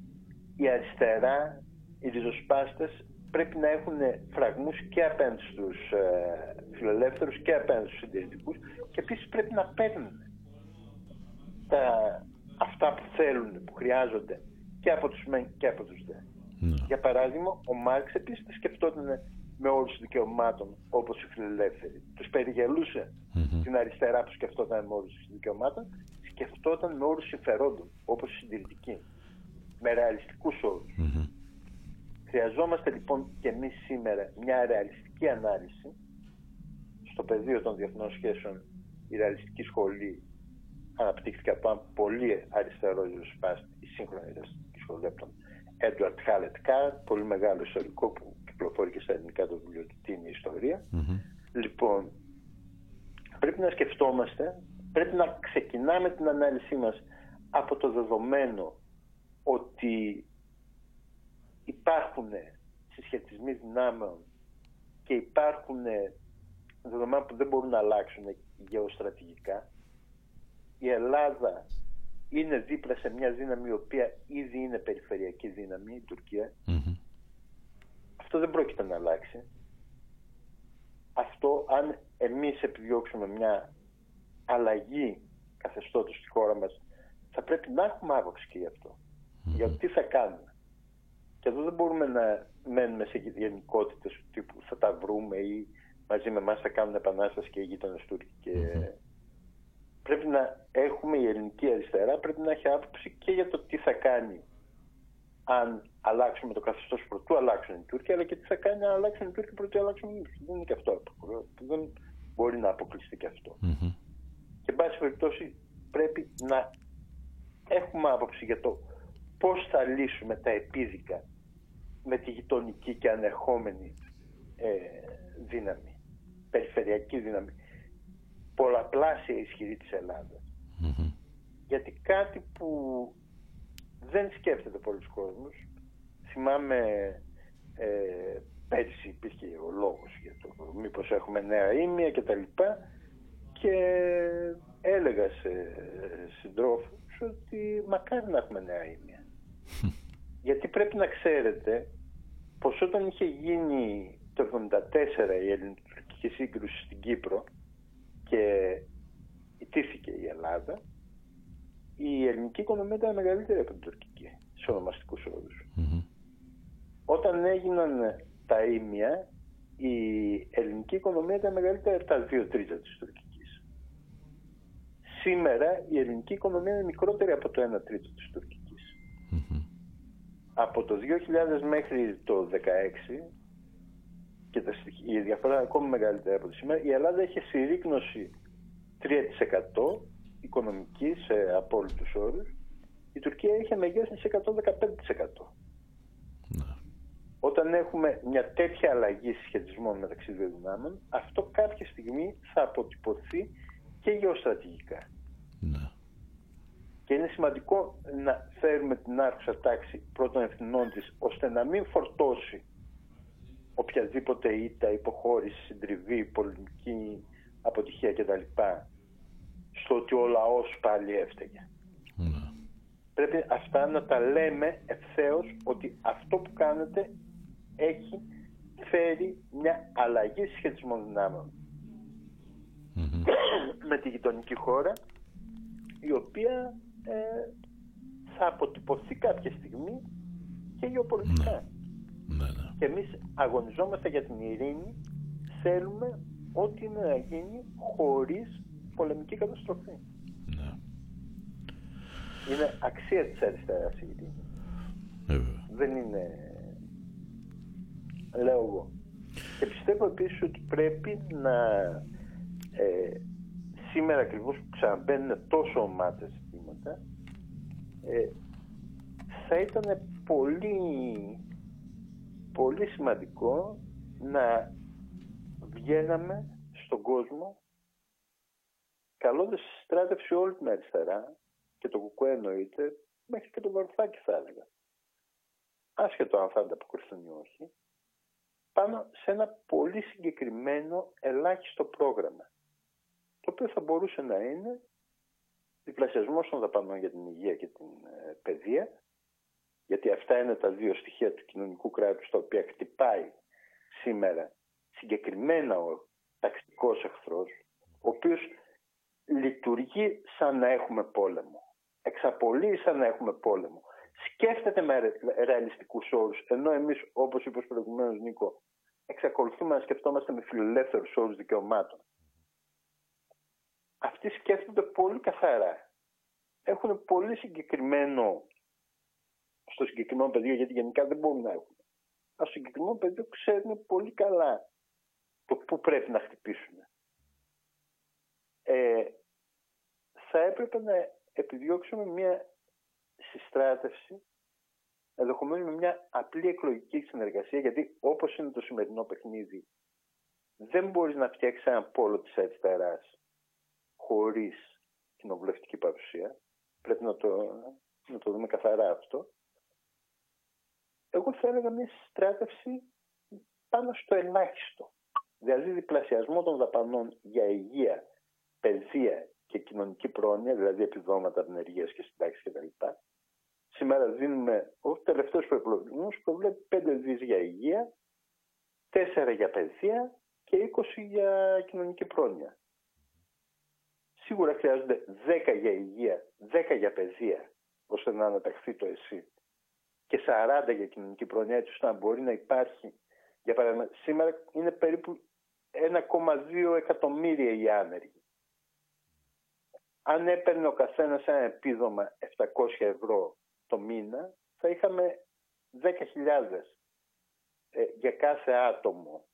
η αριστερά οι ριζοσπάστες πρέπει να έχουν φραγμούς και απέναντι στους ε, φιλελεύθερους και απέναντι στους συντηρητικούς και επίσης πρέπει να παίρνουν τα, αυτά που θέλουν, που χρειάζονται και από τους μεν και από τους δε. Ναι. Για παράδειγμα, ο Μάρξ επίσης δεν σκεφτόταν με όρους δικαιωμάτων όπως οι φιλελεύθεροι. Τους περιγελουσε την αριστερά που σκεφτόταν με όρους δικαιωμάτων, σκεφτόταν με όρους συμφερόντων όπως οι συντηρητικοί, με ρεαλιστικούς Χρειαζόμαστε λοιπόν και εμείς σήμερα μια ρεαλιστική ανάλυση στο πεδίο των διεθνών σχέσεων. Η ρεαλιστική σχολή αναπτύχθηκε από έναν πολύ αριστερό ριζοσπάστη, η σύγχρονη ρεαλιστική σχολή από τον Έντουαρτ Χάλετ Κάρ, πολύ μεγάλο ιστορικό που κυκλοφορεί και στα ελληνικά το βιβλίο του Τι είναι η ιστορία. Λοιπόν, πρέπει να σκεφτόμαστε, πρέπει να ξεκινάμε την ανάλυση μας από το δεδομένο ότι υπάρχουν συσχετισμοί δυνάμεων και υπάρχουν δεδομένα που δεν μπορούν να αλλάξουν γεωστρατηγικά. Η Ελλάδα είναι δίπλα σε μια δύναμη η οποία ήδη είναι περιφερειακή δύναμη, η τουρκια Αυτό δεν πρόκειται να αλλάξει. Αυτό αν εμείς επιδιώξουμε μια αλλαγή καθεστώτος στη χώρα μας θα πρέπει να έχουμε άποψη και γι' αυτό. Για τι θα κάνουμε. Και εδώ δεν μπορούμε να μένουμε σε γενικότητες του τύπου θα τα βρούμε ή μαζί με εμάς θα κάνουν επανάσταση και οι γείτονες Τούρκοι. Και... πρέπει να έχουμε η ελληνική αριστερά, πρέπει να έχει άποψη και για το τι θα κάνει αν αλλάξουμε το καθεστώς πρωτού αλλάξουν οι Τούρκοι, αλλά και τι θα κάνει αν αλλάξουν οι Τούρκοι πρωτού αλλάξουν οι Δεν είναι και αυτό. Δεν μπορεί να αποκλειστεί και αυτό. Mm-hmm. Και εν πάση περιπτώσει πρέπει να έχουμε άποψη για το πώς θα λύσουμε τα επίδικα με τη γειτονική και ανερχόμενη ε, δύναμη, περιφερειακή δύναμη, πολλαπλάσια ισχυρή της ελλαδας Γιατί κάτι που δεν σκέφτεται πολλοί κόσμος, θυμάμαι ε, πέρσι υπήρχε ο λόγος για το μήπως έχουμε νέα ήμια και τα λοιπά και έλεγα σε συντρόφους ότι μακάρι να έχουμε νέα ήμια. Γιατί πρέπει να ξέρετε πως όταν είχε γίνει το 1974 η ελληνική σύγκρουση στην Κύπρο και ιτήθηκε η Ελλάδα, η ελληνική οικονομία ήταν μεγαλύτερη από την τουρκική σε ονομαστικούς Όταν έγιναν τα ίμια, η ελληνική οικονομία ήταν μεγαλύτερη από τα δύο τρίτα της τουρκικής. Σήμερα η ελληνική οικονομία είναι μικρότερη από το 1 τρίτο της τουρκικης Από το 2000 μέχρι το 2016 και η διαφορά ακόμη μεγαλύτερη από το σήμερα, η Ελλάδα έχει συρρήκνωση 3% οικονομική σε απόλυτους όρους. Η Τουρκία είχε μεγέθυνση 115%. Ναι. Όταν έχουμε μια τέτοια αλλαγή συσχετισμών μεταξύ δύο δυνάμεων, αυτό κάποια στιγμή θα αποτυπωθεί και γεωστρατηγικά. Ναι. Και είναι σημαντικό να φέρουμε την άρχουσα τάξη πρώτων ευθυνών της, ώστε να μην φορτώσει οποιαδήποτε ήττα, υποχώρηση, συντριβή, πολιτική αποτυχία κτλ. στο ότι ο λαός πάλι έφταιγε. Ναι. Πρέπει αυτά να τα λέμε ευθέως ότι αυτό που κάνετε έχει φέρει μια αλλαγή σχετισμών με τη γειτονική χώρα η οποία ε, θα αποτυπωθεί κάποια στιγμή και γεωπολιτικά. Ναι. Ναι, και εμείς αγωνιζόμαστε για την ειρήνη, θέλουμε ό,τι είναι να γίνει χωρίς πολεμική καταστροφή. Ναι. Είναι αξία της αριστεράς η ειρήνη. Δεν είναι... Λέω εγώ. Και πιστεύω επίσης ότι πρέπει να... Ε, σήμερα ακριβώς που ξαναμπαίνουν τόσο ομάδες ζητήματα, ε, θα ήταν πολύ πολύ σημαντικό να βγαίναμε στον κόσμο καλώντας στράτευση όλη την αριστερά και το κουκουέ εννοείται μέχρι και το βαρουφάκι θα έλεγα. Άσχετο αν θα ανταποκριθούν ή όχι πάνω σε ένα πολύ συγκεκριμένο ελάχιστο πρόγραμμα το οποίο θα μπορούσε να είναι διπλασιασμός των δαπανών για την υγεία και την ε, παιδεία γιατί αυτά είναι τα δύο στοιχεία του κοινωνικού κράτους τα οποία χτυπάει σήμερα συγκεκριμένα ο ταξικός εχθρός ο οποίος λειτουργεί σαν να έχουμε πόλεμο. Εξαπολύει σαν να έχουμε πόλεμο. Σκέφτεται με ρεαλιστικούς όρους ενώ εμείς όπως είπες ο προηγουμένος Νίκο εξακολουθούμε να σκεφτόμαστε με φιλελεύθερους όρους δικαιωμάτων αυτοί σκέφτονται πολύ καθαρά έχουν πολύ συγκεκριμένο στο συγκεκριμένο πεδίο, γιατί γενικά δεν μπορούμε να έχουμε. Αλλά στο συγκεκριμένο πεδίο ξέρουν πολύ καλά το πού πρέπει να χτυπήσουν. Ε, θα έπρεπε να επιδιώξουμε μια συστράτευση ενδεχομένως με μια απλή εκλογική συνεργασία γιατί όπως είναι το σημερινό παιχνίδι δεν μπορείς να φτιάξεις ένα πόλο της αριστεράς χωρίς κοινοβουλευτική παρουσία. Πρέπει να το, να το δούμε καθαρά αυτό εγώ θα έλεγα μια στράτευση πάνω στο ελάχιστο. Δηλαδή διπλασιασμό των δαπανών για υγεία, παιδεία και κοινωνική πρόνοια, δηλαδή επιδόματα απνεργία και συντάξεις κτλ. Σήμερα δίνουμε, ο τελευταίος προπολογισμό προβλέπει 5 δις για υγεία, 4 για παιδεία και 20 για κοινωνική πρόνοια. Σίγουρα χρειάζονται 10 για υγεία, 10 για παιδεία, ώστε να αναταχθεί το ΕΣΥ και 40 για κοινωνική πρόνοια, έτσι ώστε να μπορεί να υπάρχει. Για παράδειγμα, σήμερα είναι περίπου 1,2 εκατομμύρια οι άνεργοι. αν έπαιρνε ο καθένας ένα επίδομα 700 ευρώ το μήνα, θα είχαμε 10.000 ε, για κάθε άτομο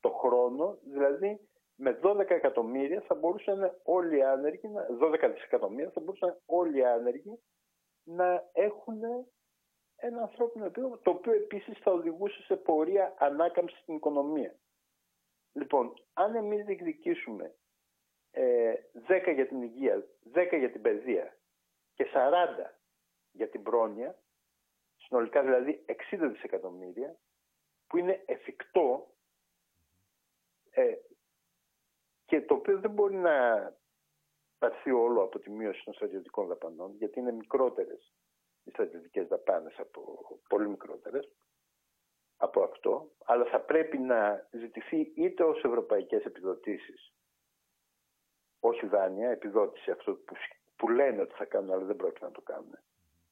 το χρόνο, δηλαδή με 12 εκατομμύρια θα μπορούσαν όλοι οι άνεργοι, 12 δισεκατομμύρια θα μπορούσαν όλοι οι άνεργοι να έχουν ένα ανθρώπινο επίδομα, το οποίο επίσης θα οδηγούσε σε πορεία ανάκαμψη στην οικονομία. Λοιπόν, αν εμείς διεκδικήσουμε ε, 10 για την υγεία, 10 για την παιδεία και 40 για την πρόνοια, συνολικά δηλαδή 60 δισεκατομμύρια, που είναι εφικτό ε, και το οποίο δεν μπορεί να πάρθει όλο από τη μείωση των στρατιωτικών δαπανών, γιατί είναι μικρότερες οι στρατιωτικές δαπάνες από πολύ μικρότερες από αυτό, αλλά θα πρέπει να ζητηθεί είτε ως ευρωπαϊκές επιδοτήσεις, όχι δάνεια, επιδότηση αυτό που, που λένε ότι θα κάνουν αλλά δεν πρόκειται να το κάνουν,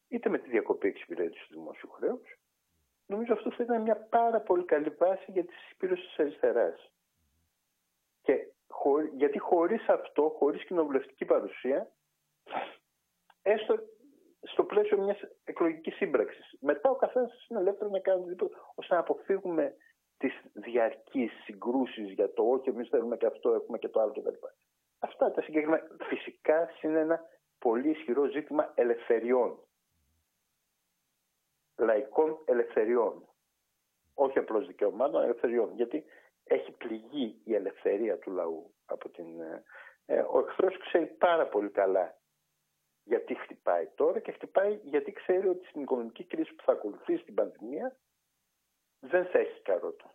είτε με τη διακοπή εξυπηρέτησης του δημόσιου χρέους. Νομίζω αυτό θα ήταν μια πάρα πολύ καλή βάση για τη συσπήρωση της αριστεράς. Και γιατί χωρίς αυτό, χωρίς κοινοβουλευτική παρουσία, έστω στο πλαίσιο μιας εκλογικής σύμπραξης. Μετά ο καθένας είναι ελεύθερος να κάνει οτιδήποτε, ώστε να αποφύγουμε τις διαρκείς συγκρούσεις για το όχι, εμείς θέλουμε και αυτό, έχουμε και το άλλο κτλ. Αυτά τα συγκεκριμένα φυσικά είναι ένα πολύ ισχυρό ζήτημα ελευθεριών. Λαϊκών ελευθεριών. Όχι απλώς δικαιωμάτων, ελευθεριών. Γιατί έχει πληγεί η ελευθερία του λαού από την... Ε, ε ο εχθρός ξέρει πάρα πολύ καλά γιατί χτυπάει τώρα και χτυπάει γιατί ξέρει ότι στην οικονομική κρίση που θα ακολουθήσει την πανδημία δεν θα έχει καρότα.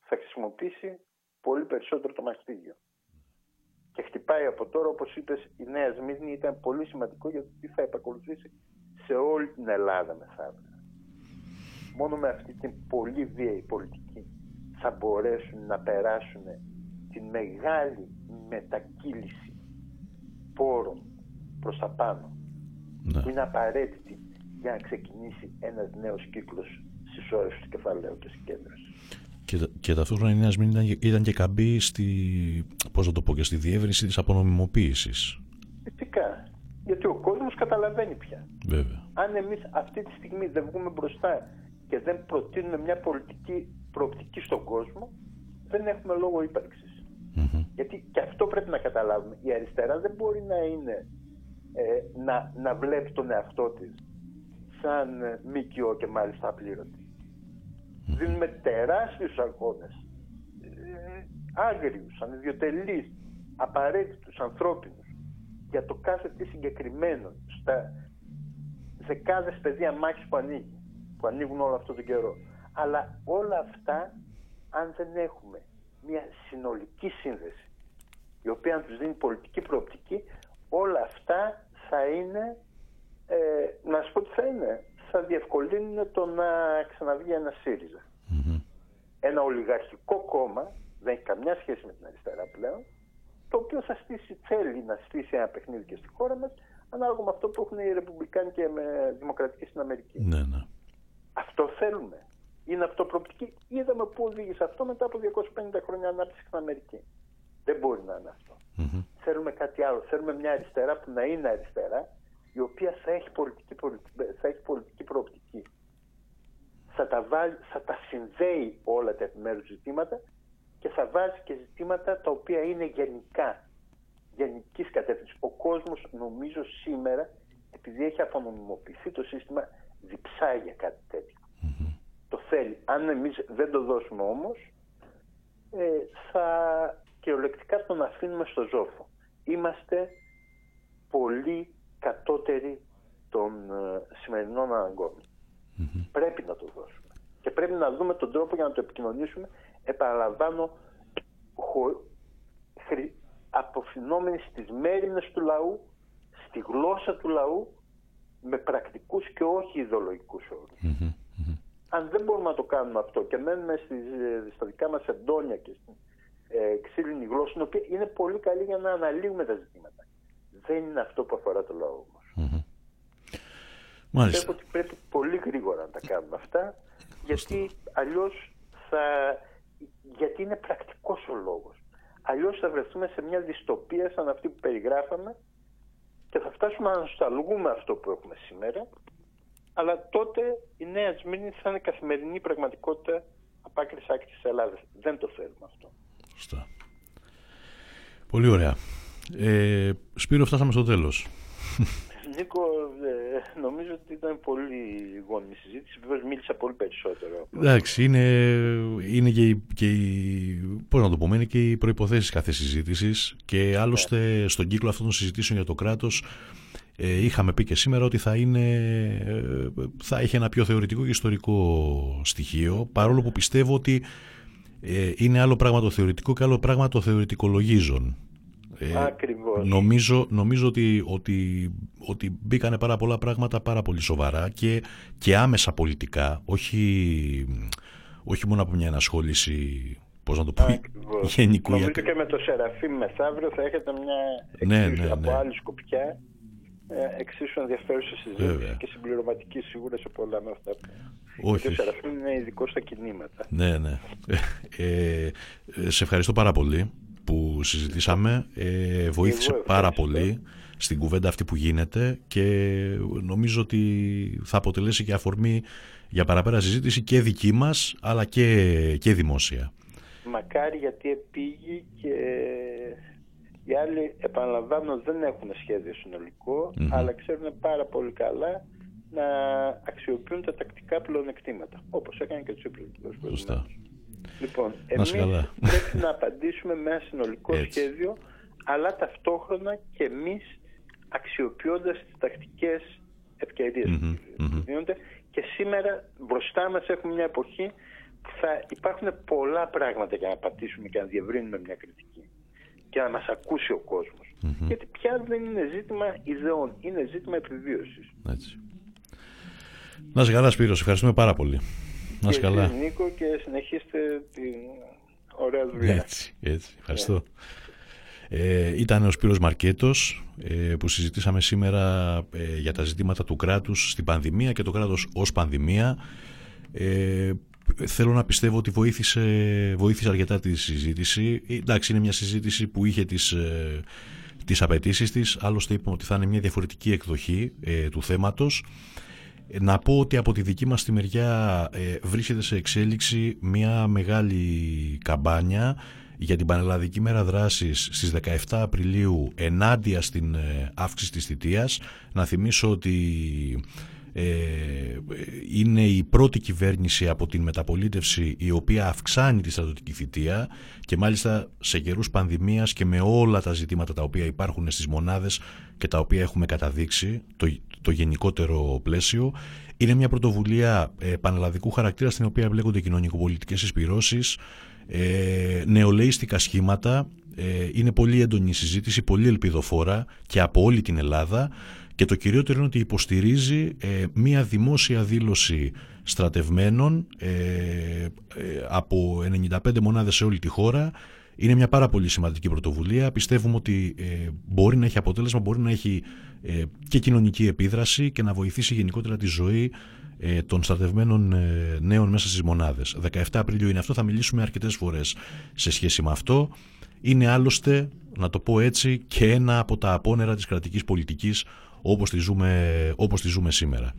Θα χρησιμοποιήσει πολύ περισσότερο το μαστίγιο. Και χτυπάει από τώρα, όπως είπες, η Νέα Σμύρνη ήταν πολύ σημαντικό γιατί θα επακολουθήσει σε όλη την Ελλάδα μεθαύριο. Μόνο με αυτή την πολύ βίαιη πολιτική θα μπορέσουν να περάσουν την μεγάλη μετακύληση πόρων προς τα πάνω ναι. που είναι απαραίτητη για να ξεκινήσει ένας νέος κύκλος ώρες του κεφαλαίου και συγκέντρωση. Και, και ταυτόχρονα η Νέα ήταν, ήταν και καμπή στη, πώς να το πω, και στη διεύρυνση της απονομιμοποίησης. Φυσικά. Γιατί ο κόσμος καταλαβαίνει πια. Βέβαια. Αν εμείς αυτή τη στιγμή δεν βγούμε μπροστά και δεν προτείνουμε μια πολιτική προοπτική στον κόσμο, δεν έχουμε λόγο Γιατί και αυτό πρέπει να καταλάβουμε. Η αριστερά δεν μπορεί να είναι ε, να, να βλέπει τον εαυτό της σαν ε, μήκυο και μάλιστα απλήρωτη. Δίνουμε τεράστιους αγώνες, ε, άγριους, ανιδιοτελείς, απαραίτητους, ανθρώπινους, για το κάθε τι συγκεκριμένο, στα δεκάδες πεδία μάχης που ανοίγει, που ανοίγουν όλο αυτό τον καιρό. Αλλά όλα αυτά, αν δεν έχουμε μια συνολική σύνδεση, η οποία αν τους δίνει πολιτική προοπτική, όλα αυτά θα είναι, ε, να σου πω τι θα είναι, θα διευκολύνουν το να ξαναβγεί ένα ΣΥΡΙΖΑ. Ένα ολιγαρχικό κόμμα, δεν έχει καμιά σχέση με την αριστερά πλέον, το οποίο θα στήσει, θέλει να στήσει ένα παιχνίδι και στη χώρα μας, ανάλογα με αυτό που έχουν οι Ρεπουμπλικάνοι και με Δημοκρατικοί στην Αμερική. Ναι, ναι. Αυτό θέλουμε. Είναι αυτό προοπτική. Είδαμε πού οδήγησε αυτό μετά από 250 χρόνια ανάπτυξη στην Αμερική. Δεν μπορεί να είναι αυτό. Mm-hmm. Θέλουμε κάτι άλλο. Θέλουμε μια αριστερά που να είναι αριστερά, η οποία θα έχει πολιτική, θα έχει πολιτική προοπτική. Θα τα, βάλει, θα τα συνδέει όλα τα επιμέρους ζητήματα και θα βάζει και ζητήματα τα οποία είναι γενικά, γενικής κατεύθυνσης. Ο κόσμος νομίζω σήμερα, επειδή έχει απονομιμοποιηθεί το σύστημα, διψάει για κάτι τέτοιο. Mm-hmm. Το θέλει. Αν εμείς δεν το δώσουμε όμως, ε, θα κυριολεκτικά τον αφήνουμε στο ζόφο. Είμαστε πολύ κατώτεροι των ε, σημερινών Πρέπει να το δώσουμε. Και πρέπει να δούμε τον τρόπο για να το επικοινωνήσουμε. Επαναλαμβάνω, χω... χρη... αποφυνόμενοι στις μέρημνες του λαού, στη γλώσσα του λαού, με πρακτικούς και όχι ιδεολογικούς Αν δεν μπορούμε να το κάνουμε αυτό και μένουμε στις, ε, στα δικά μας εντόνια και στην ε, ξύλινη γλώσσα, η οποία είναι πολύ καλή για να αναλύουμε τα ζητήματα. Δεν είναι αυτό που αφορά το λαό όμως. Mm-hmm. Μάλιστα. ότι πρέπει πολύ γρήγορα να τα κάνουμε αυτά, γιατί αλλιώς θα... γιατί είναι πρακτικός ο λόγος. Αλλιώς θα βρεθούμε σε μια δυστοπία σαν αυτή που περιγράφαμε και θα φτάσουμε να νοσταλγούμε αυτό που έχουμε σήμερα αλλά τότε η Νέα Σμύρνη θα είναι καθημερινή πραγματικότητα από άκρης άκρης της Ελλάδας. Δεν το θέλουμε αυτό. Σωστά. Πολύ ωραία. Ε, Σπύρο, φτάσαμε στο τέλος. Νίκο, ε, νομίζω ότι ήταν πολύ γόνιμη συζήτηση. Βεβαίως μίλησα πολύ περισσότερο. Εντάξει, είναι, είναι και, η, και πώς να το πούμε, είναι και οι προϋποθέσεις κάθε συζήτησης και άλλωστε ναι. στον κύκλο αυτών των συζητήσεων για το κράτος ε, είχαμε πει και σήμερα ότι θα, είναι, ε, θα έχει ένα πιο θεωρητικό και ιστορικό στοιχείο παρόλο που πιστεύω ότι ε, είναι άλλο πράγμα το θεωρητικό και άλλο πράγμα το θεωρητικολογίζον. Ε, Ακριβώς. Νομίζω, νομίζω ότι, ότι, ότι μπήκανε πάρα πολλά πράγματα πάρα πολύ σοβαρά και, και άμεσα πολιτικά, όχι, όχι μόνο από μια ενασχόληση πώς να το πω, γενικού. Νομίζω και με το Σεραφείμ μεθαύριο θα έχετε μια ναι, ναι, ναι. από άλλη σκοπιά ε, εξίσου ενδιαφέρουσα συζήτηση και συμπληρωματική σίγουρα σε πολλά με αυτά που. Όχι. Και ο Σεραφείμ είναι ειδικός στα κινήματα. Ναι, ναι. Ε, ε, σε ευχαριστώ πάρα πολύ που συζητήσαμε. Ε, βοήθησε πάρα πολύ στην κουβέντα αυτή που γίνεται και νομίζω ότι θα αποτελέσει και αφορμή για παραπέρα συζήτηση και δική μας αλλά και, και δημόσια. Μακάρι γιατί επήγει και οι άλλοι επαναλαμβάνω δεν έχουν σχέδιο αλλά ξέρουν πάρα πολύ καλά να αξιοποιούν τα τακτικά πλεονεκτήματα όπως έκανε και ο Τσίπρος. Λοιπόν, εμείς πρέπει να απαντήσουμε με ένα συνολικό σχέδιο, αλλά ταυτόχρονα και εμείς αξιοποιώντας τις τακτικές ευκαιρίες. Που δίνονται. Και σήμερα μπροστά μας έχουμε μια εποχή που θα υπάρχουν πολλά πράγματα για να πατήσουμε και να διευρύνουμε μια κριτική και να μας ακούσει ο κόσμος. Γιατί πια δεν είναι ζήτημα ιδεών, είναι ζήτημα επιβίωσης. Έτσι. Να σε καλά Σπύρος, ευχαριστούμε πάρα πολύ. Να και καλά. Νίκο και συνεχίστε την ωραία δουλειά. Έτσι, έτσι. Ευχαριστώ. Ε, ήταν ο Σπύρος Μαρκέτος ε, που συζητήσαμε σήμερα ε, για τα ζητήματα του κράτους στην πανδημία και το κράτος ως πανδημία. Ε, θέλω να πιστεύω ότι βοήθησε, βοήθησε αρκετά τη συζήτηση. Εντάξει, είναι μια συζήτηση που είχε τις, ε, τις απαιτήσεις της. Άλλωστε είπαμε ότι θα είναι μια διαφορετική εκδοχή ε, του θέματος. Να πω ότι από τη δική μας τη μεριά ε, βρίσκεται σε εξέλιξη μια μεγάλη καμπάνια για την Πανελλαδική Μέρα Δράσης στις 17 Απριλίου ενάντια στην ε, αύξηση της θητείας. Να θυμίσω ότι ε, είναι η πρώτη κυβέρνηση από την μεταπολίτευση η οποία αυξάνει τη στρατιωτική θητεία και μάλιστα σε καιρούς πανδημίας και με όλα τα ζητήματα τα οποία υπάρχουν στις μονάδες και τα οποία έχουμε καταδείξει το, το γενικότερο πλαίσιο είναι μια πρωτοβουλία ε, πανελλαδικού χαρακτήρα στην οποία εμπλέκονται κοινωνικοπολιτικές εισπυρώσεις ε, νεολαίστικα σχήματα ε, είναι πολύ έντονη συζήτηση, πολύ ελπιδοφόρα και από όλη την Ελλάδα και το κυριότερο είναι ότι υποστηρίζει ε, μία δημόσια δήλωση στρατευμένων ε, ε, από 95 μονάδες σε όλη τη χώρα. Είναι μια πάρα πολύ σημαντική πρωτοβουλία. Πιστεύουμε ότι μπορεί να έχει αποτέλεσμα, μπορεί να έχει και κοινωνική επίδραση και να βοηθήσει γενικότερα τη ζωή των στρατευμένων νέων μέσα στις μονάδες. 17 Απριλίου είναι αυτό, θα μιλήσουμε αρκετές φορές σε σχέση με αυτό. Είναι άλλωστε, να το πω έτσι, και ένα από τα απόνερα της κρατικής πολιτικής όπως τη ζούμε, όπως τη ζούμε σήμερα.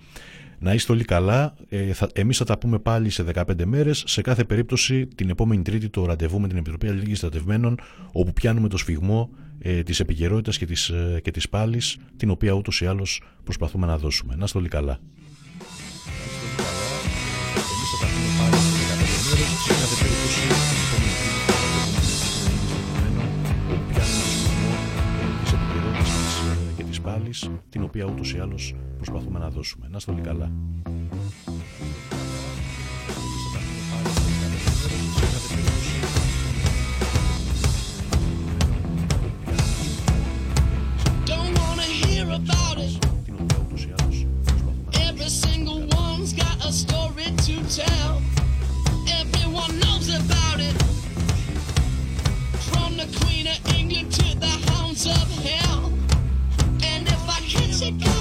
Να είστε όλοι καλά. Ε, θα, εμείς θα τα πούμε πάλι σε 15 μέρες. Σε κάθε περίπτωση την επόμενη Τρίτη το ραντεβού με την Επιτροπή Αλληλεγγύης Στρατευμένων όπου πιάνουμε το σφιγμό ε, της επικαιρότητας και της, ε, και της πάλης την οποία ούτως ή άλλως προσπαθούμε να δώσουμε. Να είστε όλοι καλά. την οποία ούτως ή άλλως προσπαθούμε να δώσουμε. Να είστε όλοι καλά. From the Queen of England to the Hounds of Hell. It go.